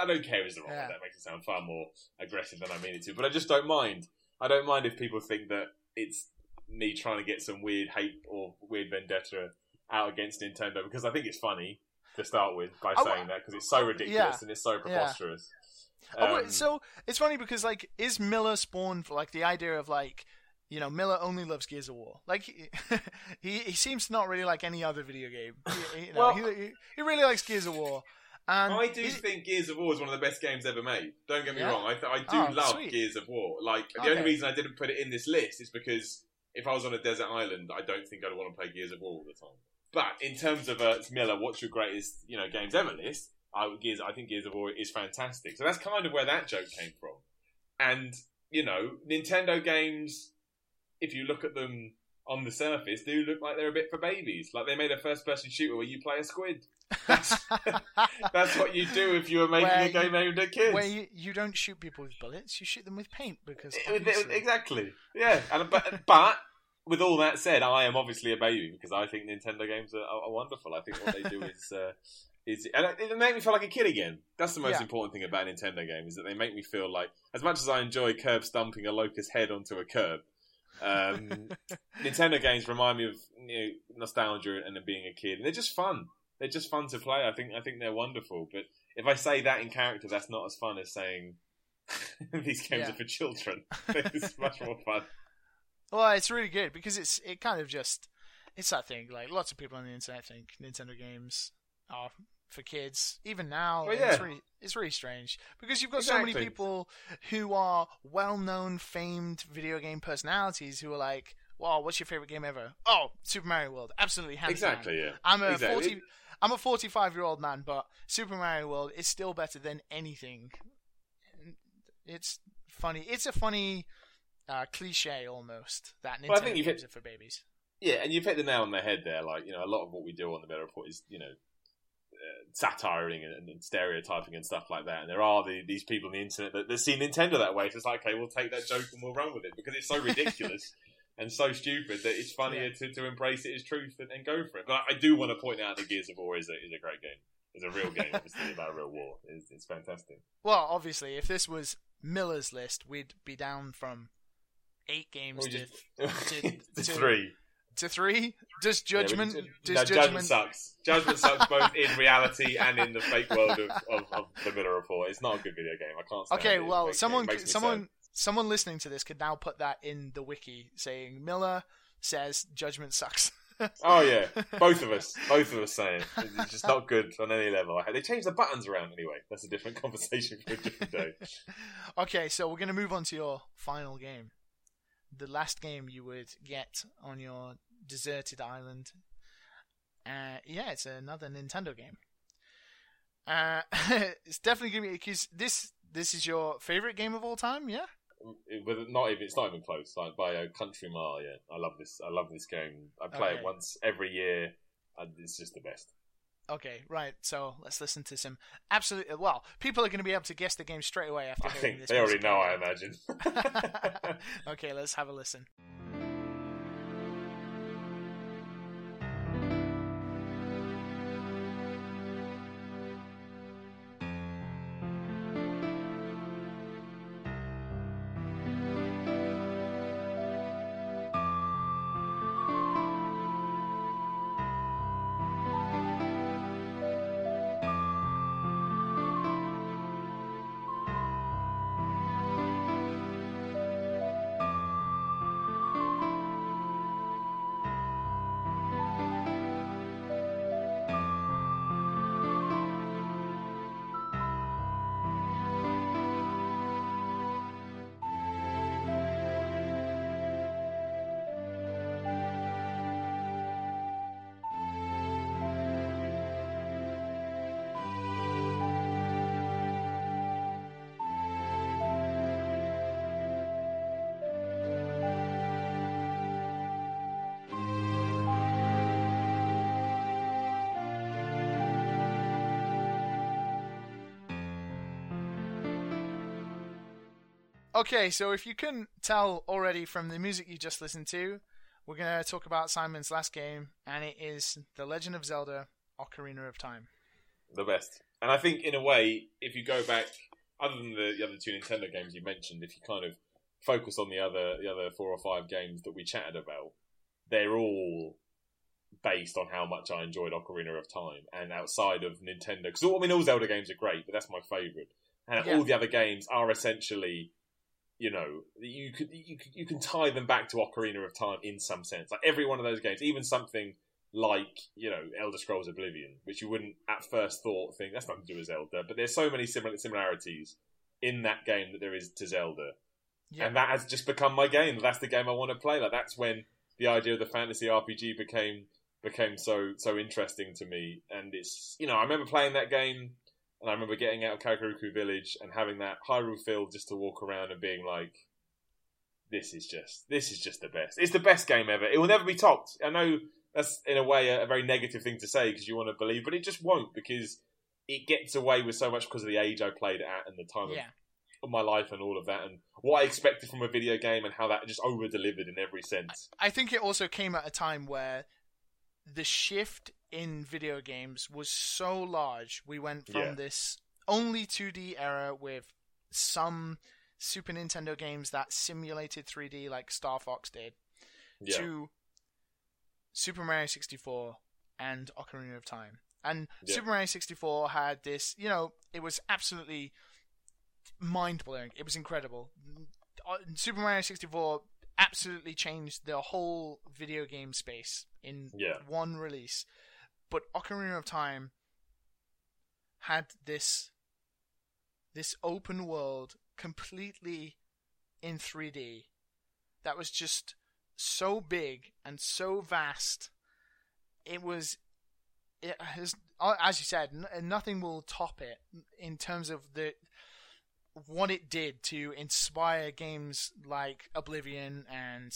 I don't care is the wrong Yeah. That makes it sound far more aggressive than I mean it to. But I just don't mind. I don't mind if people think that it's me trying to get some weird hate or weird vendetta out against Nintendo because I think it's funny to start with by saying that because it's so ridiculous yeah. and it's so preposterous. Oh, wait, Um, so it's funny because like, is Miller spawned for like the idea of like, you know, Miller only loves Gears of War. Like, he he, he seems to not really like any other video game. He, you know, Well- he, he really likes Gears of War. And I do think Gears of War is one of the best games ever made. Don't get me Yeah? wrong. I, th- I do Oh, love sweet. Gears of War. Like the Okay. only reason I didn't put it in this list is because if I was on a desert island, I don't think I'd want to play Gears of War all the time. But in terms of uh, Miller, what's your greatest you know games ever list? I Gears. I think Gears of War is fantastic. So that's kind of where that joke came from. And you know, Nintendo games, if you look at them on the surface, do look like they're a bit for babies. Like they made a first-person shooter where you play a squid. That's that's what you do if you were making Where a game aimed at kids. where you, you don't shoot people with bullets, you shoot them with paint because It- it- exactly. Yeah. And, but, but with all that said, I am obviously a baby because I think Nintendo games are, are wonderful. I think what they do is. Uh, is, and it make me feel like a kid again. That's the most Yeah. important thing about Nintendo games is that they make me feel like, as much as I enjoy curb stomping a locust head onto a curb, um, Nintendo games remind me of you know, nostalgia and of being a kid. And they're just fun. They're just fun to play. I think I think they're wonderful. But if I say that in character, that's not as fun as saying these games Yeah. are for children. it's much more fun. Well, it's really good because it's it kind of just it's that thing. Like lots of people on the internet think Nintendo games are for kids. Even now, Well, it's really it's really strange because you've got so many people who are well-known, famed video game personalities who are like, "Wow, what's your favorite game ever?" Oh, Super Mario World, absolutely hands down. Exactly. Yeah. I'm a Exactly. forty. I'm a 45 year old man, but Super Mario World is still better than anything. It's funny. It's a funny uh, cliche almost that Nintendo Well, I think you've games hit- are for babies. Yeah, and you've hit the nail on the head there. Like, you know, a lot of what we do on the Miller Report is, you know, uh, satiring and, and stereotyping and stuff like that. And there are the, these people on the internet that, that see Nintendo that way. So it's like, okay, we'll take that joke and we'll run with it because it's so ridiculous and so stupid that it's funnier to, to embrace it as truth and, and go for it. But I do want to point out that Gears of War is a, is a great game. It's a real game, obviously, about a real war. It's, it's fantastic. Well, obviously, if this was Miller's list, we'd be down from eight games to, just, to- to to- three. to three. Does Yeah, we- judgment? no, judgment judgment? sucks. Judgment sucks both in reality and in the fake world of, of, of the Miller Report. It's not a good video game. I can't. Okay, well, someone, it makes me someone, sad. someone listening to this could now put that in the wiki, saying Miller says judgment sucks. Oh yeah, both of us, both of us saying it. it's just not good on any level. They changed the buttons around anyway. That's a different conversation for a different day. okay, so we're going to move on to your final game. The last game you would get on your deserted island. Uh, yeah, it's another Nintendo game. Uh, it's definitely going to be because this this is your favorite game of all time, yeah? With not even, it's not even close. Like by a country mile. Yeah, I love this. I love this game. I play Okay. it once every year. And it's just the best. Okay, right. So let's listen to some absolutely. Well, people are going to be able to guess the game straight away after I hearing think this. they already know. I imagine. okay, let's have a listen. Okay, so if you couldn't tell already from the music you just listened to, we're going to talk about Simon's last game, and it is The Legend of Zelda Ocarina of Time. The best. And I think, in a way, if you go back, other than the, the other two Nintendo games you mentioned, if you kind of focus on the other the other four or five games that we chatted about, they're all based on how much I enjoyed Ocarina of Time. And outside of Nintendo, because I mean, all Zelda games are great, but that's my favourite. And Yeah. all the other games are essentially, you know, you could you could- you can tie them back to Ocarina of Time in some sense. Like every one of those games, even something like you know Elder Scrolls Oblivion, which you wouldn't at first thought think that's nothing to do with Zelda, but there's so many similar similarities in that game that there is to Zelda, Yeah. and that has just become my game. That's the game I want to play. Like that's when the idea of the fantasy RPG became became so so interesting to me. And it's you know I remember playing that game, and I remember getting out of Kakariko Village and having that Hyrule field just to walk around and being like. This is just this is just the best. It's the best game ever. It will never be topped. I know that's in a way a, a very negative thing to say because you want to believe, but it just won't because it gets away with so much because of the age I played it at and the time yeah. of my life and all of that and what I expected from a video game and how that just over delivered in every sense. I think it also came at a time where the shift in video games was so large. We went from Yeah. this only 2D era with some Super Nintendo games that simulated 3D like Star Fox did Yeah, to Super Mario 64 and Ocarina of Time. And Yeah. Super Mario 64 had this, you know, it was absolutely mind blowing. It was incredible. Uh, Super Mario 64 absolutely changed the whole video game space in Yeah. one release. But Ocarina of Time had this this open world completely in 3D that was just so big and so vast. It was, it has, uh, as you said, n- uh, nothing will top it in terms of the what it did to inspire games like Oblivion and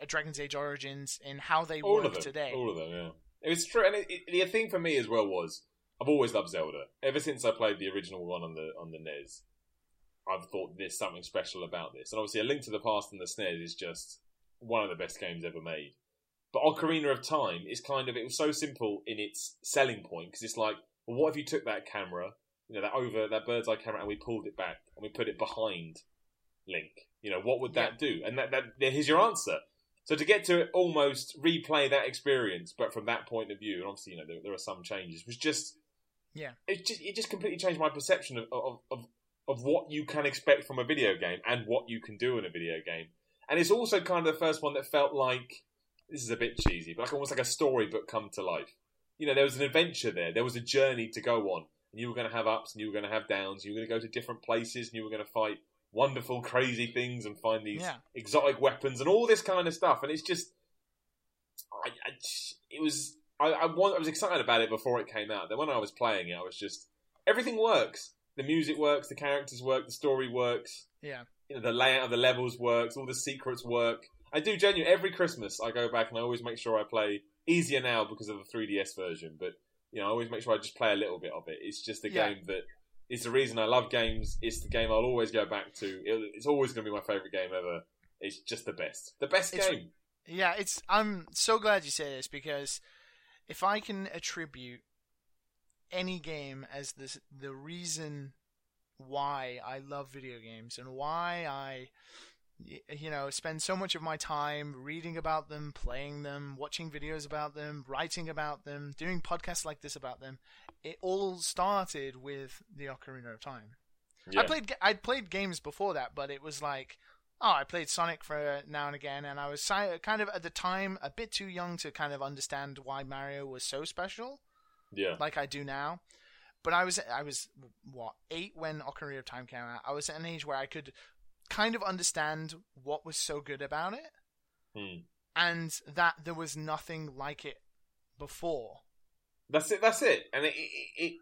uh, Dragon's Age Origins in how they all work today. All of them, yeah. It was true, and it, it, the thing for me as well was I've always loved Zelda. Ever since I played the original one on the on the NES, I've thought there's something special about this. And obviously, A Link to the Past and the SNES is just one of the best games ever made. But Ocarina of Time is kind of it was so simple in its selling point because it's like, well, what if you took that camera, you know, that over that bird's eye camera, and we pulled it back and we put it behind Link? You know, what would that do? And that, that here's your answer. So to get to almost replay that experience, but from that point of view, and obviously, you know, there, there are some changes, was just Yeah. it just it just completely changed my perception of, of of of what you can expect from a video game and what you can do in a video game. And it's also kind of the first one that felt like this is a bit cheesy, but like almost like a storybook come to life. You know, there was an adventure there. There was a journey to go on. And you were going to have ups and you were going to have downs. You were going to go to different places and you were going to fight wonderful, crazy things and find these Yeah. exotic weapons and all this kind of stuff. And it's just, I, I it was, I, I, wa- I was excited about it before it came out. Then when I was playing it, I was just, everything works. The music works, the characters work, the story works Yeah. you know, the layout of the levels works, all the secrets work. I do genuinely every Christmas I go back and I always make sure I play easier now because of the 3DS version, but you know, I always make sure I just play a little bit of it. It's just a Yeah. game that it's the reason I love games. It's the game I'll always go back to. It, it's always going to be my favorite game ever. It's just the best, the best It's- game. Yeah, it's. I'm so glad you say this because if I can attribute any game as this the reason why I love video games and why I, you know, spend so much of my time reading about them, playing them, watching videos about them, writing about them, doing podcasts like this about them, it all started with the Ocarina of Time. Yeah. I played I'd played games before that, but it was like, oh, I played Sonic for now and again, and I was si- kind of at the time a bit too young to kind of understand why Mario was so special, yeah, like I do now. But I was I was what eight when Ocarina of Time came out. I was at an age where I could kind of understand what was so good about it, Hmm. and that there was nothing like it before. That's it. That's it. And it, it, it,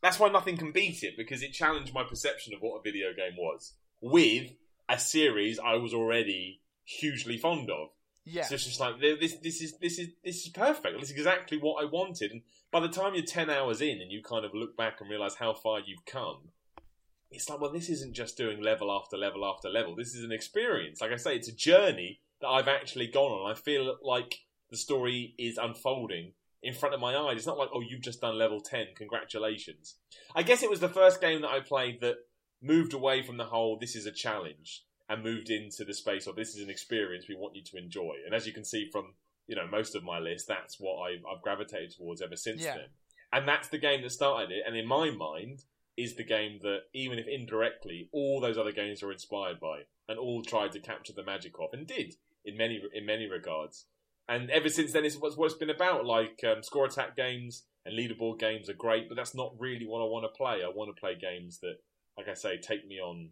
that's why nothing can beat it because it challenged my perception of what a video game was with a series I was already hugely fond of. Yeah, So it's just like this. This is this is this is perfect. This is exactly what I wanted. And by the time you're ten hours in and you kind of look back and realize how far you've come, it's like, well, this isn't just doing level after level after level. This is an experience. Like I say, it's a journey that I've actually gone on. I feel like the story is unfolding in front of my eyes. It's not like, oh, you've just done level 10, congratulations. I guess it was the first game that I played that moved away from the whole, this is a challenge, and moved into the space of, this is an experience we want you to enjoy. And as you can see from, you know, most of my list, that's what I've, I've gravitated towards ever since Yeah. then. And that's the game that started it. And in my mind, is the game that, even if indirectly, all those other games were inspired by, and all tried to capture the magic of, and did in many in many regards. And ever since then, it's what's what it's been about. Like um, score attack games and leaderboard games are great, but that's not really what I want to play. I want to play games that, like I say, take me on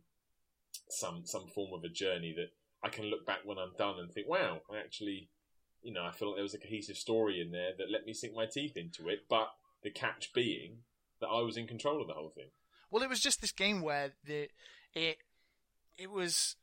some some form of a journey that I can look back when I'm done and think, wow, I actually, you know, I feel like there was a cohesive story in there that let me sink my teeth into it. But the catch being that I was in control of the whole thing. Well, it was just this game where the it it was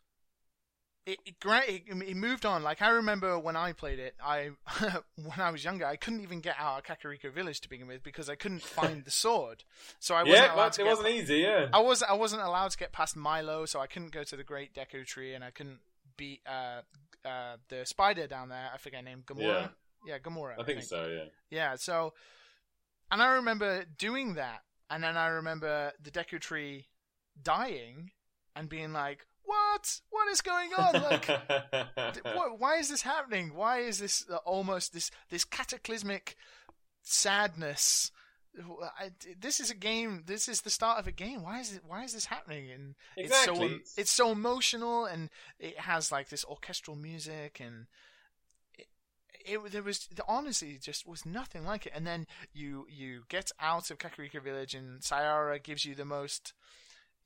it it, it it moved on. Like I remember when I played it, I when I was younger, I couldn't even get out of Kakariko Village to begin with because I couldn't find the sword. So I wasn't yeah, allowed to it get wasn't easy. Yeah, I was I wasn't allowed to get past Mido, so I couldn't go to the Great Deku Tree, and I couldn't beat uh, uh, the spider down there. I forget her name, Gamora. Yeah, Gamora. I think so. Yeah. Yeah, so, and I remember doing that, and then I remember the Deku Tree dying, and being like, "What? What is going on? Like, what, why is this happening? Why is this uh, almost this this cataclysmic sadness?" I, this is a game. This is the start of a game. Why is it? Why is this happening? And Exactly. it's so it's so emotional, and it has like this orchestral music, and it there was honestly just was nothing like it. And then you you get out of Kakariko Village, and Saria gives you the most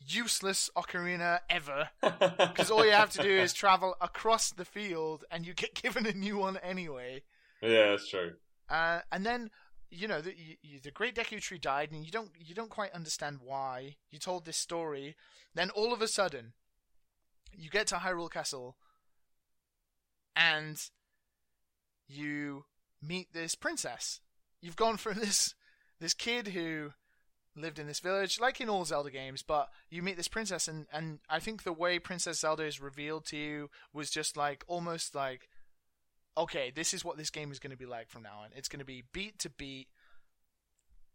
useless ocarina ever because all you have to do is travel across the field, and you get given a new one anyway. yeah, that's true. Uh, and then you know the, you, the Great Deku Tree died, and you don't you don't quite understand why. You told this story, then all of a sudden, you get to Hyrule Castle, and you meet this princess. You've gone from this this kid who lived in this village, like in all Zelda games, but you meet this princess, and and I think the way Princess Zelda is revealed to you was just like almost like okay, this is what this game is going to be like from now on. It's going to be beat to beat.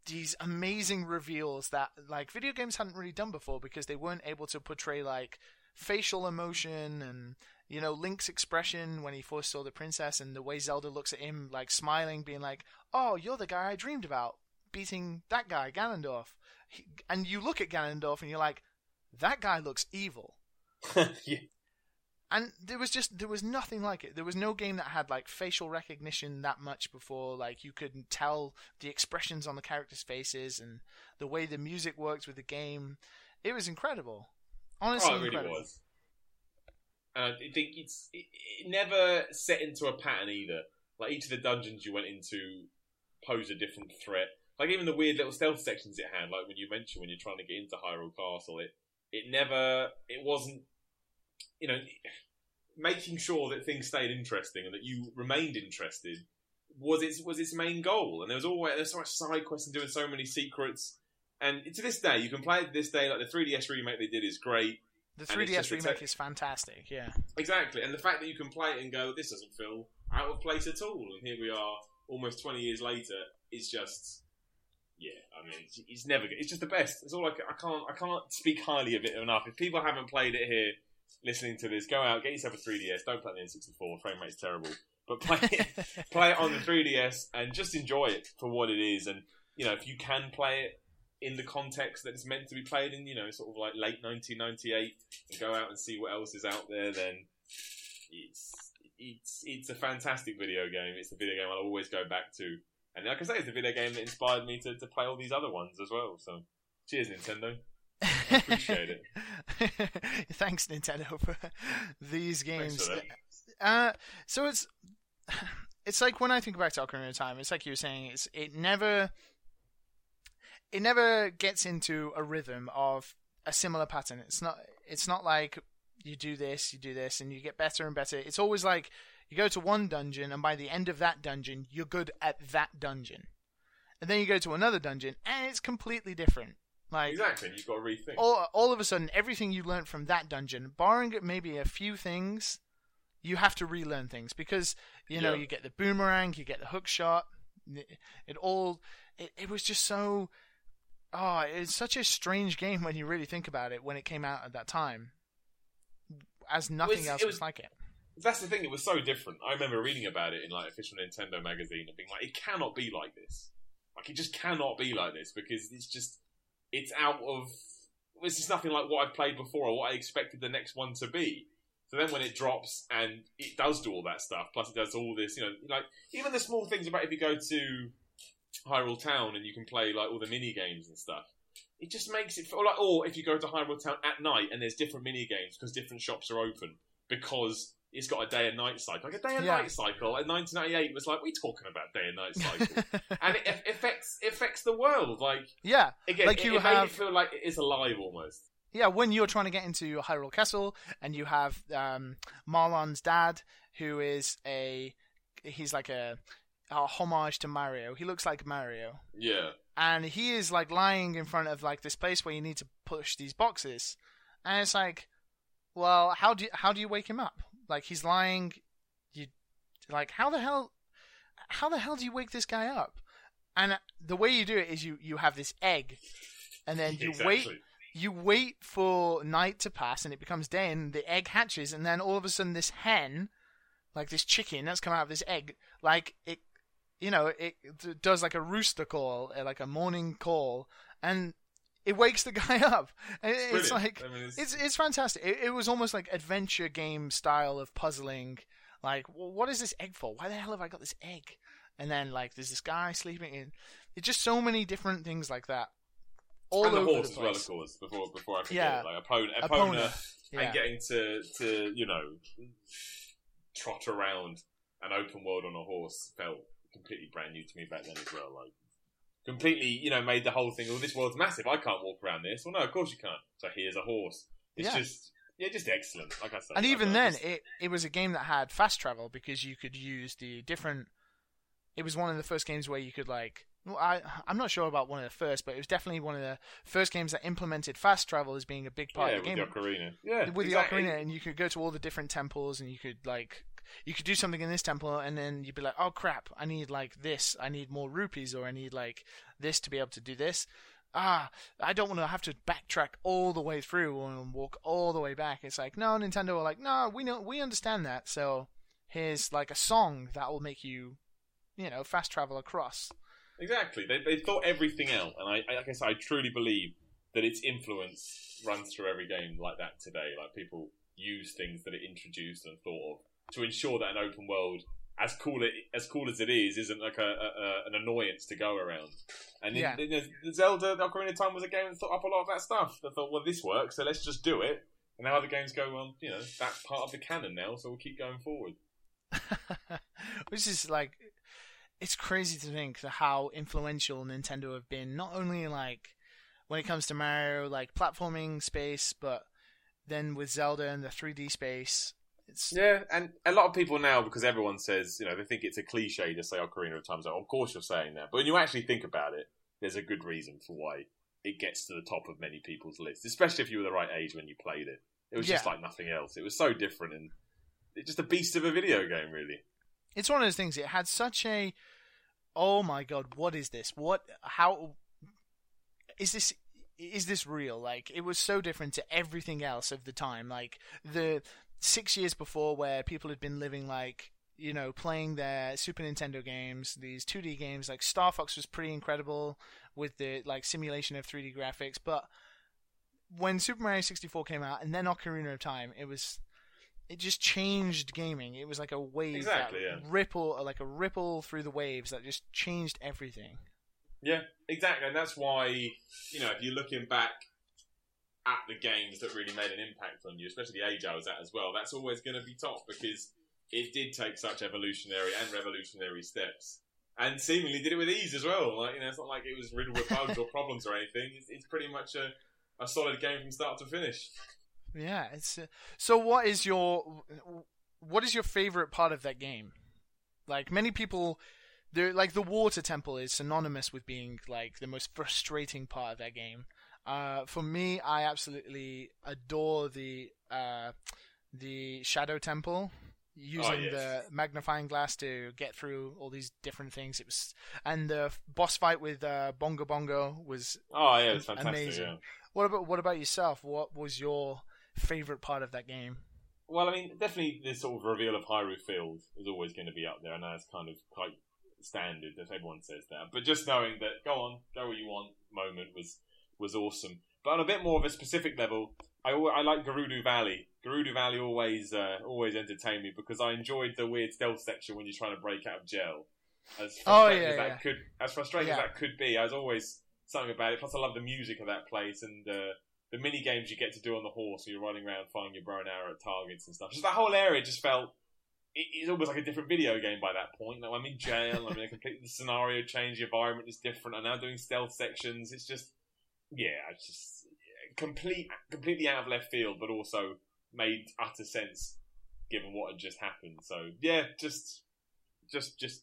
These amazing reveals that like video games hadn't really done before because they weren't able to portray like facial emotion and you know Link's expression when he first saw the princess and the way Zelda looks at him like smiling, being like, "Oh, you're the guy I dreamed about, beating that guy Ganondorf." He, and you look at Ganondorf and you're like, "That guy looks evil." yeah. and there was just there was nothing like it there was no game that had like facial recognition that much before like you could tell the expressions on the characters faces and the way the music worked with the game it was incredible honestly Oh, it really was. And I think it's it, it never set into a pattern either. Like each of the dungeons you went into posed a different threat. Like even the weird little stealth sections it had, like when you mentioned when you're trying to get into Hyrule Castle, it it never it wasn't you know making sure that things stayed interesting and that you remained interested was its was its main goal. And there was always there's so much side quests and doing so many secrets. And to this day, you can play it this day. Like the 3DS remake they did is great. the 3ds remake te- is fantastic yeah Exactly, and the fact that you can play it and go, this doesn't feel out of place at all, and here we are, almost twenty years later, is just, yeah. I mean, it's, it's never. It's just the best. It's all I, I can't. I can't speak highly of it enough. If people haven't played it here, listening to this, go out, get yourself a 3DS. Don't play the N64. Frame rate's terrible, but play it, play it on the 3DS and just enjoy it for what it is. And you know, if you can play it in the context that it's meant to be played in, you know, sort of like late 1998, and go out and see what else is out there, then it's it's it's a fantastic video game. It's a video game I'll always go back to, and like I say, it's a video game that inspired me to, to play all these other ones as well. So, cheers, Nintendo. appreciate it. thanks nintendo for these games for. Uh, so it's it's like when I think back to Ocarina of Time, it's like you were saying, it's it never it never gets into a rhythm of a similar pattern. It's not it's not like you do this, you do this, and you get better and better. It's always like you go to one dungeon, and by the end of that dungeon, you're good at that dungeon, and then you go to another dungeon, and it's completely different. Like exactly. You've got to rethink. all, all of a sudden, everything you learned from that dungeon, barring maybe a few things, you have to relearn things because you know Yeah. you get the boomerang, you get the hook shot. It, it all it, it was just so. Oh, it's such a strange game when you really think about it. When it came out at that time, as nothing was- else was, was- like it. That's the thing. It was so different. I remember reading about it in like official Nintendo magazine and being like, it cannot be like this. Like it just cannot be like this because it's just it's out of. It's just nothing like what I've played before or what I expected the next one to be. So then when it drops and it does do all that stuff, plus it does all this, you know, like even the small things about if you go to Hyrule Town and you can play like all the mini games and stuff. It just makes it feel like, or if you go to Hyrule Town at night and there's different mini games because different shops are open because it's got a day and night cycle. Like a day and Yeah. night cycle in 1998 was like, we talking about day and night cycle, and it aff- affects it affects the world. Like yeah, again, Like it, you it made have- it feel like it is alive almost. Yeah, when you're trying to get into Hyrule Castle and you have um, Malon's dad, who is a he's like a, a homage to Mario. He looks like Mario, Yeah, and he is like lying in front of like this place where you need to push these boxes, and it's like, well, how do you, how do you wake him up? Like he's lying, you like how the hell how the hell do you wake this guy up? And the way you do it is you you have this egg, and then you wait you wait for night to pass and it becomes day and the egg hatches. And then all of a sudden this hen like this chicken that's come out of this egg like it you know it d- does like a rooster call uh, like a morning call and it wakes the guy up it's Brilliant. like I mean, it's, it's it's fantastic it, it was almost like adventure game style of puzzling like well, what is this egg for why the hell have i got this egg and then like there's this guy sleeping in it's just so many different things like that all and the over horse the as well, of course. Before before I forget, Yeah. it, like Epona, Epona, Epona, yeah. and getting to to you know trot around an open world on a horse felt completely brand new to me back then as well. Like completely, you know, made the whole thing. Well, this world's massive. I can't walk around this. Well, no, of course you can't. So here's a horse. It's Yeah. just yeah, just excellent. Like I said, and even then, just- it it was a game that had fast travel because you could use the different. It was one of the first games where you could like. Well, I I'm not sure about one of the first, but it was definitely one of the first games that implemented fast travel as being a big part yeah, of the with game. With the ocarina. Yeah, with exactly. the ocarina, and you could go to all the different temples, and you could like you could do something in this temple, and then you'd be like, oh crap, I need like this, I need more rupees, or I need like this to be able to do this. Ah, I don't want to have to backtrack all the way through and walk all the way back. It's like no, Nintendo are like, no, we know, we understand that. So here's like a song that will make you, you know, fast travel across. Exactly. They they thought everything out, and I, I like I I truly believe that its influence runs through every game like that today. Like people use things that it introduced and thought of to ensure that an open world, as cool it, as cool as it is, isn't like a, a, an annoyance to go around. And in, Yeah. in the the Zelda the Ocarina of Time was a game that thought up a lot of that stuff. They thought, well, this works, so let's just do it. And now other games go, well, you know, that's part of the canon now, so we'll keep going forward. Which is like, it's crazy to think how influential Nintendo have been, not only like when it comes to Mario, like platforming space, but then with Zelda and the 3D space. It's Yeah, and a lot of people now, because everyone says, you know, they think it's a cliche to say Ocarina of Time. So, oh, of course, you're saying that. But when you actually think about it, there's a good reason for why it gets to the top of many people's lists, especially if you were the right age when you played it. It was just like nothing else. It was so different and it's just a beast of a video game, really. it's one of those things. It had such a, oh my god, what is this? What? How is this? Is this real? Like it was so different to everything else of the time. Like the six years before, where people had been living like you know playing their Super Nintendo games, these 2D games. Like Star Fox was pretty incredible with the like simulation of 3D graphics, but when Super Mario 64 came out and then Ocarina of Time, it was it just changed gaming. It was like a wave Exactly, yeah. ripple, like a ripple through the waves that just changed everything. Yeah, exactly. And that's why, you know, if you're looking back at the games that really made an impact on you, especially the age I was at as well, that's always going to be top because it did take such evolutionary and revolutionary steps. And seemingly did it with ease as well. Like, you know, it's not like it was riddled with bugs or problems or anything. It's, it's pretty much a, a solid game from start to finish. Yeah, it's uh, so. What is your what is your favorite part of that game? Like many people, like the water temple is synonymous with being like the most frustrating part of that game. Uh, for me, I absolutely adore the uh, the Shadow Temple using Oh, yes. the magnifying glass to get through all these different things. It was and the boss fight with uh, Bongo Bongo was Oh yeah. Amazing. Yeah. What about what about yourself? What was your favorite part of that game? Well, I mean, definitely the sort of reveal of Hyrule Field is always going to be up there. I know it's kind of quite standard that everyone says that, but just knowing that go on, go where you want moment was was awesome. But on a bit more of a specific level, I I like Gerudo Valley. Gerudo Valley always uh, always entertained me because I enjoyed the weird stealth section when you're trying to break out of jail. As Oh, frustrating yeah, as that yeah. could as frustrating as that could be, I was always something about it. Plus, I love the music of that place and uh, the mini games you get to do on the horse. You're running around firing your bow and arrow at targets and stuff. Just that whole area just felt. it- It's almost like a different video game by that point. Like, I'm in jail. I'm in a complete the scenario change. The environment is different. I'm now doing stealth sections. It's just, yeah, it's just complete, completely out of left field, but also made utter sense given what had just happened. So yeah, just, just, just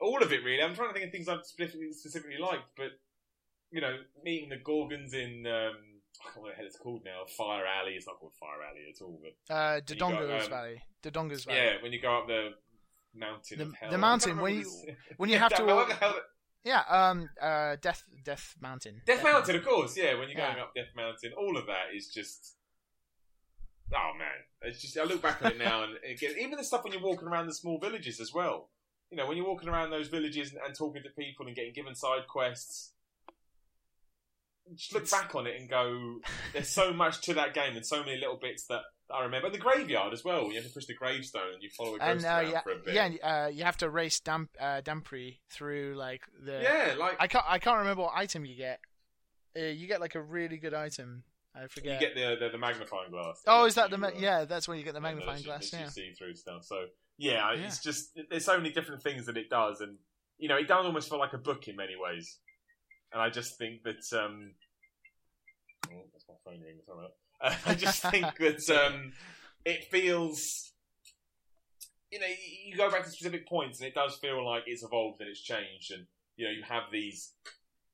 all of it really. I'm trying to think of things I specifically specifically liked, but you know, meeting the Gorons in um, I can't remember what the hell it's called now. Fire Alley. It's not called Fire Alley at all, but Uh, Dodongo's um, Valley. Dodongo's Valley. yeah, when you go up the mountain The- of hell. the mountain, when you- When you have to, hell- yeah, um, uh, Death Death Mountain. Death Mountain, of course. Yeah, when you're going Yeah. up Death Mountain, all of that is just. Oh man, it's just. I look back on it now, and again, even the stuff when you're walking around the small villages as well. You know, when you're walking around those villages and, and talking to people and getting given side quests. Just look back on it and go. There's so much to that game, and so many little bits that I remember. The graveyard as well. You have to push the gravestone, and you follow a ghost And uh, yeah, for a bit. yeah, and, uh, you have to race Damp uh, Dampé through like the. yeah, like I can't. I can't remember what item you get. Uh, you get like a really good item. I forget. you get the, the the magnifying glass. oh, is that the? Ma- uh, yeah, that's when you get the magnifying glass. Yeah. you see through stuff. So yeah, Yeah. it's just there's so many different things that it does, and you know, it does almost feel like a book in many ways. And I just think that um, oh, that's my phone ringing. Sorry. about that. Uh, I just think that um, it feels. You know, you go back to specific points, and it does feel like it's evolved and it's changed, and you know, you have these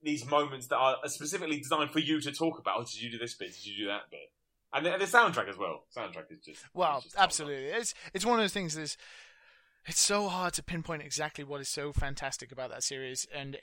these moments that are specifically designed for you to talk about. Oh, did you do this bit? Did you do that bit? And the, and the soundtrack as well. Soundtrack is just Well, is just absolutely. It's it's one of those things. That's it's so hard to pinpoint exactly what is so fantastic about that series, and eh,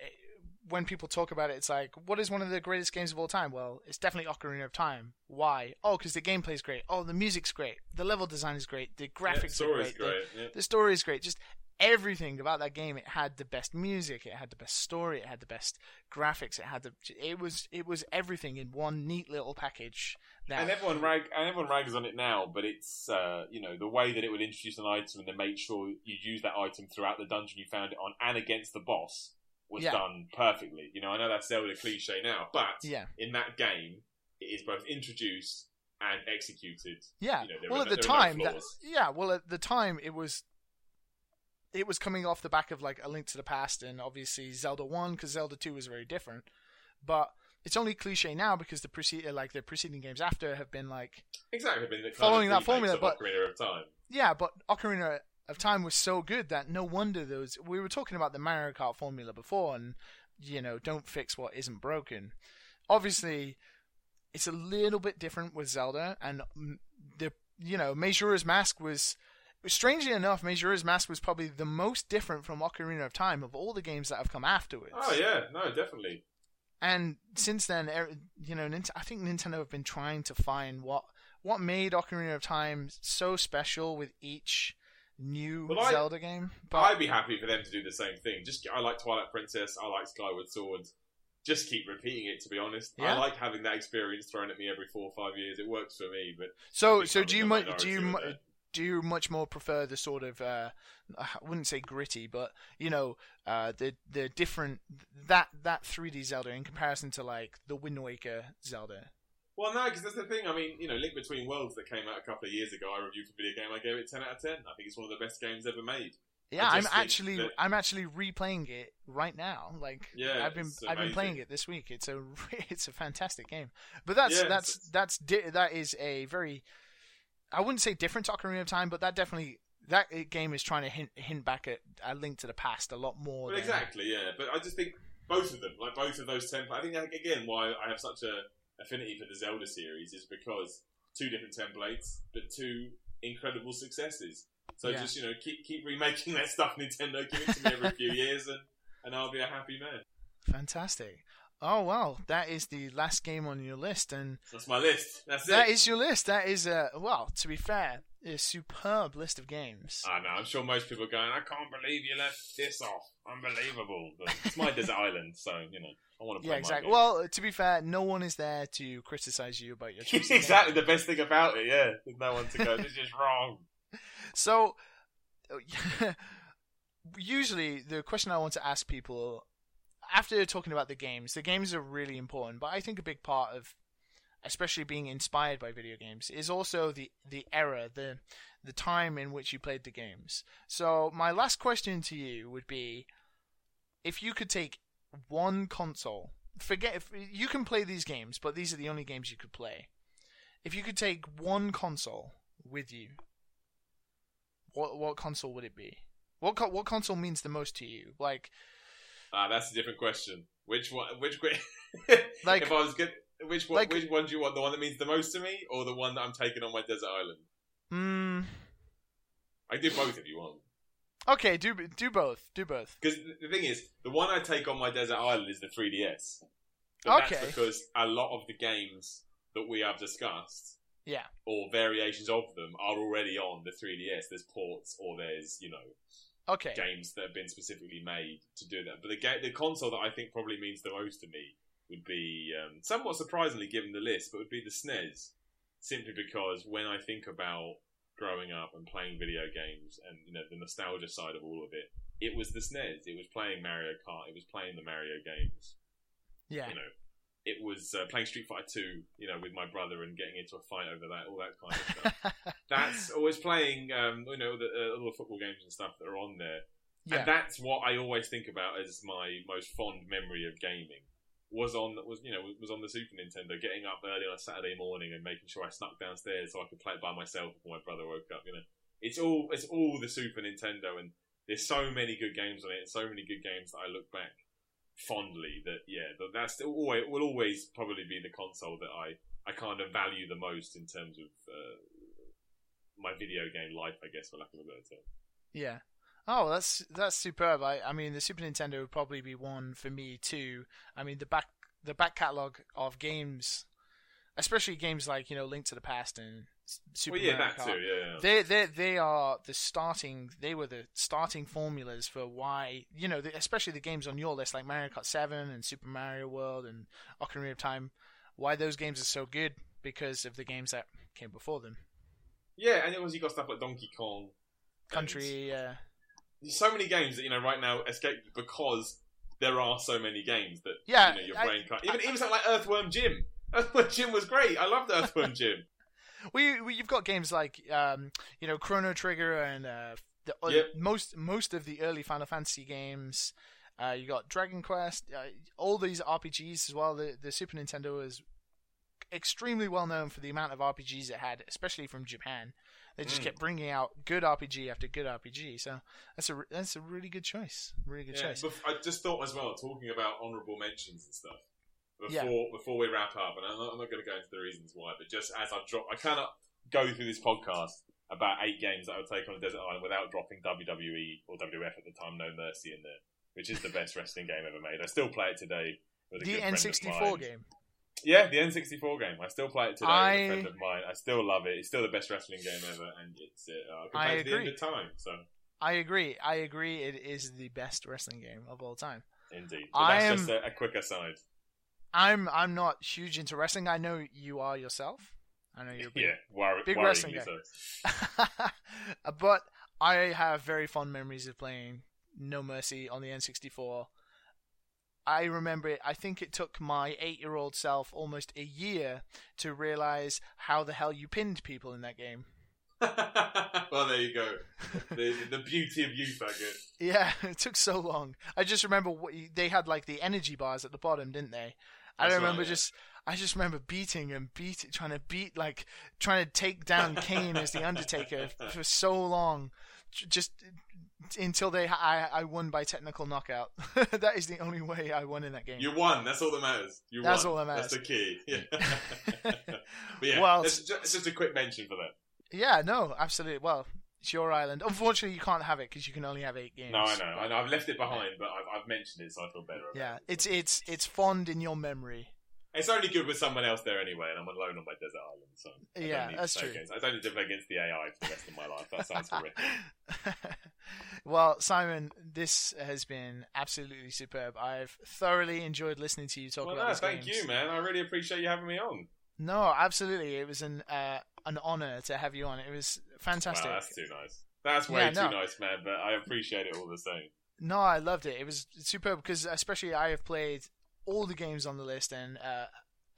when people talk about it, it's like, what is one of the greatest games of all time? Well, it's definitely Ocarina of Time. Why? Oh, because the gameplay is great. Oh, the music's great. The level design is great. The Yeah, graphics are story's great. The- yeah. the story is great. Just everything about that game. It had the best music. It had the best story. It had the best graphics. It had the. It was. It was everything in one neat little package. That And everyone rag and everyone rags on it now, but it's uh, you know the way that it would introduce an item and then make sure you use that item throughout the dungeon you found it on and against the boss was Yeah. done perfectly. You know, I know that's Zelda cliche now, but yeah. in that game, it is both introduced and executed. Yeah. You know, well, are at the are no time, that, yeah. Well, at the time, it was. It was coming off the back of like a Link to the Past and obviously Zelda One because Zelda Two was very different, but it's only cliche now because the preceding uh, like the preceding games after have been like Exactly, been the Following that formula, but- Ocarina of Time. yeah, but Ocarina of Time was so good that no wonder those. We were talking about the Mario Kart formula before, and you know, don't fix what isn't broken. Obviously, it's a little bit different with Zelda, and the you know, Majora's Mask was. Strangely enough, Majora's Mask was probably the most different from Ocarina of Time of all the games that have come afterwards. Oh yeah, no, definitely. And since then, er- you know, I think Nintendo have been trying to find what what made Ocarina of Time so special with each new I- Zelda game. But I'd be happy for them to do the same thing. Just I like Twilight Princess. I like Skyward Sword. Just keep repeating it. To be honest, I like having that experience thrown at me every four or five years. It works for me. But so, so do you mu- do you mu- do you much more prefer the sort of uh, I wouldn't say gritty, but you know, uh, the the different that that 3D Zelda in comparison to like the Wind Waker Zelda. Well, no, because that's the thing. I mean, you know, Link Between Worlds that came out a couple of years ago. I reviewed for video game. I gave it ten out of ten. I think it's one of the best games ever made. Yeah, I'm actually that- I'm actually replaying it right now. Like Yeah, I've been I've been playing it this week. It's a it's a fantastic game. But that's Yeah, that's it's- that's di- that is a very I wouldn't say different Ocarina of Time, but that definitely that game is trying to hint hint back at a link to the past a lot more. Well, than- exactly, yeah. But I just think both of them, like both of those templates. I think again why I have such a affinity for the Zelda series is because two different templates, but two incredible successes. So Yeah. just you know keep keep remaking that stuff, Nintendo. Give it to me every few years, and and I'll be a happy man. Fantastic. Oh well, that is the last game on your list, and That's my list. That's that it. is your list. That is a well, to be fair, a superb list of games. I know. I'm sure most people are going. I can't believe you left this off. Unbelievable. But it's my desert island, so you know I want to play yeah, exactly. Well, to be fair, no one is there to criticize you about your choice. exactly the best thing about it. Yeah, there's no one to go. This is wrong. So, usually the question I want to ask people after talking about the games, the games are really important, but I think a big part of especially being inspired by video games is also the the era, the the time in which you played the games. So, my last question to you would be if you could take one console, forget if you can play these games, but these are the only games you could play. If you could take one console with you, what what console would it be? What what console means the most to you? Like Ah, that's a different question. Which one? Which Like- if I was good, which one? like- which one do you want? The one that means the most to me, or the one that I'm taking on my desert island? Hmm. I do both if you want. okay, do do both. Do both. Because the thing is, the one I take on my desert island is the 3DS. But Okay. That's because a lot of the games that we have discussed, Yeah. or variations of them, are already on the 3DS. There's ports, or there's you know Okay. games that have been specifically made to do that. But the ga- the console that I think probably means the most to me would be um, somewhat surprisingly given the list, but would be the SNES. Simply because when I think about growing up and playing video games and you know the nostalgia side of all of it, it was the SNES. It was playing Mario Kart. It was playing the Mario games. Yeah. You know, it was uh, playing Street Fighter Two. You know, with my brother and getting into a fight over that, all that kind of stuff. That's always playing. Um, you know, the, uh, all the football games and stuff that are on there. yeah. And that's what I always think about as my most fond memory of gaming. Was on was you know was on the Super Nintendo, getting up early on a Saturday morning and making sure I snuck downstairs so I could play it by myself before my brother woke up. You know, it's all it's all the Super Nintendo, and there's so many good games on it, and so many good games that I look back fondly. That yeah, that that's always will always probably be the console that I I kind of value the most in terms of uh, my video game life, I guess, for lack of a better term. Yeah. Oh, that's that's superb. I I mean, the Super Nintendo would probably be one for me too. I mean, the back the back catalog of games, especially games like you know Link to the Past and Super well, yeah, Mario Kart. too. Yeah, yeah. They they they are the starting. They were the starting formulas for why you know, the, especially the games on your list like Mario Kart Seven and Super Mario World and Ocarina of Time. Why those games are so good because of the games that came before them. Yeah, and it was you got stuff like Donkey Kong, Country, uh, there's so many games that you know right now escape because there are so many games that Yeah, you know, your I- brain can't. Even even something like Earthworm Jim. Earthworm Jim was great. I loved Earthworm Jim. we, we you've got games like um, you know Chrono Trigger and uh, the, uh, most most of the early Final Fantasy games. Uh, you got Dragon Quest, uh, all these RPGs as well. The the Super Nintendo is extremely well known for the amount of RPGs it had, especially from Japan. They just Mm. kept bringing out good RPG after good RPG. So that's a that's a really good choice. Really good Yeah, choice. I just thought as well, talking about honourable mentions and stuff. Before Yeah. before we wrap up, and I'm not, I'm not going to go into the reasons why, but just as I've dropped, I cannot go through this podcast about eight games that I would take on a desert island without dropping WWE or WWF at the time, No Mercy in there, which is the best wrestling game ever made. I still play it today. With a the good friend of N64 game. Yeah, the N64 game. I still play it today I- with a friend of mine. I still love it. It's still the best wrestling game ever, and it's uh, I can I it to the end of time. So I agree. I agree. It is the best wrestling game of all time. indeed, but I that's am- just a, a quick aside. I'm I'm not huge into wrestling. I know you are yourself. I know you're a big, Yeah, worry, big wrestling guy. but I have very fond memories of playing No Mercy on the N64. I remember it. I think it took my eight-year-old self almost a year to realize how the hell you pinned people in that game. well, there you go. The, the beauty of youth, I guess. Yeah, it took so long. I just remember what you- they had like the energy bars at the bottom, didn't they? I That's don't right, remember yeah. just. I just remember beating and beat, trying to beat, like trying to take down Kane as the Undertaker for so long, just until they I, I won by technical knockout. that is the only way I won in that game. You won. That's all that matters. You That's won. all that matters. That's the key. Yeah. but yeah, Well, it's just, it's just a quick mention for that. yeah, no, absolutely. Well, it's your island. Unfortunately, you can't have it because you can only have eight games. No, I know. I know. I've left it behind, but I've, I've mentioned it, so I feel better about Yeah, it. it's it's it's fond in your memory. It's only good with someone else there anyway, and I'm alone on my desert island, so I Yeah, don't need that's to true. Against, I don't need to play against the AI for the rest of my life. That sounds horrific. well, Simon, this has been absolutely superb. I've thoroughly enjoyed listening to you talk Well, about no, these thank games. you, man. I really appreciate you having me on. No, absolutely. It was an uh, an honor to have you on. It was fantastic. Wow, that's too nice. That's way Yeah, too nice, man. But I appreciate it all the same. No, I loved it. It was superb because especially I have played all the games on the list and uh,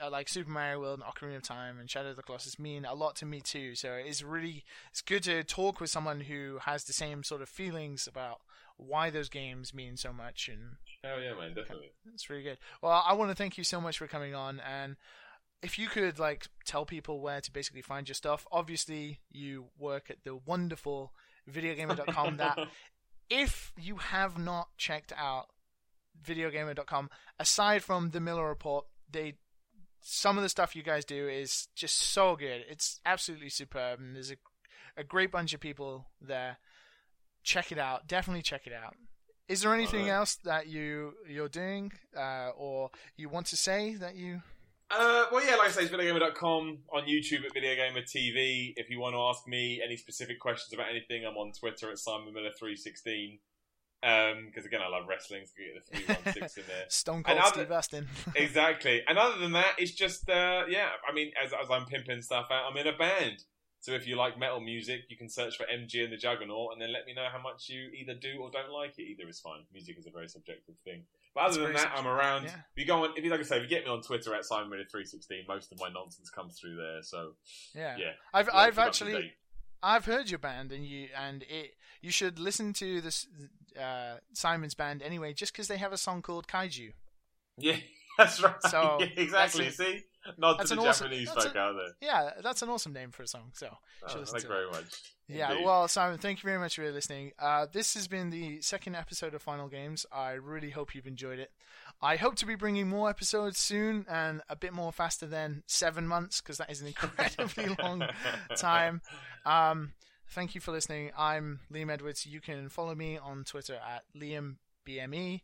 uh, like Super Mario World and Ocarina of Time and Shadow of the Colossus mean a lot to me too. So it's really it's good to talk with someone who has the same sort of feelings about why those games mean so much and Hell yeah, man, definitely. it's really good. Well, I want to thank you so much for coming on and if you could like tell people where to basically find your stuff. Obviously, you work at the wonderful videogamer.com that if you have not checked out videogamer.com aside from the Miller report, they some of the stuff you guys do is just so good. It's absolutely superb and there's a a great bunch of people there. Check it out. Definitely check it out. Is there anything else that you you're doing uh, or you want to say that you Uh, well, yeah, like I say, it's videogamer.com on YouTube at Videogamer TV. If you want to ask me any specific questions about anything, I'm on Twitter at Simon Miller 316. Because again, I love wrestling, so get the 316 in there. Stone Cold other- Steve Austin? exactly. And other than that, it's just uh, yeah. I mean, as as I'm pimping stuff out, I'm in a band. So if you like metal music, you can search for MG and the Juggernaut, and then let me know how much you either do or don't like it. Either is fine. Music is a very subjective thing. But other than that, I'm around. yeah. If you go on, if you like I say, if you get me on Twitter at Simon Miller 316, most of my nonsense comes through there. So yeah. yeah, I've I've keep up to actually. I've heard your band and you and it you should listen to this uh, Simon's band anyway just because they have a song called Kaiju. yeah, that's right. So, Yeah, exactly. that's See, nod to that's the an awesome- Japanese folk a- out there. Yeah, that's an awesome name for a song. So Oh, thank you very much. Yeah, Indeed. well, Simon, thank you very much for listening. Uh, this has been the second episode of Final Games. I really hope you've enjoyed it. I hope to be bringing more episodes soon and a bit more faster than seven months because that is an incredibly long time. Um, thank you for listening. I'm Liam Edwards. You can follow me on Twitter at LiamBME.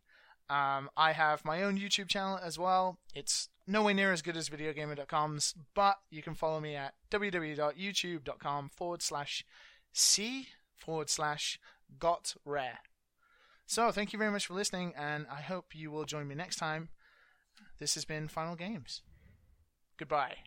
Um, I have my own YouTube channel as well. It's nowhere near as good as videogamer.com's, but you can follow me at www.youtube.com forward slash C forward slash got rare. So thank you very much for listening, and I hope you will join me next time. This has been Final Games. Goodbye.